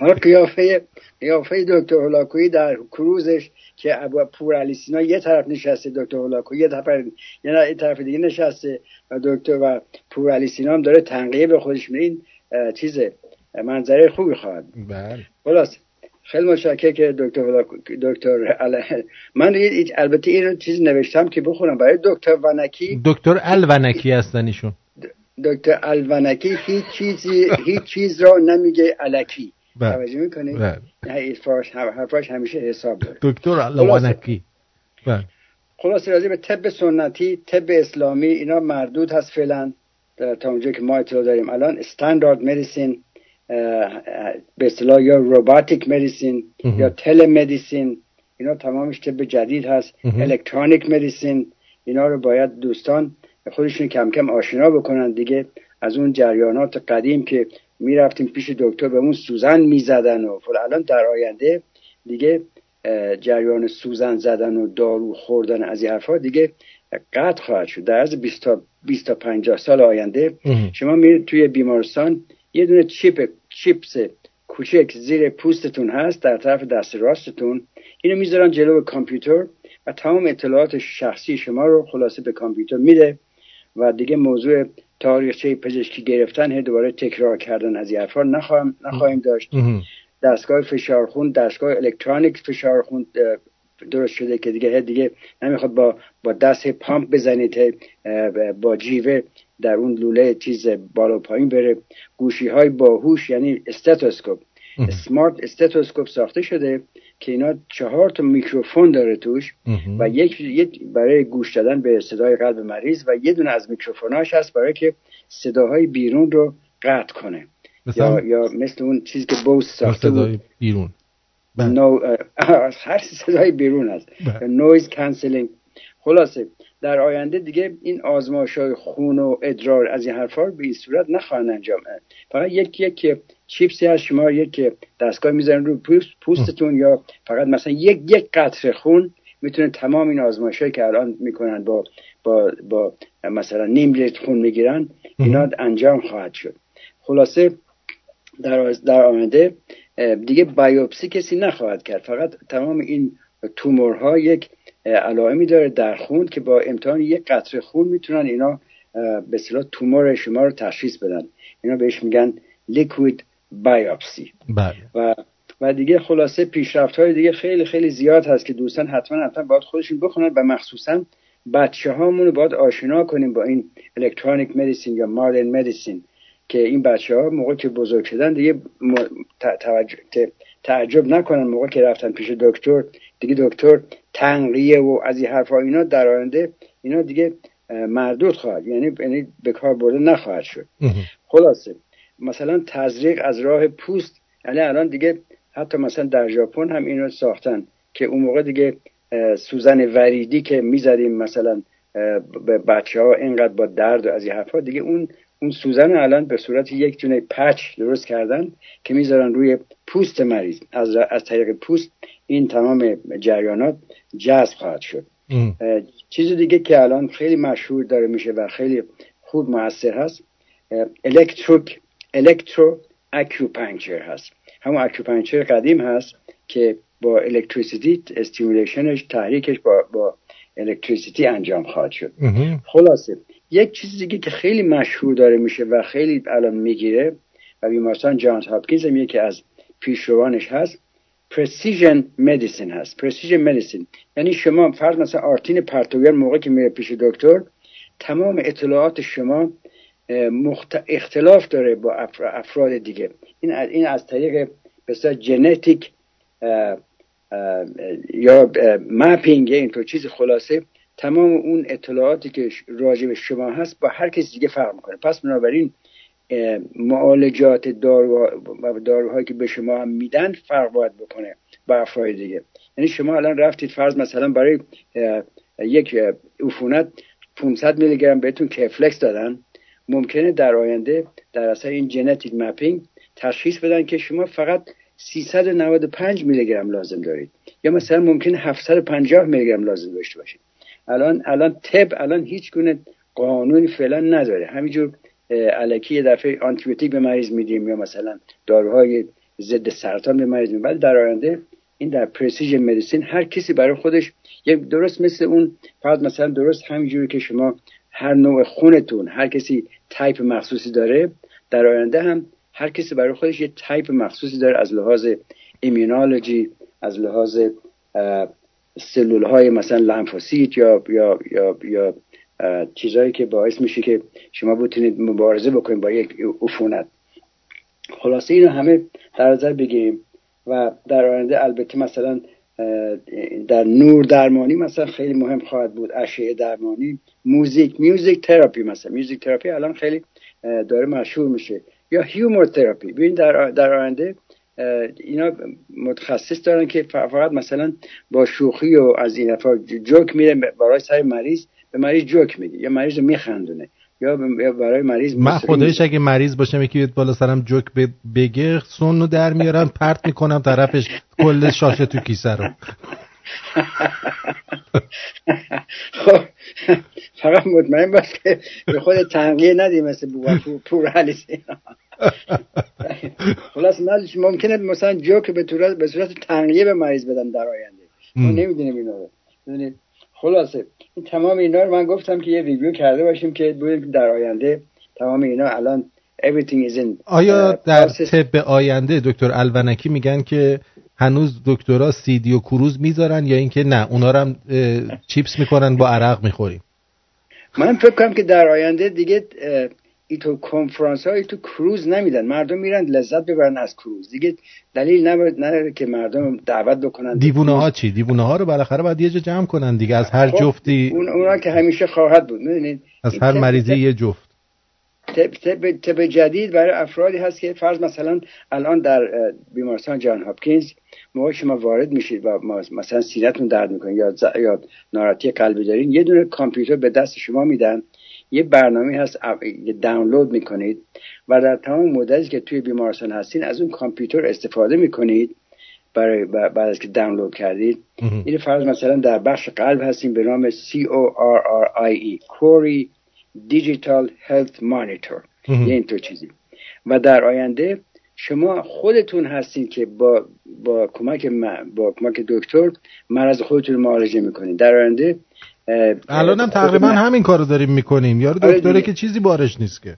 [laughs] قیافه قیافه دکتر هولاکویی در کروزش که ابو پور علی سینا یه طرف نشسته دکتر هولاکویی یه طرف یه طرف دیگه نشسته و دکتر و پور علی سینا هم داره تنقیه به خودش این اه، چیزه منظره خوبی خواهد. بله. خلاص خیلی متشکرم که دکتر دکتر من البته این چیز نوشتم که بخونم. برای دکتر ونکی دکتر الونکی هستن ایشون. دکتر الونکی هیچ چیزی هیچ چیز را نمیگه الکی بله. توجه می‌کنی؟ بله. حرفاش همیشه حساب داره دکتر الونکی بله خلاصه راجع به طب سنتی طب اسلامی اینا مردود هست فعلا تا اونجا که ما اطلاع داریم الان استاندارد مدیسین به اصطلاح یا روباتیک مدیسین. یا تل مدیسین اینا تمامش طب جدید هست. الکترونیک مدیسین اینا رو باید دوستان خودشون کم کم آشنا بکنن. دیگه از اون جریانات قدیم که می‌رفتیم پیش دکتر به اون سوزن می‌زدن و فلان الان در آینده دیگه جریان سوزن زدن و دارو خوردن از این حرفا دیگه قطع خواهد شد. در عرض 20 تا 20 تا 50 سال آینده شما میرید توی بیمارستان یه دونه چیپ چیپس کوچک زیر پوستتون هست در طرف دست راستتون. اینو می‌ذارن جلو کامپیوتر و تمام اطلاعات شخصی شما رو خلاصه به کامپیوتر میده. و دیگه موضوع تاریخچه پزشکی گرفتن هی دوباره تکرار کردن از این حرفا. نخواهم نخواهیم داشت. دستگاه فشارخون دستگاه الکترونیک فشارخون درست شده که دیگه دیگه نمی‌خواد با با دست پامپ بزنید با جیوه در اون لوله چیز بالا پایین بره. گوشی های باهوش یعنی استتوسکوپ. smart stethoscope ساخته شده. که اینا چهار تا میکروفون داره توش و یک, برای گوش دادن به صدای قلب مریض و یه دونه از میکروفوناش هست برای که صداهای بیرون رو قطع کنه. یا یا مثل اون چیزی که Bose ساخته بود. صدای بیرون. نو اه، هر صدای بیرون هست. noise cancelling خلاصه در آینده دیگه این آزمایش های خون و ادرار از این حرفا رو به این صورت نخواهند انجام. فقط یک یک چیپسی هست شما یک دستگاه می‌زنن رو پوست پوستتون یا فقط مثلا یک یک قطره خون می‌تونه تمام این آزمایش که الان می‌کنن با با با مثلا نیم لیتر خون می‌گیرن اینا انجام خواهد شد. خلاصه در, در اه، دیگه بایوپسی کسی نخواهد کرد. فقط تمام این تومورها یک علائمی داره در خون که با امتحان یک قطره خون می‌تونن اینا به اصطلاح تومور شما رو تشخیص بدن. اینا بهش میگن لیکوید بایوپسی بله. و و دیگه خلاصه پیشرفت های دیگه خیلی خیلی زیاد هست که دوستان حتما حتما باید خودشون بخونن و مخصوصا بچه هامون رو باید آشنا کنیم با این الکترونیک مدیسین یا مادرن مدیسین که این بچه ها موقع که بزرگ شدن دیگه م... ت- توجه- ت- تعجب نکنن موقع که رفتن پیش دکتر دیگه دکتر تنقیه و از این حرفا اینا در آینده اینا دیگه مردود خواهد. یعنی یعنی به کار برده نخواهد شد. خلاصه مثلا تزریق از راه پوست یعنی الان دیگه حتی مثلا در ژاپن هم اینو ساختن که اون موقع دیگه سوزن وریدی که می‌زدیم مثلا به بچه ها اینقدر با درد و از این حرفا دیگه اون اون سوزن الان به صورت یک تونه پچ درست کردن که می‌ذارن روی پوست مریض. از, از طریق پوست این تمام جریانات جذب خواهد شد. چیز دیگه که الان خیلی مشهور داره میشه و خیلی خوب موثر هست electro- electro acupuncture هست. همون acupuncture قدیم هست که با electricity stimulation ش تحریکش با با electricity انجام خواهد شد. خلاصه یک چیز دیگه که خیلی مشهور داره میشه و خیلی الان می‌گیره و بیمارستان جانز هاپکینز هم یکی از پیشروانش هست precision medicine هست. precision medicine یعنی شما فرض مثلا آرتین پرتوگر موقع که میره پیش دکتر تمام اطلاعات شما مخت... اختلاف داره با افر- افراد دیگه. این از, این از طریق بسیار اه، یا mapping اینطور چیز خلاصه تمام اون اطلاعاتی که راجع به شما هست با هر کسی دیگه فرق می‌کنه. پس بنابراین معالجات دارو و داروهایی که به شما هم میدن فرق باید بکنه با افراد دیگه. یعنی شما الان رفتید فرض مثلا برای یک عفونت 500 میلی گرم بهتون کفلکس دادن. ممکنه در آینده در اثر این ژنتیک مپینگ تشخیص بدن که شما فقط 395 میلی گرم لازم دارید. یا مثلا ممکنه 750 میلی گرم لازم داشته باشید. الان الان طب الان هیچ گونه قانونی فعلا نداره. همینجور اه، الکی یه دفعه آنتیبیوتیک به مریض میدیم یا مثلا داروهای ضد سرطان به مریض میدیم. ولی در آینده این در precision medicine هر کسی برای خودش یک درست مثل اون فقط مثلا درست همینجوری که شما هر نوع خونتون هر کسی تایپ مخصوصی داره. در آینده هم هر کسی برای خودش یه تایپ مخصوصی داره از لحاظ immunology از لحاظ سلول های مثلا لمفوسیت یا یا یا یا چیزهایی که باعث میشه که شما بتونید مبارزه بکنید با یک عفونت. خلاصه اینو همه در نظر بگیریم و در آینده البته مثلا در نور درمانی مثلا خیلی مهم خواهد بود اشعه درمانی. موزیک music therapy مثلا. music therapy الان خیلی داره مشهور میشه. یا humor therapy. ببین در در آینده اینا متخصص دارن که فقط مثلا با شوخی و از این حرفا جوک میره برای سر مریض به مریض جوک میگه. یا مریض رو میخندونه. یا برای مریض من خودش اگه مریض باشم یکی بیاد بالا سرم جوک بگه سن رو در میارم پرت می‌کنم طرفش کل شاشه تو کیسه رو خب فقط مطمئن باش که به خود تنقیه ندی مثل بوان پور, علیسی خلاص من ممکنه مثلا جوک به صورت به صورت تنقیه به مریض بدم در آینده ما. نمی‌دونیم اینا رو؟ خلاصه این تمام اینا رو من گفتم که یه ریویو کرده باشیم که که در آینده تمام اینا الان everything is in آیا در. طب آینده دکتر الونکی میگن که هنوز دکترا سیدی و کروز می‌ذارن یا اینکه نه اونا رو هم چیپس می‌کنن با عرق می‌خوریم من فکر کنم که در آینده دیگه ای تو کنفرانس های تو کروز نمیدن. مردم میرن لذت ببرن از کروز. دیگه دلیل نداره که مردم دعوت بکنن دیوونه ها. چی؟ دیوونه ها رو بالاخره باید یه جا جمع کنن دیگه. از هر خب، جفتی اون اونا که همیشه خواهد بود می‌دونید؟ از هر مریضی یه جفت. طب, طب, طب جدید برای افرادی هست که فرض مثلا الان در بیمارستان جان هاپکینز موقع شما وارد میشید و مثلا سینتون درد می‌کنه یا ز- یا ناراحتی قلبی دارین یه دونه کامپیوتر به دست شما میدن. یه برنامه هست دانلود می‌کنید و در تمام مدتی که توی بیمارستان هستین از اون کامپیوتر استفاده می‌کنید برای بعد از که دانلود کردید. این فرض مثلا در بخش قلب هستیم به نام C O R R I E کوری دیجیتال هلت مانیتور مهم. یه اینطور چیزی. و در آینده شما خودتون هستین که با با کمک با کمک دکتر مرض خودتون معالجه می‌کنید. در آینده الان هم تقریبا همین کارو داریم می‌کنیم. یارو آره دکتره. که چیزی بارش نیست که.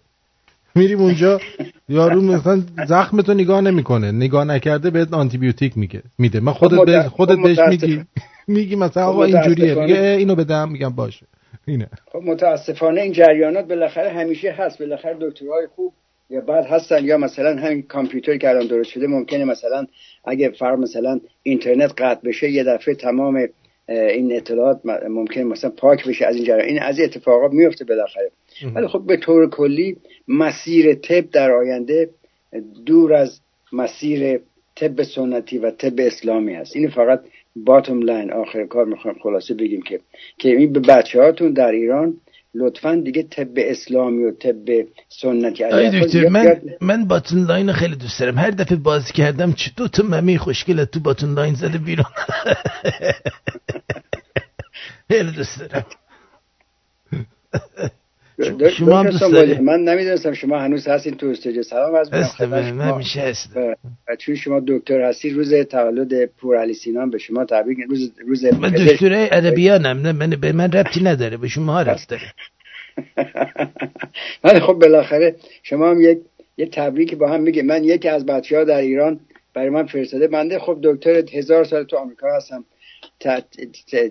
میریم اونجا یارو مثلا زخمتو نگاه نمی‌کنه. نگاه نکرده بهت آنتی بیوتیک میگه میده. من خودت خب به متأ- خودت خب بهش میگی. میگی [laughs] مثلا خب آقا اینجوریه میگه اینو بدم. میگم باشه. اینه. خب متاسفانه این جریانات بالاخره همیشه هست. بالاخره دکترهای خوب یا بعد هستن یا مثلا همین کامپیوتر که الان درست شده ممکنه مثلا اگه فرض مثلا اینترنت قطع بشه یه دفعه تمام این اطلاعات ممکن مثلا پاک بشه از این جریان. این از اتفاقات میفته بالاخره. ولی خب به طور کلی مسیر طب در آینده دور از مسیر طب سنتی و طب اسلامی هست. این فقط bottom line آخر کار می‌خوایم خلاصه بگیم که که این به بچه هاتون در ایران لطفا دیگه طب اسلامی و طب سنتی. دکتر من من bottom line خیلی دوست دارم. هر دفعه باز کردم چه دو تا ممی خوشگل تو bottom line زده بیرون. [laughs] خیلی دوست دارم. [laughs] شما هم دوست داری؟ من نمی‌دونستم شما هنوز هستین تو استودیو سلام از من همیشه هستم. و چون شما دکتر هستی روز تولد پور علی سینان به شما تبریک. روز روز من دکتر ادبیاتم نه من به من ربطی نداره به شما رفت داره [laughs] ولی خب بالاخره شما هم یک یه تبریک با هم میگه من یکی از بچه ها در ایران برای من فرستاده. بنده خب دکتر هزار سال تو آمریکا هستم.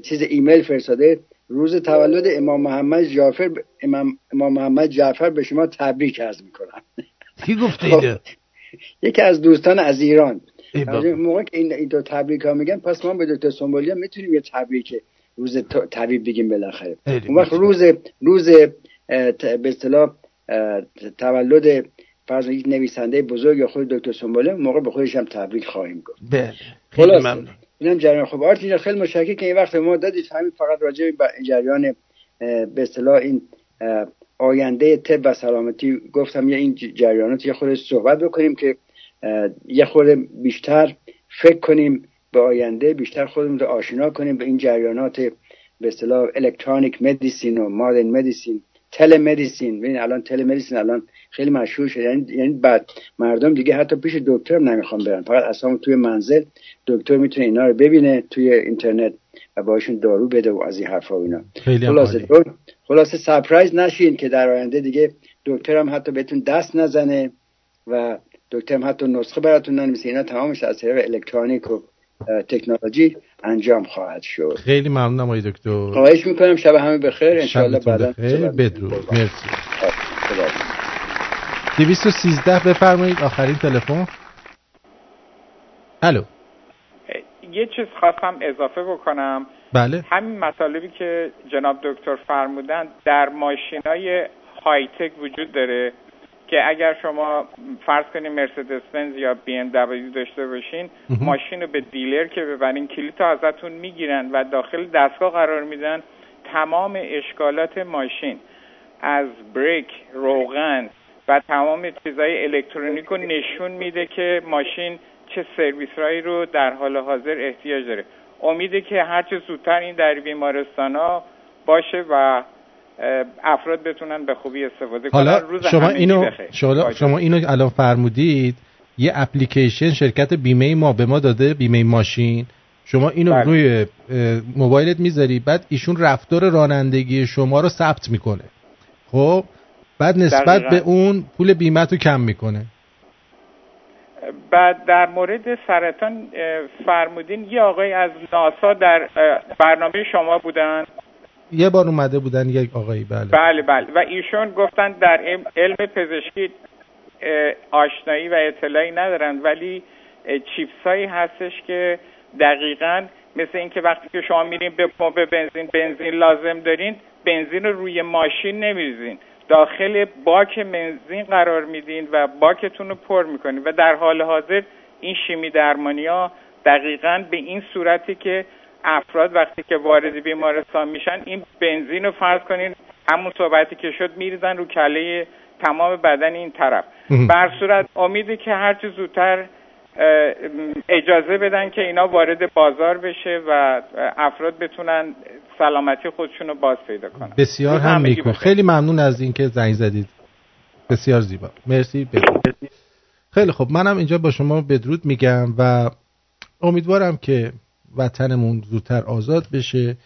چیز ایمیل فرستاده. روز تولد امام محمد جعفر امام, امام محمد جعفر به شما تبریک عرض می‌کنم. کی گفته ایده؟ یکی از دوستان از ایران. موقع که این دو تبریک ها میگن پس ما به دکتر سنبولی هم می‌تونیم یه تبریک روز طبیب بگیم بالاخره. اون وقت روز روز به اصطلاح تولد فرض یک نویسنده بزرگ یا خود دکتر سنبولی موقع به خودش هم تبریک خواهیم گفت. بله. خیلی ممنون. اینم جریان. خب آرتین خیلی مشکل که این وقت ما دادید همین فقط راجع به جریان به اصطلاح این آینده طب و سلامتی. گفتم یه این جریانات یه خورده صحبت بکنیم که یه خورده بیشتر فکر کنیم به آینده بیشتر خودمون رو آشنا کنیم به این جریانات به اصطلاح electronic medicine و modern medicine telemedicine ببین الان telemedicine الان خیلی مشهور شده یعنی یعنی بعد مردم دیگه حتی پیش دکتر هم نمی‌خوان برن. فقط اصلا توی منزل دکتر می‌تونه اینا رو ببینه توی اینترنت و باشون دارو بده و از این حرفا و اینا. خلاصه خلاصه سپرایز نشین که در آینده دیگه دکتر هم حتی بهتون دست نزنه و دکتر هم حتی نسخه براتون ننویسه. اینا تمامش از طریق الکترونیک و تکنولوژی انجام خواهد شد. خیلی ممنونم آقای دکتر. خواهش می‌کنم. شب همه بخیر. ان شاء بعدا بدرود. مرسی. 213 بفرمایید. آخرین تلفن. الو. یه چیز خواستم اضافه بکنم. بله. همین مطالبی که جناب دکتر فرمودن در ماشین های های تک وجود داره که اگر شما فرض کنید مرسدس بنز یا بی ام دبلیو داشته باشین ماشین رو به دیلر که ببرین کلیت ازتون می‌گیرن و داخل دستگاه قرار میدن تمام اشکالات ماشین. از بریک روغن و تمام چیزهای الکترونیک رو نشون میده که ماشین چه سرویس هایی رو در حال حاضر احتیاج داره. امیده که هرچه زودتر این در بیمارستان ها باشه و افراد بتونن به خوبی استفاده حالا کنن روز شما اینو. شما, شما اینو الان فرمودید یه اپلیکیشن شرکت بیمه ما به ما داده بیمه ماشین. شما اینو بله. روی موبایلت می‌ذاری بعد ایشون رفتار رانندگی شما رو ثبت می‌کنه. خب؟ بعد نسبت دقیقاً. به اون پول بیمه رو کم می‌کنه. بعد در مورد سرطان فرمودین یه آقای از ناسا در برنامه شما بودن؟ یه بار اومده بودن یک آقایی بله. بله بله. و ایشون گفتن در علم- پزشکی آشنایی و اطلاعی ندارن ولی اه، چیپس هایی هستش که دقیقا مثل اینکه وقتی که شما میرین به پمپ بنزین بنزین لازم دارین بنزین رو روی ماشین نمیریزین. داخل باک بنزین قرار میدین و باکتون رو پر می‌کنین و در حال حاضر این شیمی درمانی ها دقیقا به این صورتی که افراد وقتی که وارد بیمارستان میشن این بنزین رو فرض کنین همون صحبتی که شد میریزن رو کله تمام بدن این طرف. بر صورت امیده که هرچی زودتر اجازه بدن که اینا وارد بازار بشه و افراد بتونن سلامتی خودشون رو باز پیدا کنن. بسیار هم نیکو. بخیر. خیلی ممنون از اینکه زنگ زدید. بسیار زیبا. مرسی. بدرود خیلی خب منم اینجا با شما بدرود میگم و امیدوارم که وطنمون زودتر آزاد بشه.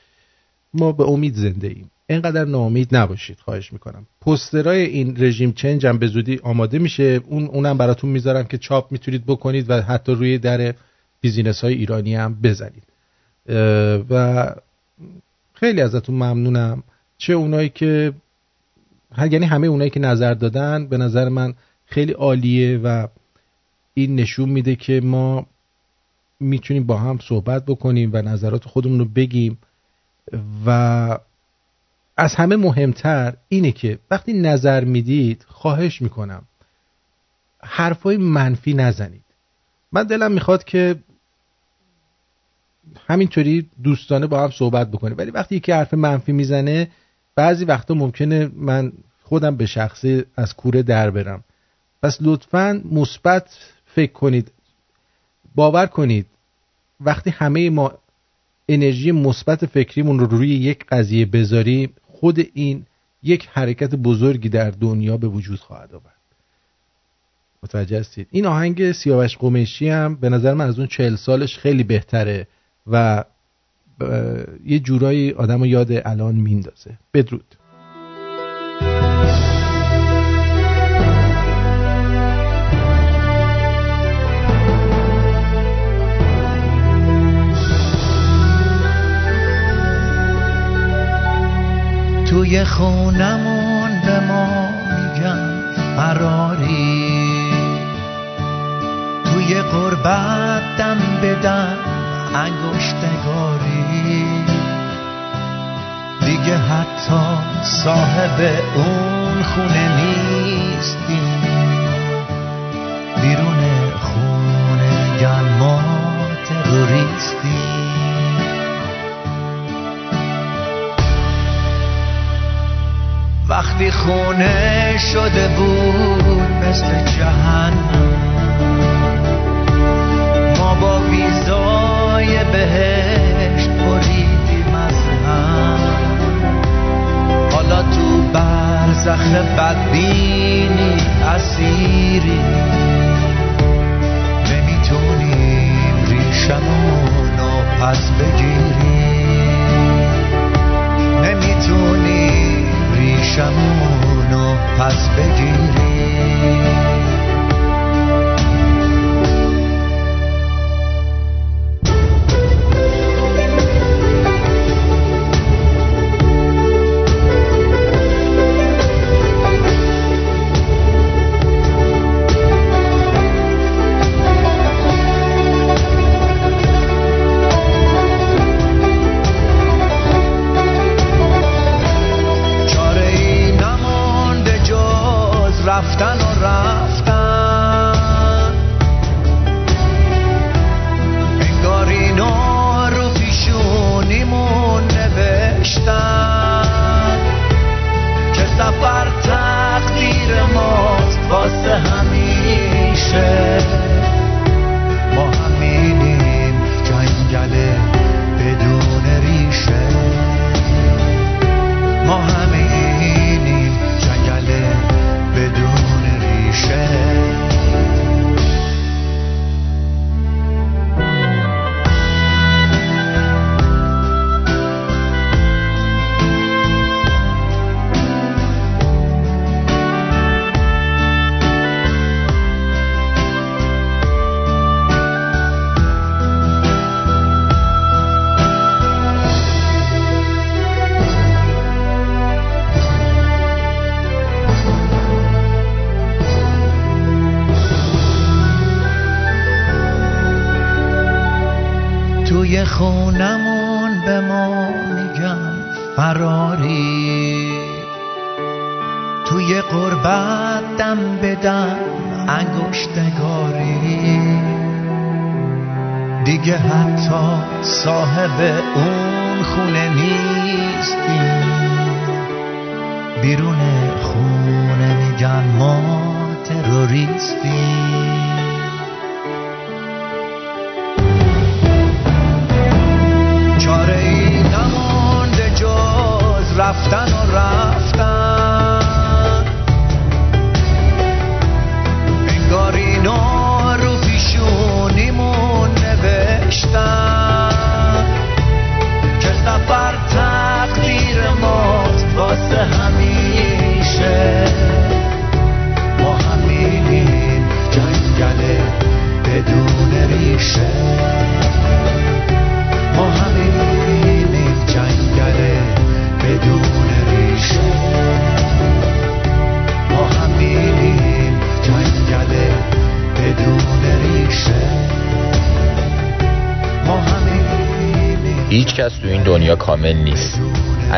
ما به امید زنده ایم. اینقدر ناامید نباشید خواهش می‌کنم. پسترای این رژیم چنج هم به زودی آماده میشه. اون اونم براتون می‌ذارم که چاپ می‌تونید بکنید و حتی روی در بیزینس های ایرانی هم بزنید. و خیلی ازتون ممنونم. چه اونایی که یعنی همه اونایی که نظر دادن به نظر من خیلی عالیه و این نشون میده که ما می‌تونیم با هم صحبت بکنیم و نظرات خودمون رو بگیم و از همه مهمتر اینه که وقتی نظر می‌دید خواهش می‌کنم. حرفای منفی نزنید. من دلم می‌خواد که همینطوری دوستانه با هم صحبت بکنیم. ولی وقتی یکی حرف منفی می‌زنه بعضی وقتا ممکنه من خودم به شخصی از کوره در برم. پس لطفا مثبت فکر کنید. باور کنید. وقتی همه ما انرژی مثبت فکریمون رو روی یک قضیه بذاریم خود این یک حرکت بزرگی در دنیا به وجود خواهد آورد. متوجه هستید؟ این آهنگ سیاوش قمیشی هم به نظر من از اون چهل سالش خیلی بهتره و یه جورایی آدم رو یاد الان میندازه. بدرود. توی خونمون به ما میگن فراری. توی قربت دم بدن انگشتگاری. دیگه حتی صاحب اون خونه نیستیم. بیرون خونه میگن ما تروریستیم وقتی خونه شده بود مثل جهنم. ما با ویزای بهشت بریدیم از هم. حالا تو برزخ بدبینی اسیری. نمی‌تونیم ریشمونو پس بگیریم. نمی‌تونیم ریشمونو پس بگیریم.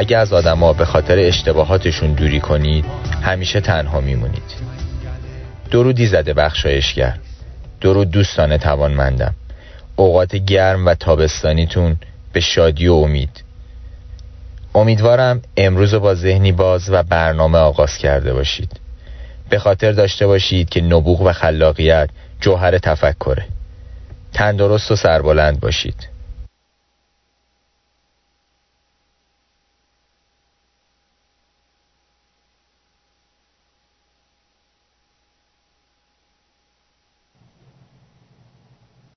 اگه از آدما به خاطر اشتباهاتشون دوری کنید همیشه تنها میمونید. درودی زده بخشایشگر. درود دوستان توانمندم. اوقات گرم و تابستانیتون به شادی و امید. امیدوارم امروز رو با ذهنی باز و برنامه آغاز کرده باشید. به خاطر داشته باشید که نبوغ و خلاقیت جوهر تفکره. تندرست و سربلند باشید.